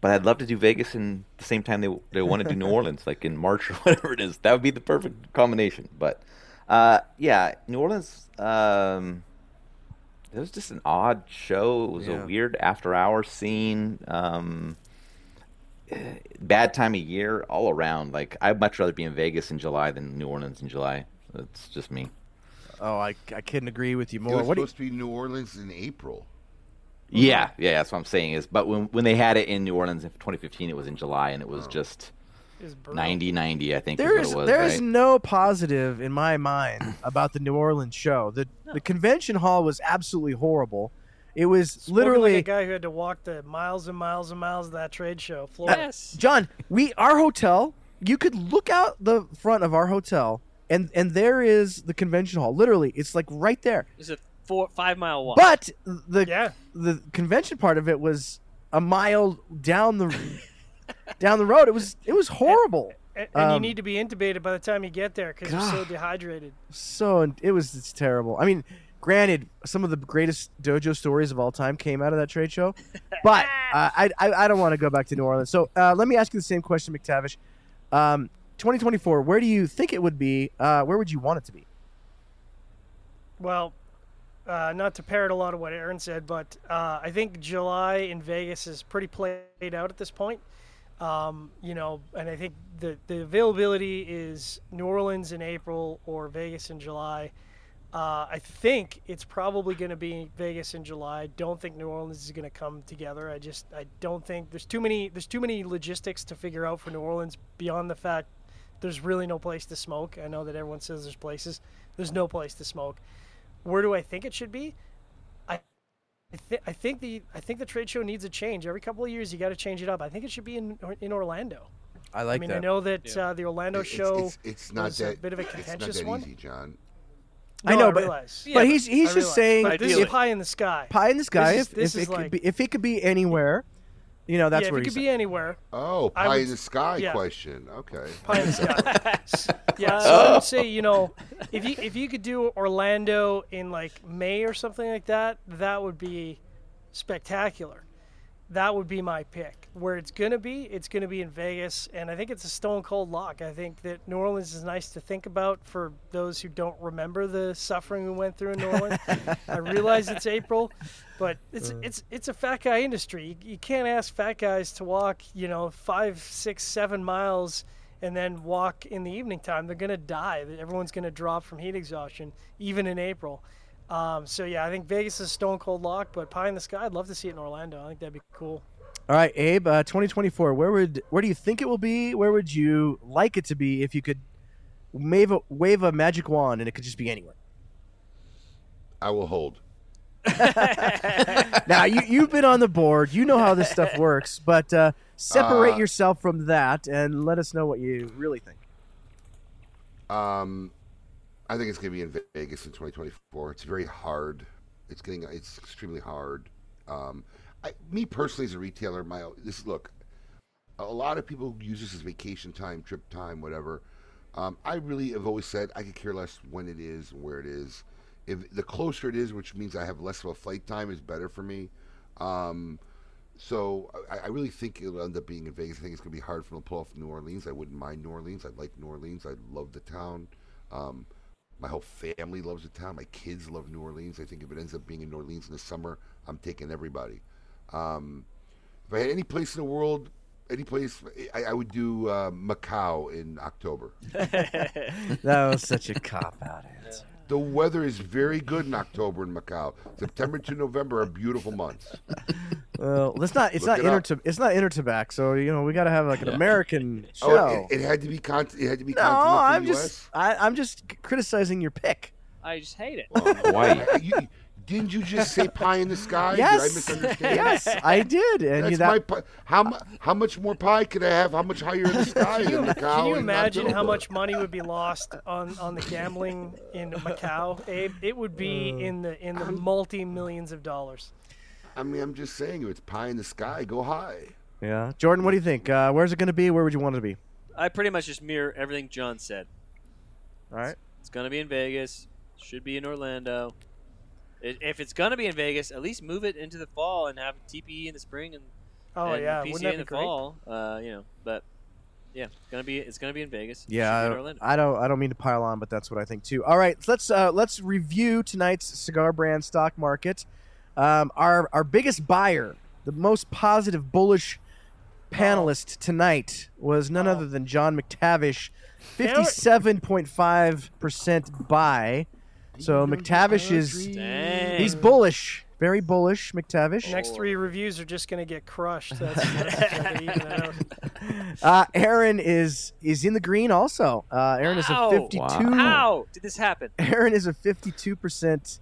but I'd love to do Vegas in the same time they they want to do New Orleans, like in March or whatever it is. That would be the perfect combination. But uh, yeah, New Orleans. Um, it was just an odd show. It was Yeah. a weird after hour scene. Um, bad time of year all around. Like I'd much rather be in Vegas in July than New Orleans in July. That's just me. Oh, I, I couldn't agree with you It more. was What do you, supposed to be New Orleans in April. Yeah, yeah, that's what I'm saying. Is but when when they had it in New Orleans in 2015, it was in July, and it was oh. just Is 90 90, I think. there's is what it was, there's right? no positive in my mind about the New Orleans show. The the convention hall was absolutely horrible. It was Spoken literally like a guy who had to walk the miles and miles and miles of that trade show. Florida. Yes. John, we our hotel. You could look out the front of our hotel, and and there is the convention hall. Literally, it's like right there. It's a four five mile walk. But the Yeah. the convention part of it was a mile down the down the road. It was it was horrible. And, and you Um, need to be intubated by the time you get there because you're so dehydrated. So it was it's terrible. I mean, granted, some of the greatest dojo stories of all time came out of that trade show, but uh, I, I I don't want to go back to New Orleans. So uh, let me ask you the same question, McTavish. Um, 2024, where do you think it would be? Uh, where would you want it to be? Well, uh, not to parrot a lot of what Aaron said, but uh, I think July in Vegas is pretty played out at this point. Um, you know, and I think the, the availability is New Orleans in April or Vegas in July. Uh, I think it's probably going to be Vegas in July. I don't think New Orleans is going to come together. I just I don't think there's too many there's too many logistics to figure out for New Orleans beyond the fact there's really no place to smoke. I know that everyone says there's places. There's no place to smoke. Where do I think it should be? I I, th- I think the I think the trade show needs a change. Every couple of years, you got to change it up. I think it should be in in Orlando. I like I mean, that. I know that uh, the Orlando It's, show it's, it's not that a bit of a it's not contentious that one. easy, John. I know, I but realize. but he's he's I just realize. saying But this is pie in the sky. pie in the sky. This is- if this if is it could like- be if it could be anywhere, you know that's yeah, if where it he's could be anywhere. Oh, I pie would- in the sky yeah. question. Okay. Pie in the sky. yeah, so I would say you know if you if you could do Orlando in like May or something like that, that would be spectacular. That would be my pick. Where it's gonna be, it's gonna be in Vegas, and I think it's a stone cold lock. I think that New Orleans is nice to think about for those who don't remember the suffering we went through in New Orleans. I realize it's April, but it's uh. it's it's a fat guy industry. You, you can't ask fat guys to walk, you know, five, six, seven miles and then walk in the evening time. They're gonna die. Everyone's gonna drop from heat exhaustion, even in April. Um, so yeah, I think Vegas is stone cold lock, but pie in the sky. I'd love to see it in Orlando. I think that'd be cool. All right, Abe. Uh, 2024. Where would where do you think it will be? Where would you like it to be if you could wave a, wave a magic wand and it could just be anywhere? I will hold. now you you've been on the board. You know how this stuff works, but uh, separate Uh, yourself from that and let us know what you really think. Um, I think it's going to be in Vegas in 2024. It's very hard. It's getting. It's extremely hard. Um, I, me personally, as a retailer, my this look. A lot of people use this as vacation time, trip time, whatever. Um, I really have always said I could care less when it is and where it is. If the closer it is, which means I have less of a flight time, is better for me. Um, so I, I really think it'll end up being in Vegas. I think it's going to be hard for them to pull off New Orleans. I wouldn't mind New Orleans. I like New Orleans. I love the town. Um, my whole family loves the town. My kids love New Orleans. I think if it ends up being in New Orleans in the summer, I'm taking everybody. Um, if I had any place in the world, any place, I, I would do uh, Macau in October. That was such a cop out answer. The weather is very good in October in Macau. September to November are beautiful months. Well, it's not. It's Look not it up. inter. It's not InterTabac. So you know we got to have like an American oh, show. Oh, it, it had to be con- It had to be no, I'm US? just. I, I'm just criticizing your pick. I just hate it. Hawaii. you, didn't you just say pie in the sky? Did Yes. I misunderstand? yes, I did. And That's you, that, my pie. How, how much more pie could I have? How much higher in the sky Can you, than Macau? can you imagine how much money would be lost on, on the gambling in Macau, Abe? It would be Uh, in the in the multi millions of dollars. I mean, I'm just saying, if it's pie in the sky, go high. yeah, Jordan, what do you think? Uh, where's it going to be? Where would you want it to be? I pretty much just mirror everything John said. All right. It's gonna be in Vegas. Should be in Orlando. I- If it's gonna be in Vegas, at least move it into the fall and have TPE in the spring and, Oh and yeah, PCA wouldn't that in be the great? fall. Uh, you know, but yeah, it's gonna be it's gonna be in Vegas. Yeah, should be in I, I don't. I don't mean to pile on, but that's what I think too. All right, let's uh, let's review tonight's cigar brand stock market. Um, our our biggest buyer, the most positive bullish panelist tonight was none other than John McTavish, fifty-seven point five percent buy. So McTavish is Dang. he's bullish, very bullish. McTavish. Next three reviews are just going to get crushed. That's, that's gonna even it out. Uh, Aaron is is in the green also. Uh, Aaron is a Ow. fifty-two. How did this happen? Aaron is a 52%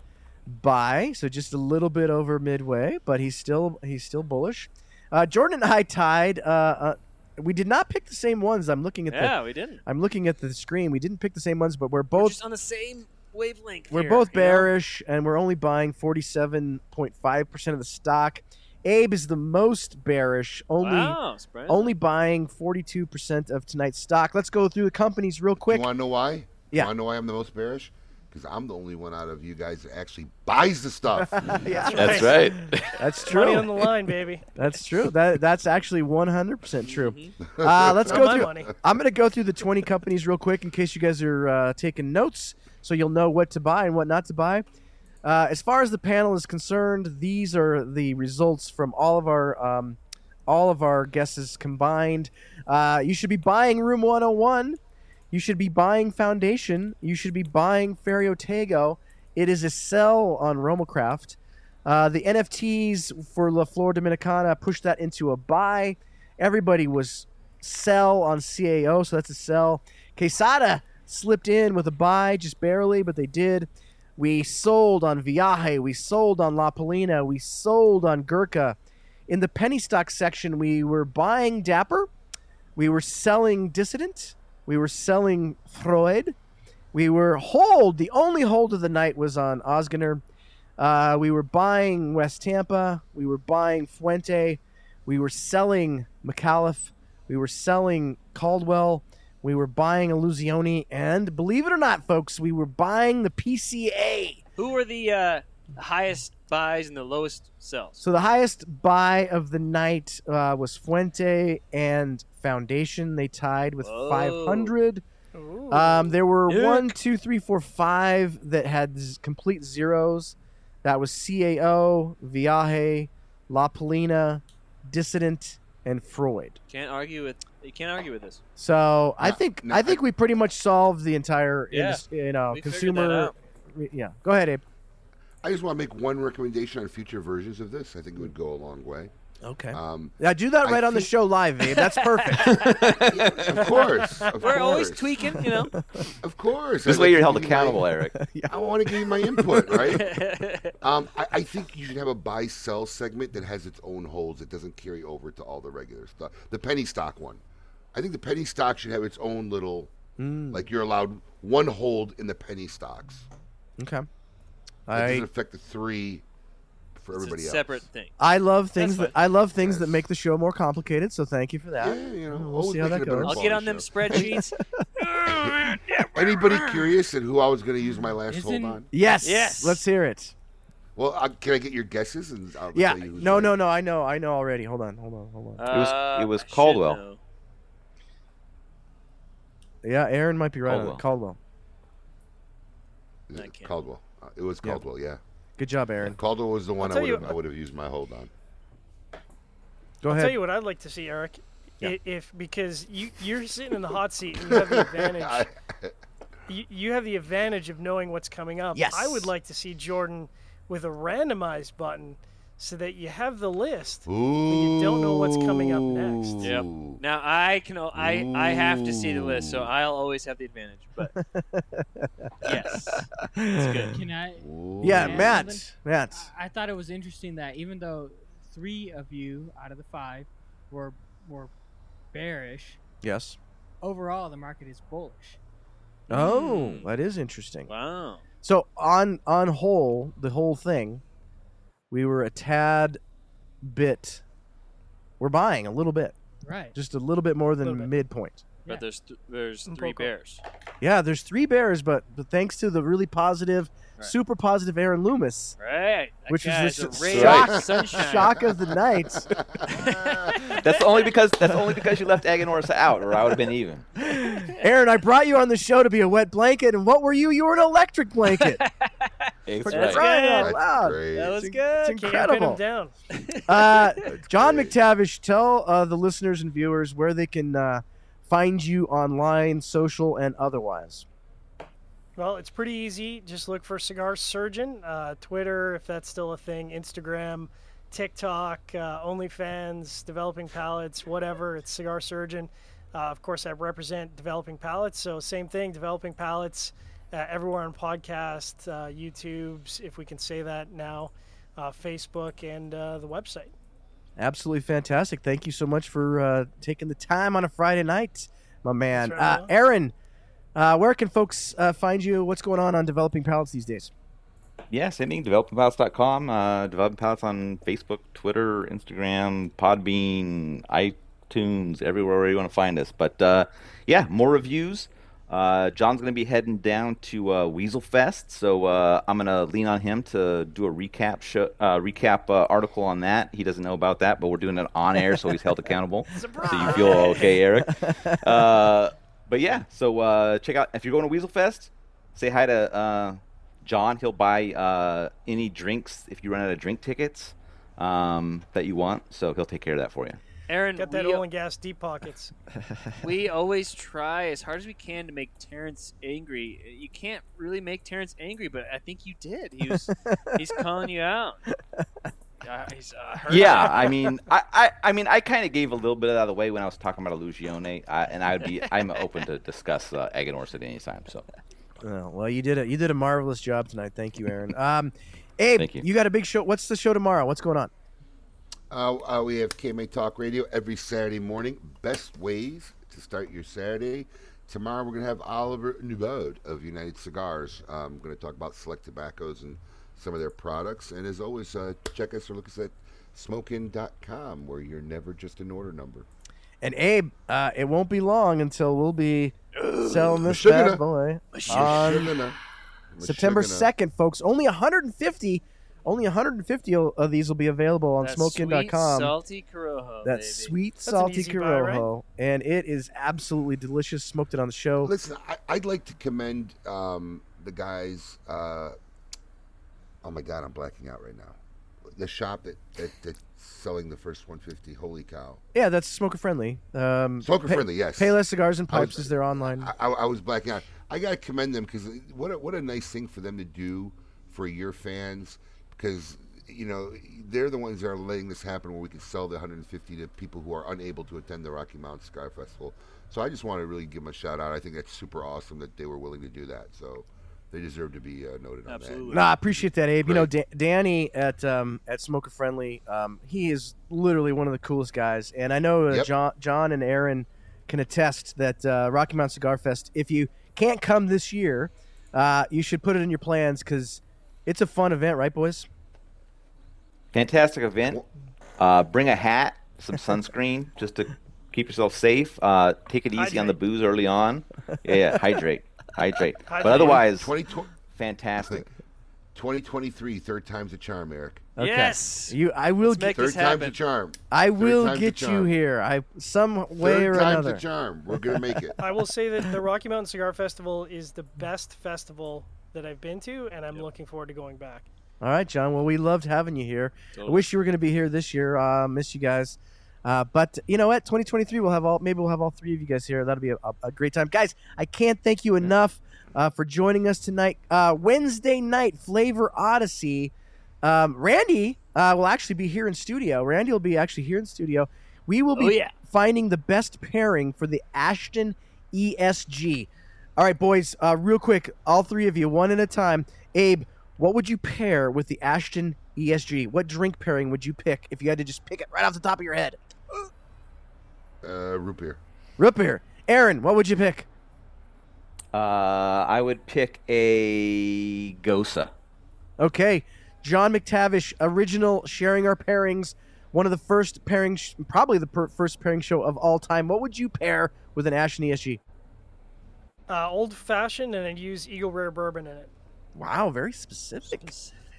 buy, so just a little bit over midway, but he's still he's still bullish. Uh, Jordan and I tied. Uh, uh, we did not pick the same ones. I'm looking at Yeah, the we didn't. I'm looking at the screen. We didn't pick the same ones, but we're We're both just on the same wavelength. we're here, both you know? bearish, and we're only buying 47.5% of the stock. Abe is the most bearish, only Wow, only buying 42% of tonight's stock. Let's go through the companies real quick. You want to know why? Yeah. You want to know why I'm the most bearish? Because I'm the only one out of you guys that actually buys the stuff. yeah, That's right. that's Money true. on the line, baby. That's true. That that's actually 100% true. Mm-hmm. Uh, let's Not go my through. money. I'm going to go through the 20 companies real quick in case you guys are uh, taking notes, so you'll know what to buy and what not to buy. Uh, as far as the panel is concerned, these are the results from all of our um, all of our guesses combined. Uh, you should be buying Room 101. You should be buying Foundation. You should be buying Ferio Tego, It is a sell on RoMa Craft. Uh, the NFTs for La Flor Dominicana pushed that into a buy. Everybody was sell on CAO, so that's a sell. Quesada slipped in with a buy, just barely, but they did. We sold on Viaje. We sold on La Palina. We sold on Gurkha. In the penny stock section, we were buying Dapper. We were selling Dissident. We were selling Freud. We were hold. The only hold of the night was on Ozgener. Uh, we were buying West Tampa. We were buying Fuente. We were selling Micallef. We were selling Caldwell. We were buying Illusione. And believe it or not, folks, we were buying the PCA. Who were the uh, highest buys and the lowest sells? So the highest buy of the night uh, was Fuente and Foundation. They tied with Whoa. 500. Um, there were Yuck. one, two, three, four, five that had z- complete zeros. That was CAO, Viaje, La Palina, Dissident, and Freud. Can't argue with you. Can't argue with this. So I think no, I think I- we pretty much solved the entire Yeah, indus- you know we figured that consumer. Yeah, go ahead, Abe. I just want to make one recommendation on future versions of this. I think it would go a long way. Okay. Um, Yeah, do that I right on the show live, Abe. That's perfect. of course, of We're always tweaking, you know. Of course, This I'd way you're held give you my- accountable, Eric. I want to give you my input, right? um, I, I think you should have a buy sell segment that has its own holds that doesn't carry over to all the regular stuff. The penny stock one. I think the penny stock should have its own little, Mm. like you're allowed one hold in the penny stocks. okay. That I doesn't affect the three for It's everybody a else. separate thing. I love things that I love things that make the show more complicated. So thank you for that. Yeah, you know, we'll see how that goes. I'll get on them spreadsheets. Anybody curious at who I was going to use my last hold Isn't- on? Yes. Yes. Let's hear it. Well, uh, can I get your guesses? And I'll Yeah. tell you No, right. no, no. I know. I know already. Hold on. Hold on. Hold on. It was- Uh, it was I Caldwell. Yeah, Aaron might be right on Caldwell. it. Caldwell. It can't. Caldwell. Uh, it was Yeah. Caldwell. Yeah. Good job, Aaron. Caldwell was the one I would you- have. I would have used my hold on. Go I'll ahead. tell you what I'd like to see, Eric. Yeah. I- If because you you're sitting in the hot seat and you have the advantage. I- you, you have the advantage of knowing what's coming up. Yes. I would like to see Jordan with a randomized button so that you have the list. Ooh. you don't know what's coming up next. Yep. Now I can. I I have to see the list, so I'll always have the advantage. But yes, it's good. Can I? Ooh. yeah, Yeah, Matt. something- Matt. I thought it was interesting that even though three of you out of the five were were bearish, Yes. overall the market is bullish. Oh, Mm. that is interesting. Wow. So on on whole, the whole thing, we were a tad bit. We're buying a little bit, Right. just a little bit more than bit. midpoint. But Yeah. there's th- there's three bears. Yeah, there's three bears, but, but thanks to the really positive, Right. super positive Aaron Loomis, Right. That which is guy's the a sh- shock, of sunshine. shock of the night. That's only because that's only because you left Aganorsa out, or I would have been even. Aaron, I brought you on the show to be a wet blanket, and what were you? You were an electric blanket. It's For That's right. crying good. That's That was It's good. Can't incredible. him down. Uh, John great. McTavish, tell uh, the listeners and viewers where they can uh, find you online, social, and otherwise. Well, it's pretty easy. Just look for Cigar Surgeon, uh, Twitter, if that's still a thing, Instagram, TikTok, uh, OnlyFans, Developing Palates, whatever. It's Cigar Surgeon. Uh, of course, I represent Developing Palates, so same thing, Developing Palates, uh, everywhere on podcast, uh, YouTube's, if we can say that now, uh, Facebook, and uh, the website. Absolutely fantastic. Thank you so much for uh, taking the time on a Friday night, my man. Right, Uh, man. Aaron, uh, where can folks uh, find you? What's going on on Developing Palates these days? Yeah, same thing. DevelopingPalates.com. Uh, Developing Palates on Facebook, Twitter, Instagram, Podbean, iTunes, everywhere where you want to find us. But uh, yeah, more reviews. Uh, John's going to be heading down to uh, Weasel Fest, so uh, I'm going to lean on him to do a recap show, uh, recap uh, article on that. He doesn't know about that, but we're doing it on air, so he's held accountable. Surprise! So you feel okay, Eric? But yeah, so uh, check out if you're going to Weasel Fest, say hi to uh, John. He'll buy uh, any drinks if you run out of drink tickets um, that you want. So he'll take care of that for you. Aaron, Got that we, oil and gas deep pockets. we always try as hard as we can to make Terrence angry. You can't really make Terrence angry, but I think you did. He was he's calling you out. Uh, he's, uh, hurt. Yeah, I mean, I, I, I mean, I kind of gave a little bit of that away when I was talking about Illusione, uh, and I would be, I'm open to discuss uh, Aganorsa at any time. So, Oh, well, you did it. You did a marvelous job tonight. Thank you, Aaron. Um, Abe, Thank you. got a big show. What's the show tomorrow? What's going on? Uh, uh, we have KMA Talk Radio every Saturday morning. Best ways to start your Saturday. Tomorrow we're going to have Oliver Nouveau of United Cigars. Um, we're going to talk about select tobaccos and some of their products. And as always, uh, check us or look us at smokeinn.com where you're never just an order number. And Abe, uh, it won't be long until we'll be selling this Sugar. bad boy on September second, folks. Only 150. Only 150 of these will be available on That Sweet, salty Corojo. that baby. sweet That's an salty easy buy, right? Corojo, and it is absolutely delicious. Smoked it on the show. Listen, I, I'd like to commend um, the guys. Uh, oh my God, I'm blacking out right now. The shop that, that that's selling the first 150. Holy cow! Yeah, that's smoker friendly. Um, Smoker Pay- friendly, yes. Payless Cigars and I was- Pipes is their online. I, I, I was blacking out. I gotta commend them because what a, what a nice thing for them to do for your fans because you know they're the ones that are letting this happen where we can sell the 150 to people who are unable to attend the Rocky Mountain Cigar Festival. So I just want to really give them a shout out. I think that's super awesome that they were willing to do that. So they deserve to be uh, noted on Absolutely. No, I appreciate that, Abe. You know, Great. da- Danny at um, at Smoker Friendly, um, he is literally one of the coolest guys, and I know uh, Yep. John, John and Aaron can attest that uh, Rocky Mountain Cigar Fest. If you can't come this year, uh, you should put it in your plans because it's a fun event, right, boys? fantastic event. Uh, bring a hat, some sunscreen, just to keep yourself safe. Uh, take it easy on the booze early on. Yeah, yeah hydrate, hydrate. But Hydrate. otherwise, 2020, fantastic. 2023, third time's a charm, Eric. Okay. Yes. You, I will, Let's get, make Third this time's a charm. I third will get you here. I some way Third or time's another. a charm. We're gonna make it. I will say that the Rocky Mountain Cigar Festival is the best festival that I've been to, and I'm looking forward to going back. All right, John. Well, we loved having you here. I wish you were going to be here this year. Uh, miss you guys. Uh, but you know what? 2023, we'll have all. Maybe we'll have all three of you guys here. That'll be a, a, great time, guys. I can't thank you enough uh, for joining us tonight. Uh, Wednesday night, Flavor Odyssey. Um, Randy uh, will actually be here in studio. Randy will be actually here in studio. We will be Oh, yeah. finding the best pairing for the Ashton ESG. All right, boys. Uh, real quick, all three of you, one at a time. Abe, what would you pair with the Ashton ESG? What drink pairing would you pick if you had to just pick it right off the top of your head? Uh, root beer. Root beer. Aaron, what would you pick? Uh, I would pick a Gose. Okay, John McTavish, original sharing our pairings. One of the first pairings, probably the per- first pairing show of all time. What would you pair with an Ashton ESG? Uh, old fashioned, and I'd use Eagle Rare Bourbon in it. Wow, very specific.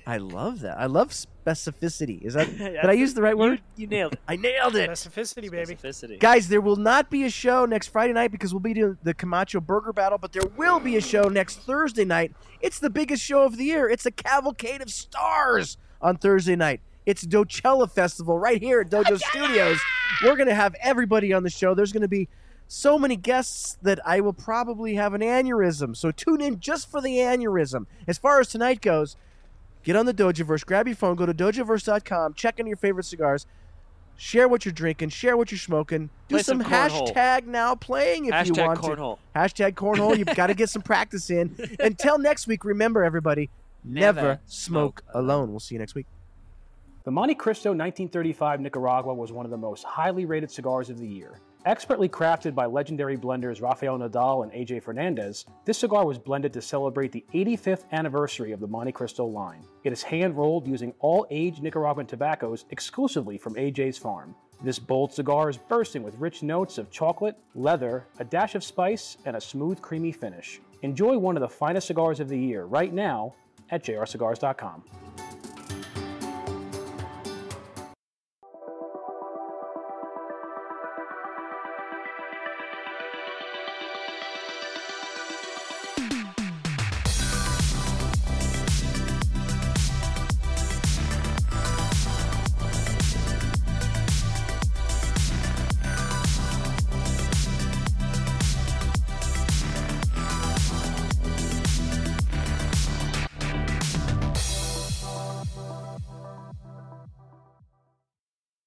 I love that. I love specificity. Is that? Yeah, did I use the right word? You, you nailed it. I nailed it. Specificity, baby. Specificity. Guys, there will not be a show next Friday night because we'll be doing the Camacho Burger Battle, but there will be a show next Thursday night. It's the biggest show of the year. It's a cavalcade of stars on Thursday night. It's Docella Festival right here at Dojo Studios. We're going to have everybody on the show. There's going to be so many guests that I will probably have an aneurysm. So tune in just for the aneurysm. As far as tonight goes, get on the Dojoverse, grab your phone, go to dojoverse.com, check in your favorite cigars, share what you're drinking, share what you're smoking, do Play some, some cornhole. hashtag now playing if you Hashtag want cornhole. to. Hashtag cornhole. You've got to get some practice in. Until next week, remember everybody, never, Never smoke smoke alone. We'll see you next week. The Montecristo 1935 Nicaragua was one of the most highly rated cigars of the year. Expertly crafted by legendary blenders Rafael Nodal and AJ Fernandez, this cigar was blended to celebrate the 85th anniversary of the Montecristo line. It is hand rolled using all aged Nicaraguan tobaccos exclusively from AJ's farm. This bold cigar is bursting with rich notes of chocolate, leather, a dash of spice, and a smooth, creamy finish. Enjoy one of the finest cigars of the year right now at jrcigars.com.